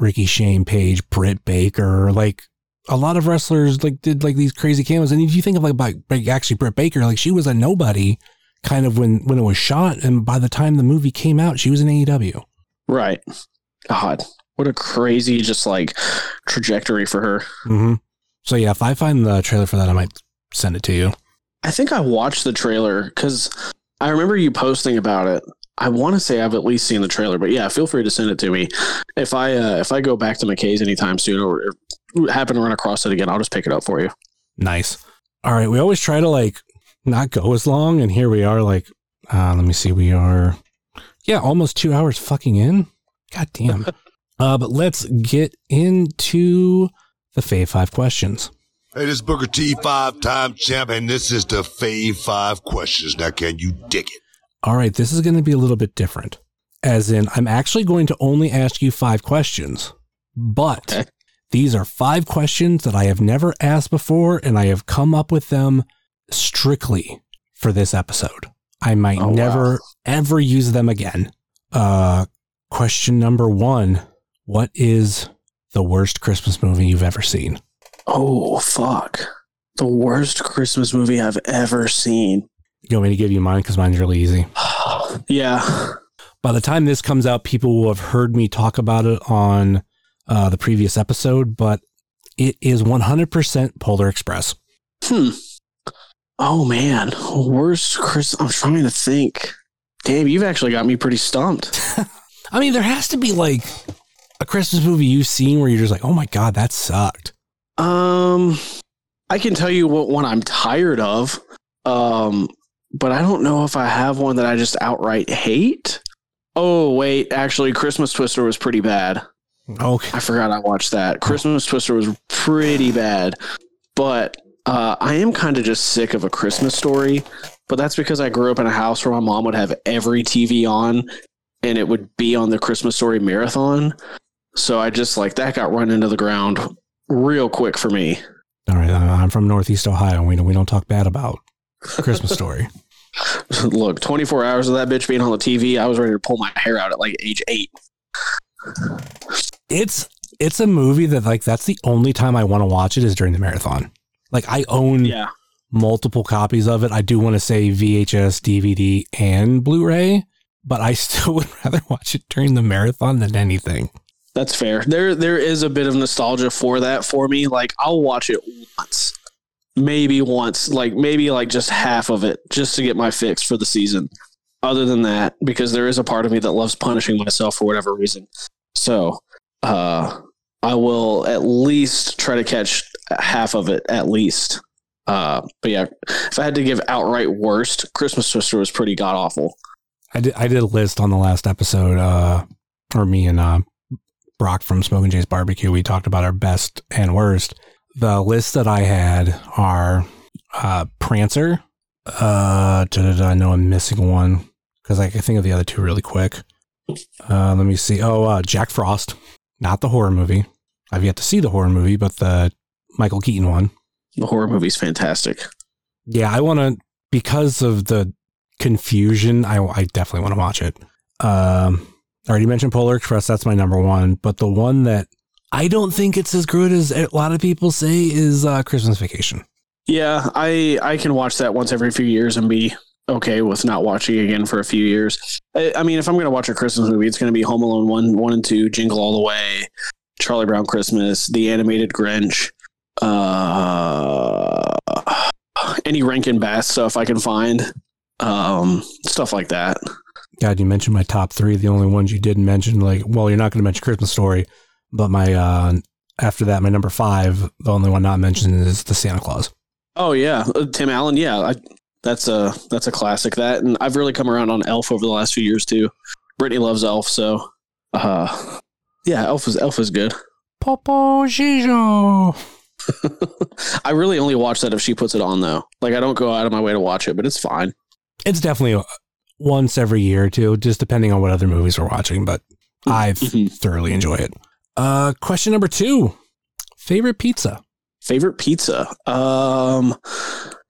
Ricky Shane Page, Britt Baker, like a lot of wrestlers like did like these crazy cameos. And if you think of like, like like, actually Britt Baker, like she was a nobody kind of when when it was shot, and by the time the movie came out, she was in AEW. Right. God, what a crazy just like trajectory for her. Mm-hmm. So yeah, if I find the trailer for that, I might send it to you. I think I watched the trailer because I remember you posting about it. I want to say I've at least seen the trailer, but yeah, feel free to send it to me. If I uh, if I go back to McKay's anytime soon or, or happen to run across it again, I'll just pick it up for you. Nice. All right. We always try to like not go as long. And here we are, like, uh, let me see. We are, yeah, almost two hours fucking in. God damn. uh, but let's get into the Fave Five questions. Hey, this is Booker T, five time champ, and this is the Fave Five questions. Now, can you dig it? All right. This is going to be a little bit different. As in, I'm actually going to only ask you five questions, but Okay. these are five questions that I have never asked before, and I have come up with them strictly for this episode. I might Oh, wow. never ever use them again. Uh, question number one What is the worst Christmas movie you've ever seen? Oh fuck! The worst Christmas movie I've ever seen. You want me to give you mine? Because mine's really easy. yeah. By the time this comes out, people will have heard me talk about it on uh, the previous episode, but it is 100% Polar Express. Hmm. Oh man, worst Chris. I'm trying to think. Damn, you've actually got me pretty stumped. I mean, there has to be like a Christmas movie you've seen where you're just like, oh my God, that sucked. Um, I can tell you what one I'm tired of. Um, but I don't know if I have one that I just outright hate. Oh wait, actually, Christmas Twister was pretty bad. Okay. I forgot I watched that. Christmas Twister was pretty bad, but uh, I am kind of just sick of a Christmas story. But that's because I grew up in a house where my mom would have every TV on, and it would be on the Christmas Story marathon. So I just like that got run into the ground real quick for me. All right. I'm from Northeast Ohio. We we don't talk bad about Christmas Story. Look, 24 hours of that bitch being on the TV, I was ready to pull my hair out at like age eight. It's it's a movie that like that's the only time I want to watch it is during the marathon. Like I own Yeah. multiple copies of it. I do want to say VHS, DVD, and Blu-ray, but I still would rather watch it during the marathon than anything. That's fair. There there is a bit of nostalgia for that for me. Like I'll watch it once. Maybe once, like maybe like just half of it just to get my fix for the season. Other than that, because there is a part of me that loves punishing myself for whatever reason. So, uh I will at least try to catch half of it at least. Uh but yeah, if I had to give outright worst, Christmas Twister was pretty god awful. I did I did a list on the last episode, uh, or me and uh, Brock from Smoking Jay's Barbecue. We talked about our best and worst. The list that I had are uh, Prancer. Uh, I know I'm missing one because I can think of the other two really quick. Uh, let me see. Oh, uh, Jack Frost, not the horror movie. I've yet to see the horror movie, but the Michael Keaton one. The horror movie's fantastic. Yeah, I want to because of the confusion. I, I definitely want to watch it. Um, I already mentioned Polar Express. That's my number one. But the one that I don't think it's as good as a lot of people say is uh, Christmas Vacation. Yeah, I I can watch that once every few years and be okay with not watching again for a few years. I, I mean, if I'm going to watch a Christmas movie, it's going to be Home Alone one, one and two, Jingle All the Way, Charlie Brown Christmas, The Animated Grinch, uh, any Rankin Bass stuff I can find, um, stuff like that. God, you mentioned my top three. The only ones you didn't mention, like, well, you're not going to mention Christmas Story, but my uh, after that, my number five, the only one not mentioned is the Santa Claus. Oh yeah, Uh, Tim Allen. Yeah, I, that's a that's a classic. That and I've really come around on Elf over the last few years too. Brittany loves Elf, so uh, yeah, Elf is Elf is good. Popo Gijo. I really only watch that if she puts it on though. Like I don't go out of my way to watch it, but it's fine. It's definitely once every year or two, just depending on what other movies we're watching. But I Mhm. thoroughly enjoy it. Uh, question number two: favorite pizza. Favorite pizza. Um,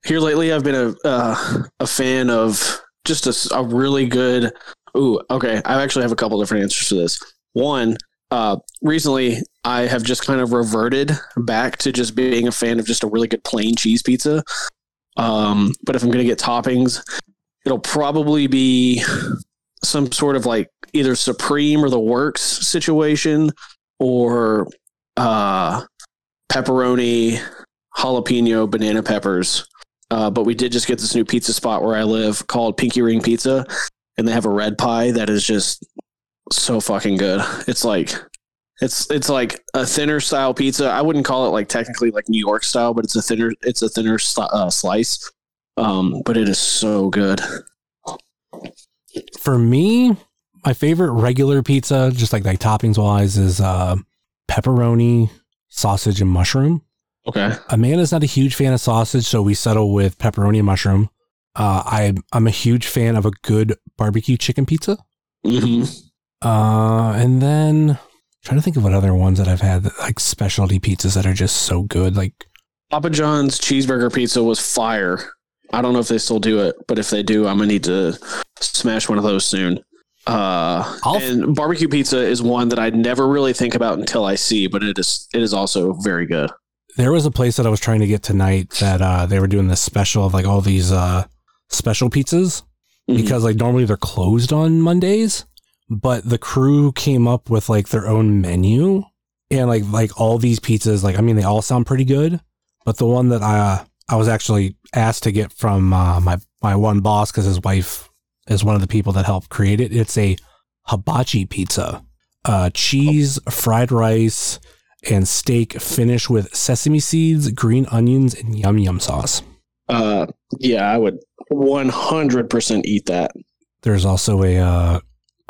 here lately, I've been a uh, a fan of just a really good. Ooh, okay. I actually have a couple different answers to this. One, uh, recently I have just kind of reverted back to just being a fan of just a really good plain cheese pizza. Um, but if I'm gonna get toppings, it'll probably be some sort of like either Supreme or the Works situation, or uh pepperoni, jalapeno, banana peppers. Uh, but we did just get this new pizza spot where I live called Pinky Ring Pizza. and they have a red pie that is just so fucking good. It's like it's it's like a thinner style pizza. I wouldn't call it like technically like New York style, but it's a thinner it's a thinner uh, slice. Um, but it is so good. For me, my favorite regular pizza, just like like toppings wise, is uh, pepperoni, sausage, and mushroom. Okay. Amanda's not a huge fan of sausage, so we settle with pepperoni and mushroom. Uh, I I'm a huge fan of a good barbecue chicken pizza. hmm Uh, and then trying to think of what other ones that I've had, like specialty pizzas that are just so good. Like Papa John's cheeseburger pizza was fire. I don't know if they still do it, but if they do, I'm gonna need to smash one of those soon. Uh, and barbecue pizza is one that I never really think about until I see, but it is it is also very good. there was a place that I was trying to get tonight that uh, they were doing this special of like all these uh, special pizzas Mhm. because like normally they're closed on Mondays, but the crew came up with like their own menu and like like all these pizzas like I mean they all sound pretty good, but the one that I uh, I was actually asked to get from uh, my my one boss because his wife is one of the people that helped create it. It's a hibachi pizza, uh, cheese, fried rice, and steak finished with sesame seeds, green onions, and yum yum sauce. Uh, yeah, I would 100% eat that. There's also a uh,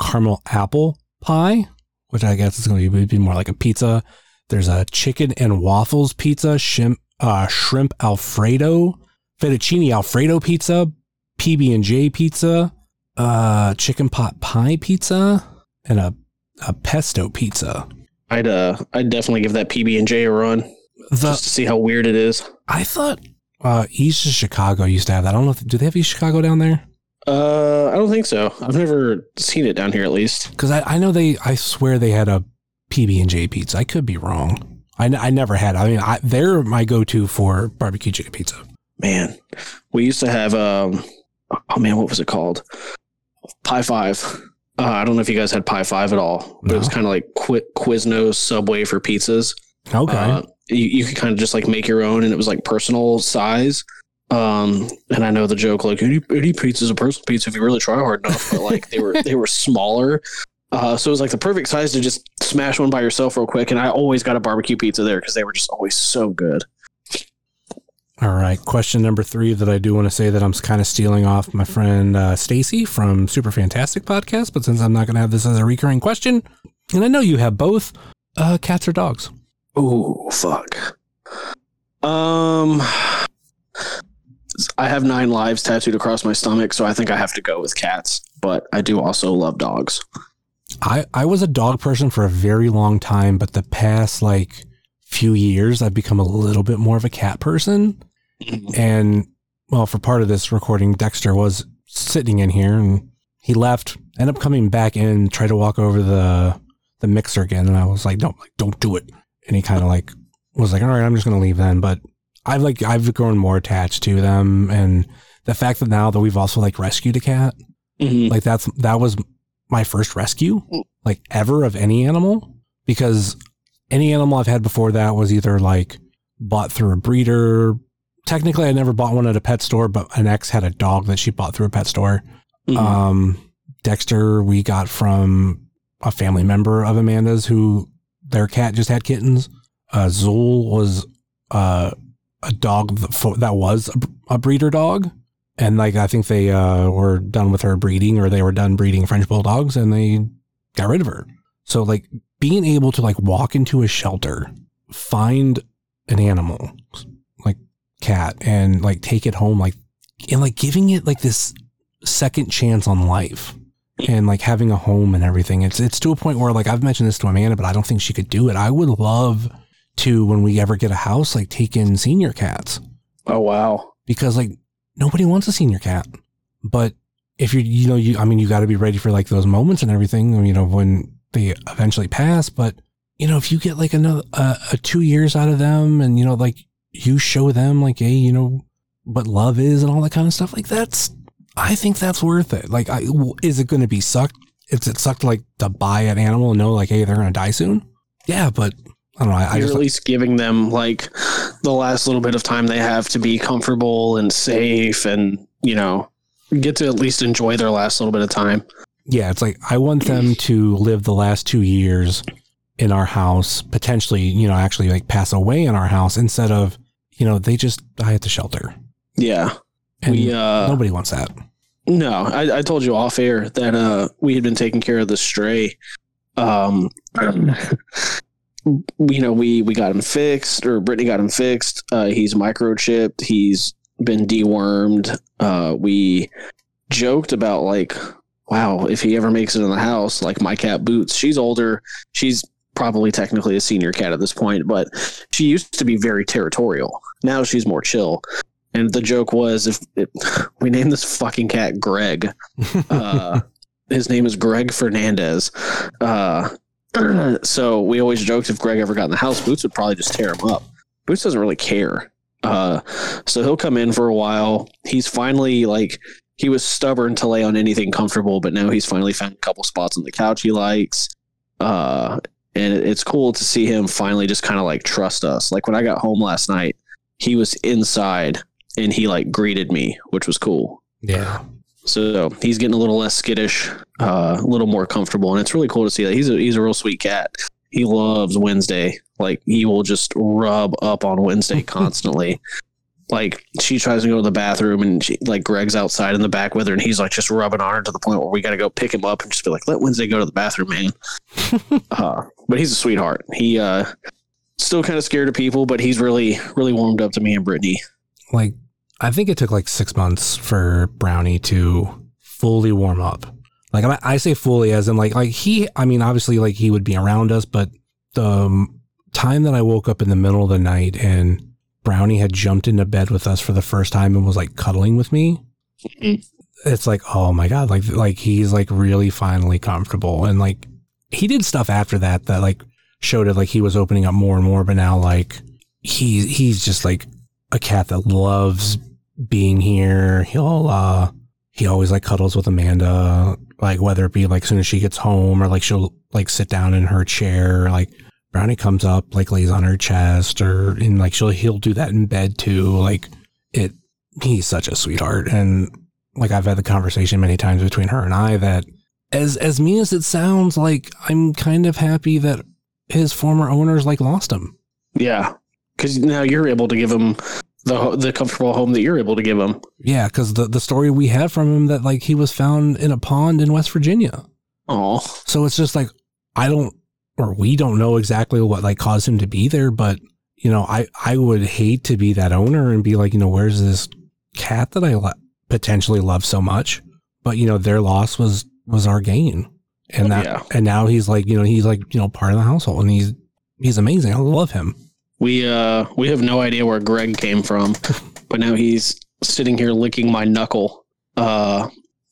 caramel apple pie, which I guess is going to be, more like a pizza. There's a chicken and waffles pizza, shrimp, uh, shrimp Alfredo, fettuccine Alfredo pizza, PB and J pizza, uh, chicken pot pie pizza, and a a pesto pizza. I'd uh, I'd definitely give that PB and J a run The just to see how weird it is. I thought uh, East of Chicago used to have that. I don't know. If, do they have East Chicago down there? Uh, I don't think so. I've never seen it down here at least. Because I, I know they. I swear they had a PB and J pizza. I could be wrong. I, n- I never had. I mean, I, they're my go-to for barbecue chicken pizza. Man, we used to have um, oh man, what was it called? Pie Five. Uh, I don't know if you guys had Pie Five at all, but it was kind of like Qu- Quiznos Subway for pizzas. Okay. Uh, you, you could kind of just like make your own, and it was like personal size. Um, and I know the joke like any any pizza is a personal pizza if you really try hard enough, but like they were they were smaller. Uh, so it was like the perfect size to just smash one by yourself real quick. And I always got a barbecue pizza there because they were just always so good. All right. Question number three that I do want to say that I'm kind of stealing off my friend uh, Stacy from Super Fantastic Podcast, but since I'm not going to have this as a recurring question, and I know you have both, uh, cats or dogs? Oh fuck. Um, I have nine lives tattooed across my stomach, so I think I have to go with cats. But I do also love dogs. I, I was a dog person for a very long time, but the past like few years, I've become a little bit more of a cat person. And well, for part of this recording, Dexter was sitting in here and he left, ended up coming back in, tried to walk over the the mixer again, and I was like, "Don't, like, don't do it." And he kind of like was like, "All right, I'm just gonna leave then." But I've like I've grown more attached to them, and the fact that now that we've also like rescued a cat, Mhm. like that's that was my first rescue, like ever of any animal, because any animal I've had before that was either like bought through a breeder. Technically, I never bought one at a pet store, but an ex had a dog that she bought through a pet store. Mhm. Um, Dexter, we got from a family member of Amanda's who their cat just had kittens. Uh, Zool was uh, a dog that, was a, a breeder dog. And like, I think they uh, were done with her breeding or they were done breeding French bulldogs and they got rid of her. So like being able to like walk into a shelter, find an animal cat and like take it home, like, and like giving it like this second chance on life and like having a home and everything. It's it's to a point where like I've mentioned this to Amanda, but I don't think she could do it. I would love to when we ever get a house, like take in senior cats oh wow. because like nobody wants a senior cat. But if you're you know you I mean you got to be ready for like those moments and everything. You know when they eventually pass, but you know if you get like another uh, a two years out of them and you know like you show them like hey you know what love is and all that kind of stuff like that's I think that's worth it. Like, I, is it going to be sucked? Is it sucked like to buy an animal and know like, hey, they're going to die soon? Yeah, but I don't know. I, I You're just at least giving them like the last little bit of time they have to be comfortable and safe, and you know, get to at least enjoy their last little bit of time. Yeah, it's like I want them to live the last two years in our house, potentially, you know, actually like pass away in our house instead of, you know, they just die at the shelter. Yeah. And we uh nobody wants that. no, I, I told you off air that uh we had been taking care of the stray. Um you know, we we got him fixed or Brittany got him fixed. Uh he's microchipped, he's been dewormed. Uh we joked about like wow, if he ever makes it in the house, like my cat Boots, she's older. She's probably technically a senior cat at this point, but she used to be very territorial. Now she's more chill. And the joke was if, if we name this fucking cat Greg, uh, his name is Greg Fernandez. Uh, so we always joked if Greg ever got in the house, Boots would probably just tear him up. Boots doesn't really care. Uh, so he'll come in for a while. He's finally like he was stubborn to lay on anything comfortable, but now he's finally found a couple spots on the couch he likes. Uh, and it's cool to see him finally just kind of like trust us. Like when I got home last night, he was inside and he like greeted me, which was cool. Yeah. So he's getting a little less skittish, uh, a little more comfortable, and it's really cool to see that he's a he's a real sweet cat. He loves Wednesday. Like he will just rub up on Wednesday constantly. like she tries to go to the bathroom, and she, like Greg's outside in the back with her, and he's like just rubbing on her to the point where we got to go pick him up and just be like, "Let Wednesday go to the bathroom, man." uh, but he's a sweetheart. He uh, still kind of scared of people, but he's really really warmed up to me and Brittany. Like, I think it took like six months for Brownie to fully warm up. Like, I, I say fully as in like, like he, I mean, obviously, like he would be around us, but the um, time that I woke up in the middle of the night and Brownie had jumped into bed with us for the first time and was like cuddling with me. Mhm. It's like, oh my God, like, like he's like really finally comfortable. And like, he did stuff after that that like showed it like he was opening up more and more, but now like he, he's just like a cat that loves being here. He'll, uh, he always like cuddles with Amanda, like whether it be like soon as she gets home or like she'll like sit down in her chair, like Brownie comes up, like lays on her chest or and like she'll, he'll do that in bed too. Like it, he's such a sweetheart. And like I've had the conversation many times between her and I that as, as mean as it sounds, like I'm kind of happy that his former owners like lost him. Yeah, because now you're able to give him the the comfortable home that you're able to give him. Yeah, because the, the story we had from him that like he was found in a pond in West Virginia. Oh, So it's just like I don't or we don't know exactly what like caused him to be there, but you know, I I would hate to be that owner and be like, you know, where's this cat that I lo- potentially love so much? But you know, their loss was was our gain. And that Yeah. and now he's like, you know, he's like, you know, part of the household and he's he's amazing. I love him. we uh we have no idea where Greg came from, but now he's sitting here licking my knuckle. Uh,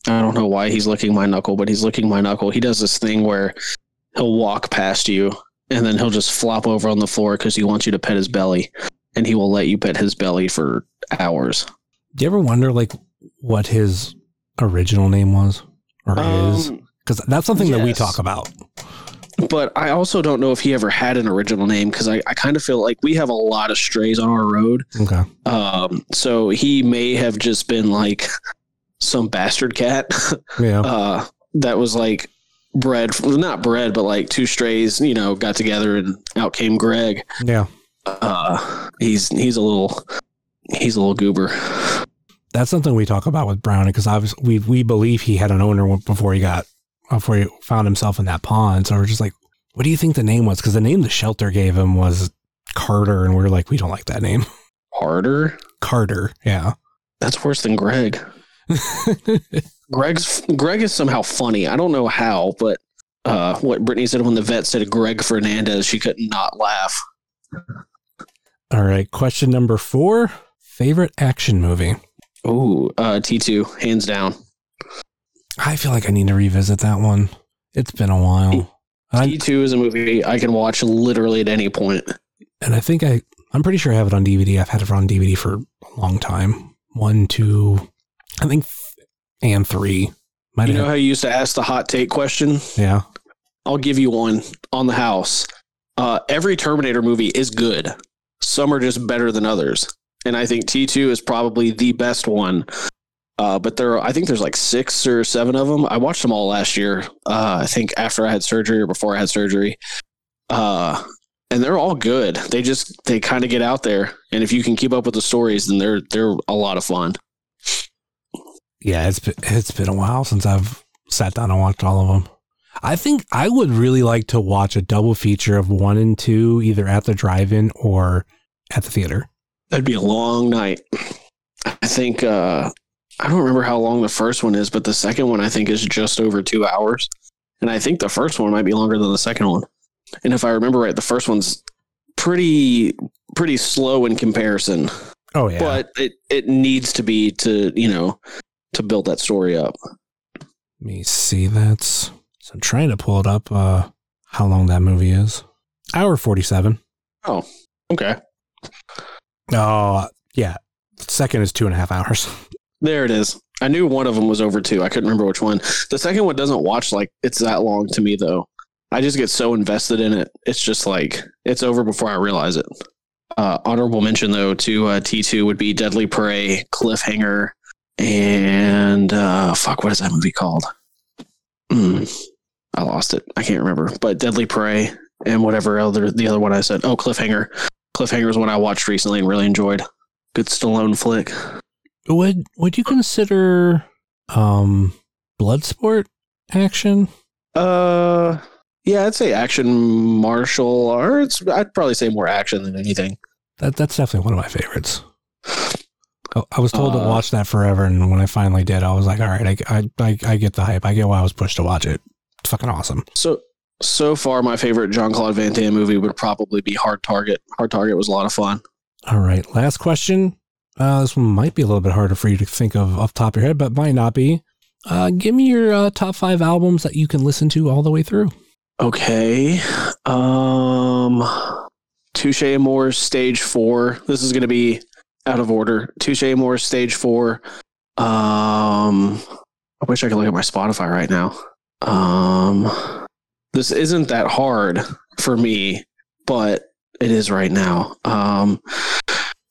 I don't know why he's licking my knuckle, but he's licking my knuckle. He does this thing where he'll walk past you and then he'll just flop over on the floor because he wants you to pet his belly, and he will let you pet his belly for hours. Do you ever wonder like what his original name was? Or is? Um, Because that's something that we talk about. but I also don't know if he ever had an original name because I, I kind of feel like we have a lot of strays on our road. Okay. Um, so he may have just been like some bastard cat Yeah. uh, that was like bred, not bred, but like two strays, you know, got together and out came Greg. yeah. Uh, he's he's a little he's a little goober. That's something we talk about with Brownie because obviously we we believe he had an owner before he got before he found himself in that pond. So we're just like, what do you think the name was? Because the name the shelter gave him was Carter, and we are like, we don't like that name. Carter. Carter. Yeah. That's worse than Greg. Greg's Greg is somehow funny. I don't know how, but uh, what Brittany said when the vet said Greg Fernandez, she could not laugh. All right. Question number four: favorite action movie. Ooh, uh, T two, hands down. I feel like I need to revisit that one. It's been a while. I, T two is a movie I can watch literally at any point. and I think I, I'm pretty sure I have it on DVD. I've had it on DVD for a long time. One, two, I think, th- and three. Might You know how you used to ask the hot take question? yeah. I'll give you one on the house. Uh, every Terminator movie is good. Some are just better than others, and I think T two is probably the best one. Uh, but there, are, I think there's like six or seven of them. I watched them all last year. Uh, I think after I had surgery or before I had surgery. Uh, and they're all good. They just they kind of get out there, and if you can keep up with the stories, then they're they're a lot of fun. Yeah, it's been, it's been a while since I've sat down and watched all of them. I think I would really like to watch a double feature of one and two, either at the drive-in or at the theater. That'd be a long night. I think uh, I don't remember how long the first one is, but the second one I think is just over two hours, and I think the first one might be longer than the second one. And if I remember right, the first one's pretty pretty slow in comparison, Oh yeah, but it it needs to be to you know to build that story up. let me see. That's so I'm trying to pull it up. Uh, how long that movie is? Hour forty-seven. Oh. Okay, Oh yeah, second is two and a half hours. there it is. I knew one of them was over two. I couldn't remember which one. The second one doesn't watch like it's that long to me though. I just get so invested in it. It's just like it's over before I realize it. Uh, honorable mention though to uh, T two would be Deadly Prey, Cliffhanger, and uh, fuck, what is that movie called? Mm, I lost it. I can't remember. But Deadly Prey and whatever other the other one I said. Oh, Cliffhanger. Cliffhanger is one I watched recently and really enjoyed. Good Stallone flick. Would would you consider um Bloodsport action? Uh, yeah, I'd say action martial arts. I'd probably say more action than anything. That that's definitely one of my favorites. I, I was told to Uh, watch that forever, and when I finally did, I was like, "All right, I, I I I get the hype. I get why I was pushed to watch it. It's fucking awesome." So so far, my favorite Jean-Claude Van Damme movie would probably be Hard Target. Hard Target was a lot of fun. All right, last question. Uh, this one might be a little bit harder for you to think of off top of your head, but might not be. Uh, give me your uh, top five albums that you can listen to all the way through. Okay. Um, Touche Amore Stage Four. This is going to be out of order. Touche Amore Stage Four. Um, I wish I could look at my Spotify right now. Um, this isn't that hard for me, but it is right now. Um,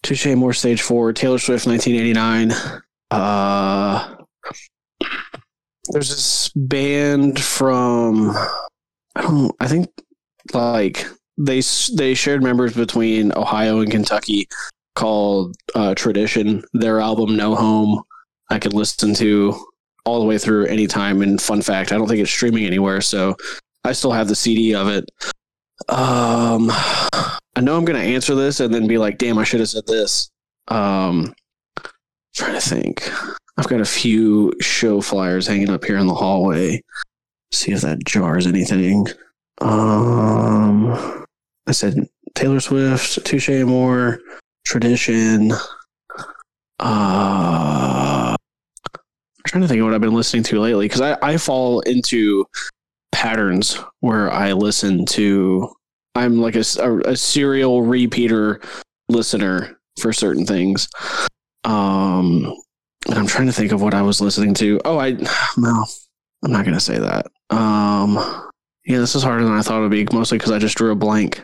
Touche Amore Stage Four. Taylor Swift, 1989. Uh, there's this band from I don't. I think like they they shared members between Ohio and Kentucky called uh, Tradition. Their album No Home I could listen to all the way through anytime. And fun fact, I don't think it's streaming anywhere, so I still have the CD of it. Um, I know I'm gonna answer this and then be like, "Damn, I should have said this." Um, trying to think. I've got a few show flyers hanging up here in the hallway see if that jars anything. Um, I said Taylor Swift, Touche Amore, Tradition. Uh, I'm trying to think of what I've been listening to lately because I, I fall into patterns where I listen to. I'm like a serial repeater listener for certain things. Um, and I'm trying to think of what I was listening to. Oh, I no, I'm not gonna say that. Um, yeah, this is harder than I thought it would be, mostly because I just drew a blank.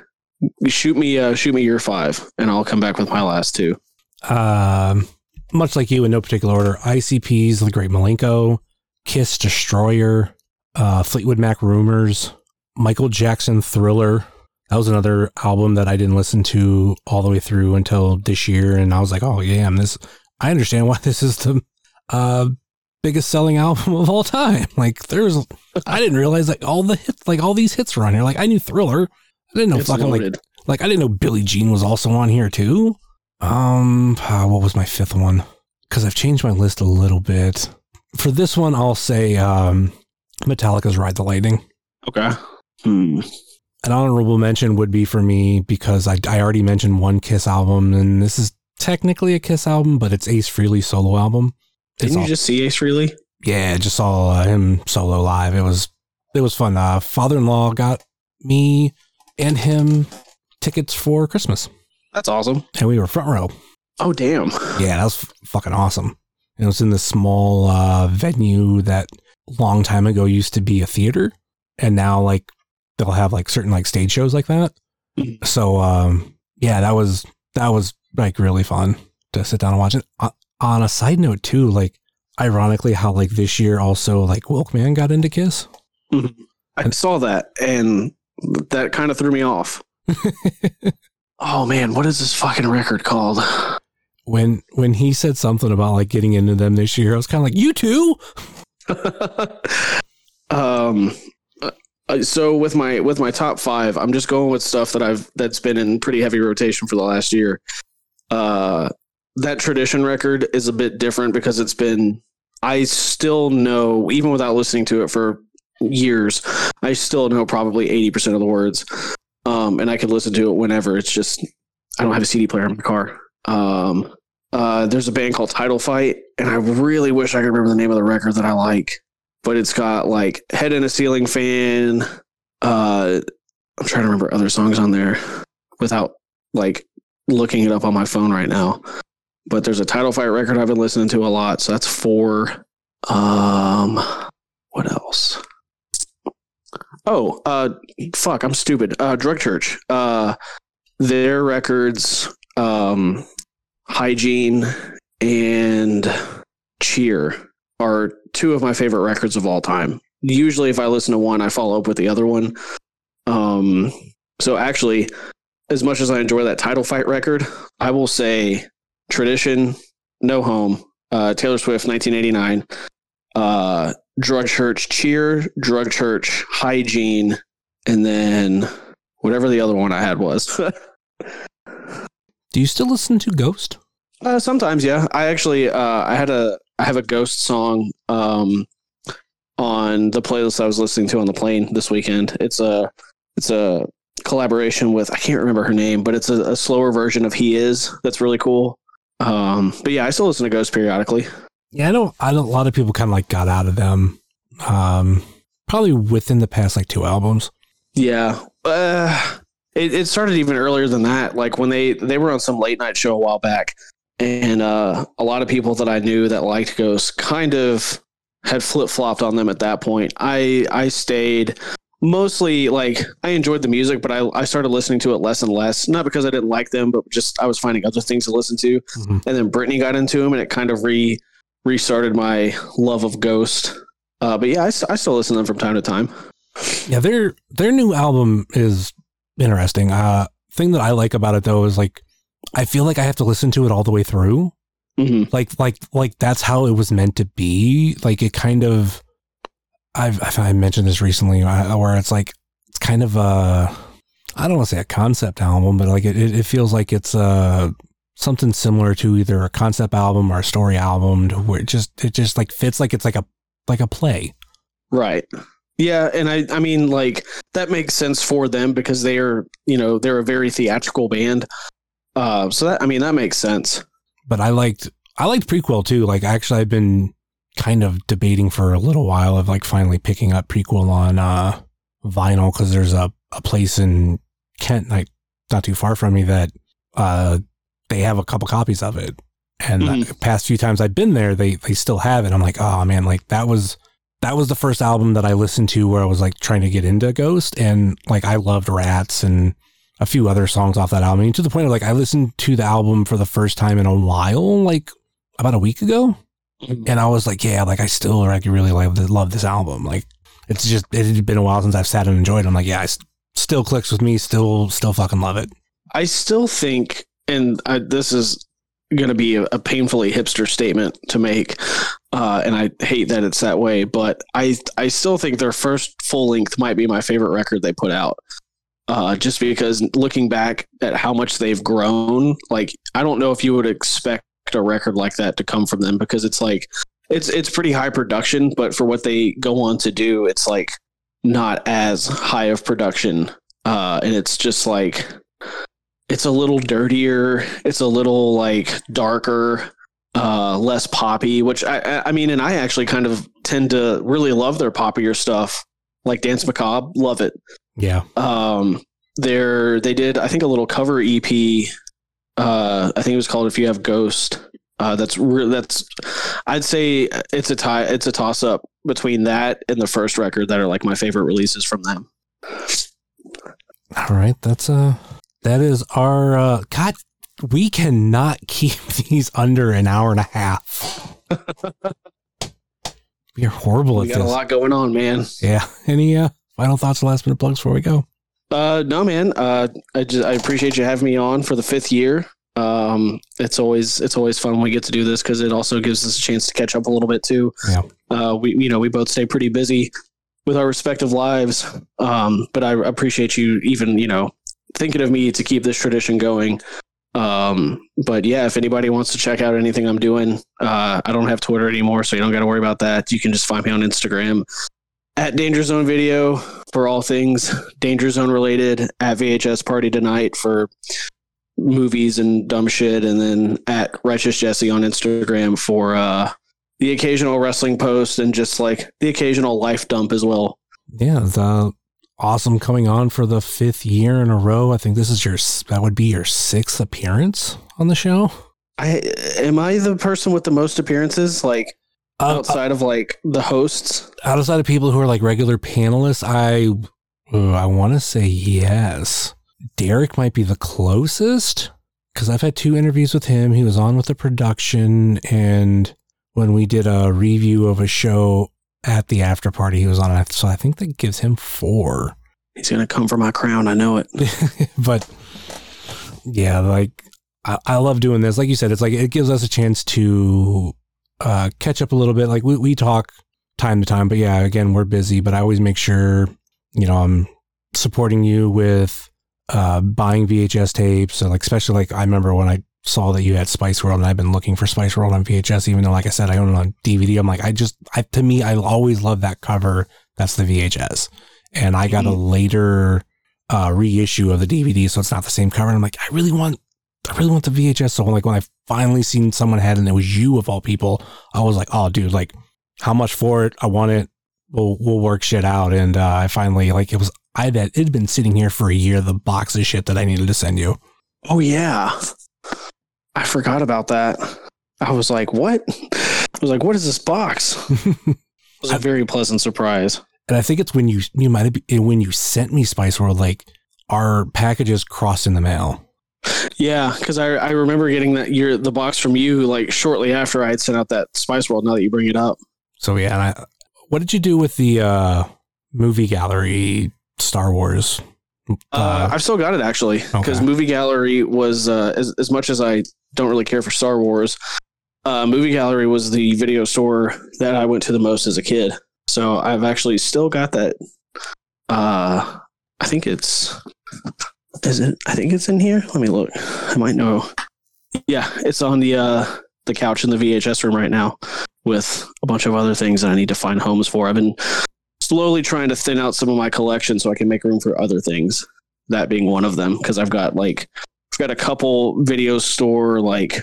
Shoot me, uh, shoot me your five, and I'll come back with my last two. Um, much like you, in no particular order, ICP's The Great Milenko, Kiss Destroyer, uh, Fleetwood Mac Rumours, Michael Jackson Thriller. That was another album that I didn't listen to all the way through until this year, and I was like, "Oh yeah, I'm this." I understand why this is the uh, biggest selling album of all time. Like, there's, I didn't realize like all the hits, like all these hits were on here. Like, I knew Thriller, I didn't know It's fucking like like I didn't know Billie Jean was also on here too. Um, uh, what was my fifth one? Because I've changed my list a little bit. For this one, I'll say um, Metallica's "Ride the Lightning." okay. Hmm. An honorable mention would be for me because I, I already mentioned one Kiss album, and this is technically a Kiss album, but it's Ace Frehley's solo album. It's Didn't all- you just see Ace Frehley? yeah, just saw uh, him solo live. It was it was fun. Uh, father-in-law got me and him tickets for Christmas, That's awesome. and we were front row. Oh damn. Yeah, that was f- fucking awesome. And it was in this small uh, venue that long time ago used to be a theater, and now like they'll have like certain like stage shows like that. Mhm. So um, yeah, that was that was like really fun to sit down and watch it. Uh, on a side note too, like ironically how like this year also like Wilkman got into Kiss. I saw that and that kind of threw me off. oh man, what is this fucking record called? When when he said something about like getting into them this year, I was kind of like, you too. um uh, so with my with my top 5, I'm just going with stuff that I've that's been in pretty heavy rotation for the last year. Uh that tradition record is a bit different because it's been I still know even without listening to it for years, I still know probably 80% of the words. Um and I could listen to it whenever. It's just I don't have a CD player in my car. Um uh there's a band called Title Fight and I really wish I could remember the name of the record that I like. But it's got like Head in a Ceiling Fan. Uh I'm trying to remember other songs on there without like looking it up on my phone right now. But there's a title fight record I've been listening to a lot, so that's four. Um, what else? Oh, uh, fuck, I'm stupid. Uh, Drug Church. Uh, their records, um, Hygiene and Cheer are two of my favorite records of all time. Usually, if I listen to one, I follow up with the other one. Um, so actually, as much as I enjoy that title fight record, I will say Tradition, No Home, uh, Taylor Swift, 1989, uh, Drug Church, Cheer, Drug Church, Hygiene, and then whatever the other one I had was. Do you still listen to Ghost? uh, sometimes, yeah. I actually, uh, I had a, I have a Ghost song um, on the playlist I was listening to on the plane this weekend. It's a, it's a collaboration with I can't remember her name, but it's a, a slower version of He Is. That's really cool. Um, but yeah, I still listen to Ghost periodically. Yeah, I don't. I don't. a lot of people kind of like got out of them. Um, probably within the past like two albums. Yeah, uh, it, it started even earlier than that. Like when they they were on some late night show a while back, and uh, a lot of people that I knew that liked Ghost kind of had flip flopped on them at that point. I I stayed mostly like I enjoyed the music, but I, I started listening to it less and less. Not because I didn't like them, but just I was finding other things to listen to. Mhm. And then Brittany got into them, and it kind of re restarted my love of Ghost. Uh, but yeah, I still listen to them from time to time. Yeah, their their new album is interesting. Uh, thing that I like about it though is like I feel like I have to listen to it all the way through. hmm Like like like that's how it was meant to be. Like it kind of. I've I've mentioned this recently, uh, where it's like it's kind of a I don't want to say a concept album, but like it, it, it feels like it's uh something similar to either a concept album or a story album, to where it just it just like fits like it's like a like a play. Right. Yeah, and I I mean like that makes sense for them because they are you know they're a very theatrical band. Uh, so that I mean that makes sense. but I liked I liked Prequelle too. Like actually, I've been kind of debating for a little while of like finally picking up Prequelle on uh, vinyl because there's a, a place in Kent, like not too far from me, that uh, they have a couple copies of it. And Mhm. the past few times I've been there, they they still have it. I'm like, oh man, like that was that was the first album that I listened to where I was like trying to get into Ghost, and like I loved Rats and a few other songs off that album. I mean, to the point of like I listened to the album for the first time in a while, like about a week ago, mm-hmm. and I was like, yeah, like I still like really love this, love this album. Like it's just it had been a while since I've sat and enjoyed. it. I'm like, yeah, it still clicks with me. Still, still fucking love it. I still think, and I, this is going to be a, a painfully hipster statement to make, uh, and I hate that it's that way, but I I still think their first full length might be my favorite record they put out. Uh, just because looking back at how much they've grown, like I don't know if you would expect a record like that to come from them because it's like it's it's pretty high production, but for what they go on to do, it's like not as high of production, uh, and it's just like it's a little dirtier it's a little like darker uh less poppy which I- I I mean and I actually kind of tend to really love their poppier stuff like Dance Macabre love it Yeah, um they're they did I think a little cover EP uh I think it was called If You Have Ghost uh that's re- that's I'd say it's a tie it's a toss up between that and the first record that are like my favorite releases from them all right. That's uh, that is our uh, God. We cannot keep these under an hour and a half. You're horrible We at this. We got a lot going on, man. Yeah. Any uh, final thoughts, last minute plugs before we go? Uh, no, man. Uh, I just I appreciate you having me on for the fifth year. Um, it's always it's always fun when we get to do this because it also gives us a chance to catch up a little bit too. Yeah. Uh, we you know we both stay pretty busy with our respective lives. Um, but I appreciate you even you know thinking of me to keep this tradition going. Um, but yeah, if anybody wants to check out anything I'm doing, uh, I don't have Twitter anymore, so you don't got to worry about that. You can just find me on Instagram at Danger Zone Video for all things Danger Zone related, at VHS Party Tonight for movies and dumb shit, and then at Righteous Jesse on Instagram for uh, the occasional wrestling post and just like the occasional life dump as well. Yeah, the awesome coming on for the fifth year in a row. I think this is your that would be your sixth appearance on the show. I am I the person with the most appearances like Uh, outside of like the hosts? outside of people who are like regular panelists, I uh, I want to say yes. Derek might be the closest because I've had two interviews with him. He was on with the production, and when we did a review of a show at the after party, he was on it. So I think that gives him four. He's gonna come for my crown. I know it. but yeah, like I, I love doing this. Like you said, it's like it gives us a chance to uh, catch up a little bit. Like we, we talk time to time, but yeah, again, we're busy, but I always make sure, you know, I'm supporting you with uh, buying VHS tapes. So like, especially like I remember when I saw that you had Spice World and I've been looking for Spice World on VHS, even though, like I said, I own it on DVD. I'm like, I just, I, to me, I always love that cover. That's the VHS. And I got a later uh, reissue of the DVD, so it's not the same cover. And I'm like, I really want, I really want the VHS. So like when I finally seen someone had it and it was you of all people, I was like, oh, dude, like how much for it? I want it. We'll we'll work shit out. And uh, I finally like it was. I bet it had been sitting here for a year. The box of shit that I needed to send you. Oh yeah. I forgot about that. I was like, what? I was like, what is this box? It was a very pleasant surprise. And I think it's when you you might have been, when you sent me Spice World, like our packages crossed in the mail. Yeah, because I, I remember getting that your the box from you like shortly after I had sent out that Spice World. Now that you bring it up, So yeah, and I, what did you do with the uh, movie gallery Star Wars? uh, I've still got it actually because Okay. Movie Gallery was uh, as as much as I don't really care for Star Wars. Uh, Movie Gallery was the video store that I went to the most as a kid. So I've actually still got that. Uh, I think it's is it? I think it's in here. Let me look. I might know. Yeah, it's on the uh, the couch in the VHS room right now with a bunch of other things that I need to find homes for. I've been slowly trying to thin out some of my collection so I can make room for other things. That being one of them because I've got like I've got a couple video store like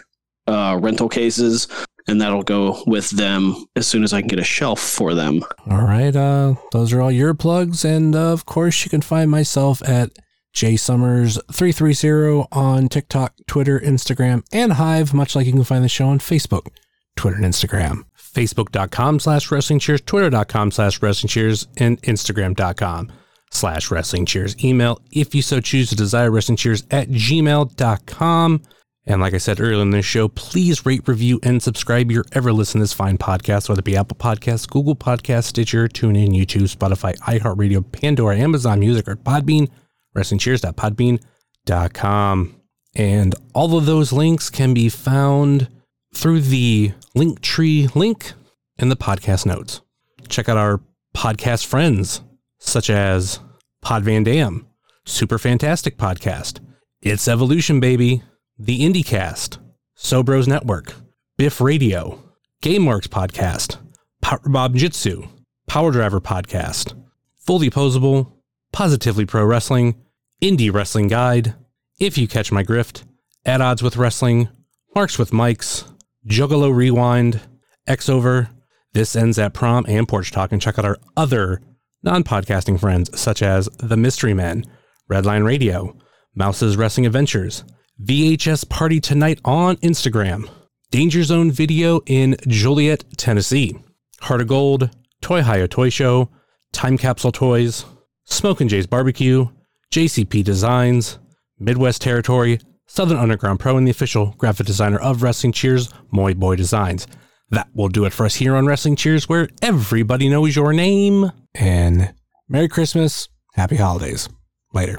uh, rental cases, and that'll go with them as soon as I can get a shelf for them. All right, uh, those are all your plugs, and uh, of course, you can find myself at jsummers330 on TikTok, Twitter, Instagram, and Hive, much like you can find the show on Facebook, Twitter, and Instagram. Facebook.com slash wrestling cheers, Twitter.com slash wrestling cheers, and Instagram.com slash wrestling cheers. Email, if you so choose to desire, wrestling cheers at gmail.com. And like I said earlier in this show, please rate, review, and subscribe your ever listen this fine podcast, whether it be Apple Podcasts, Google Podcasts, Stitcher, TuneIn, YouTube, Spotify, iHeartRadio, Pandora, Amazon Music, or Podbean, WrestlingCheers.podbean.com. And all of those links can be found through the link tree link in the podcast notes. Check out our podcast friends, such as Pod Van Dam, Super Fantastic Podcast, It's Evolution Baby, The IndieCast, Sobros Network, Biff Radio, GameWorks Podcast, Power Bob Jitsu, Power Driver Podcast, Fully Posable, Positively Pro Wrestling, Indie Wrestling Guide, If You Catch My Grift, At Odds with Wrestling, Marks with Mikes, Juggalo Rewind, X Over, This Ends at Prom, and Porch Talk, and check out our other non podcasting friends such as The Mystery Men, Redline Radio, Mouse's Wrestling Adventures, VHS Party Tonight on Instagram, Danger Zone Video in Joliet, Tennessee, Heart of Gold, Toy Hio Toy Show, Time Capsule Toys, Smoke and Jay's Barbecue, JCP Designs, Midwest Territory, Southern Underground Pro, and the official graphic designer of Wrestling Cheers, Moy Boy Designs. That will do it for us here on Wrestling Cheers, where everybody knows your name. And Merry Christmas, Happy Holidays. Later.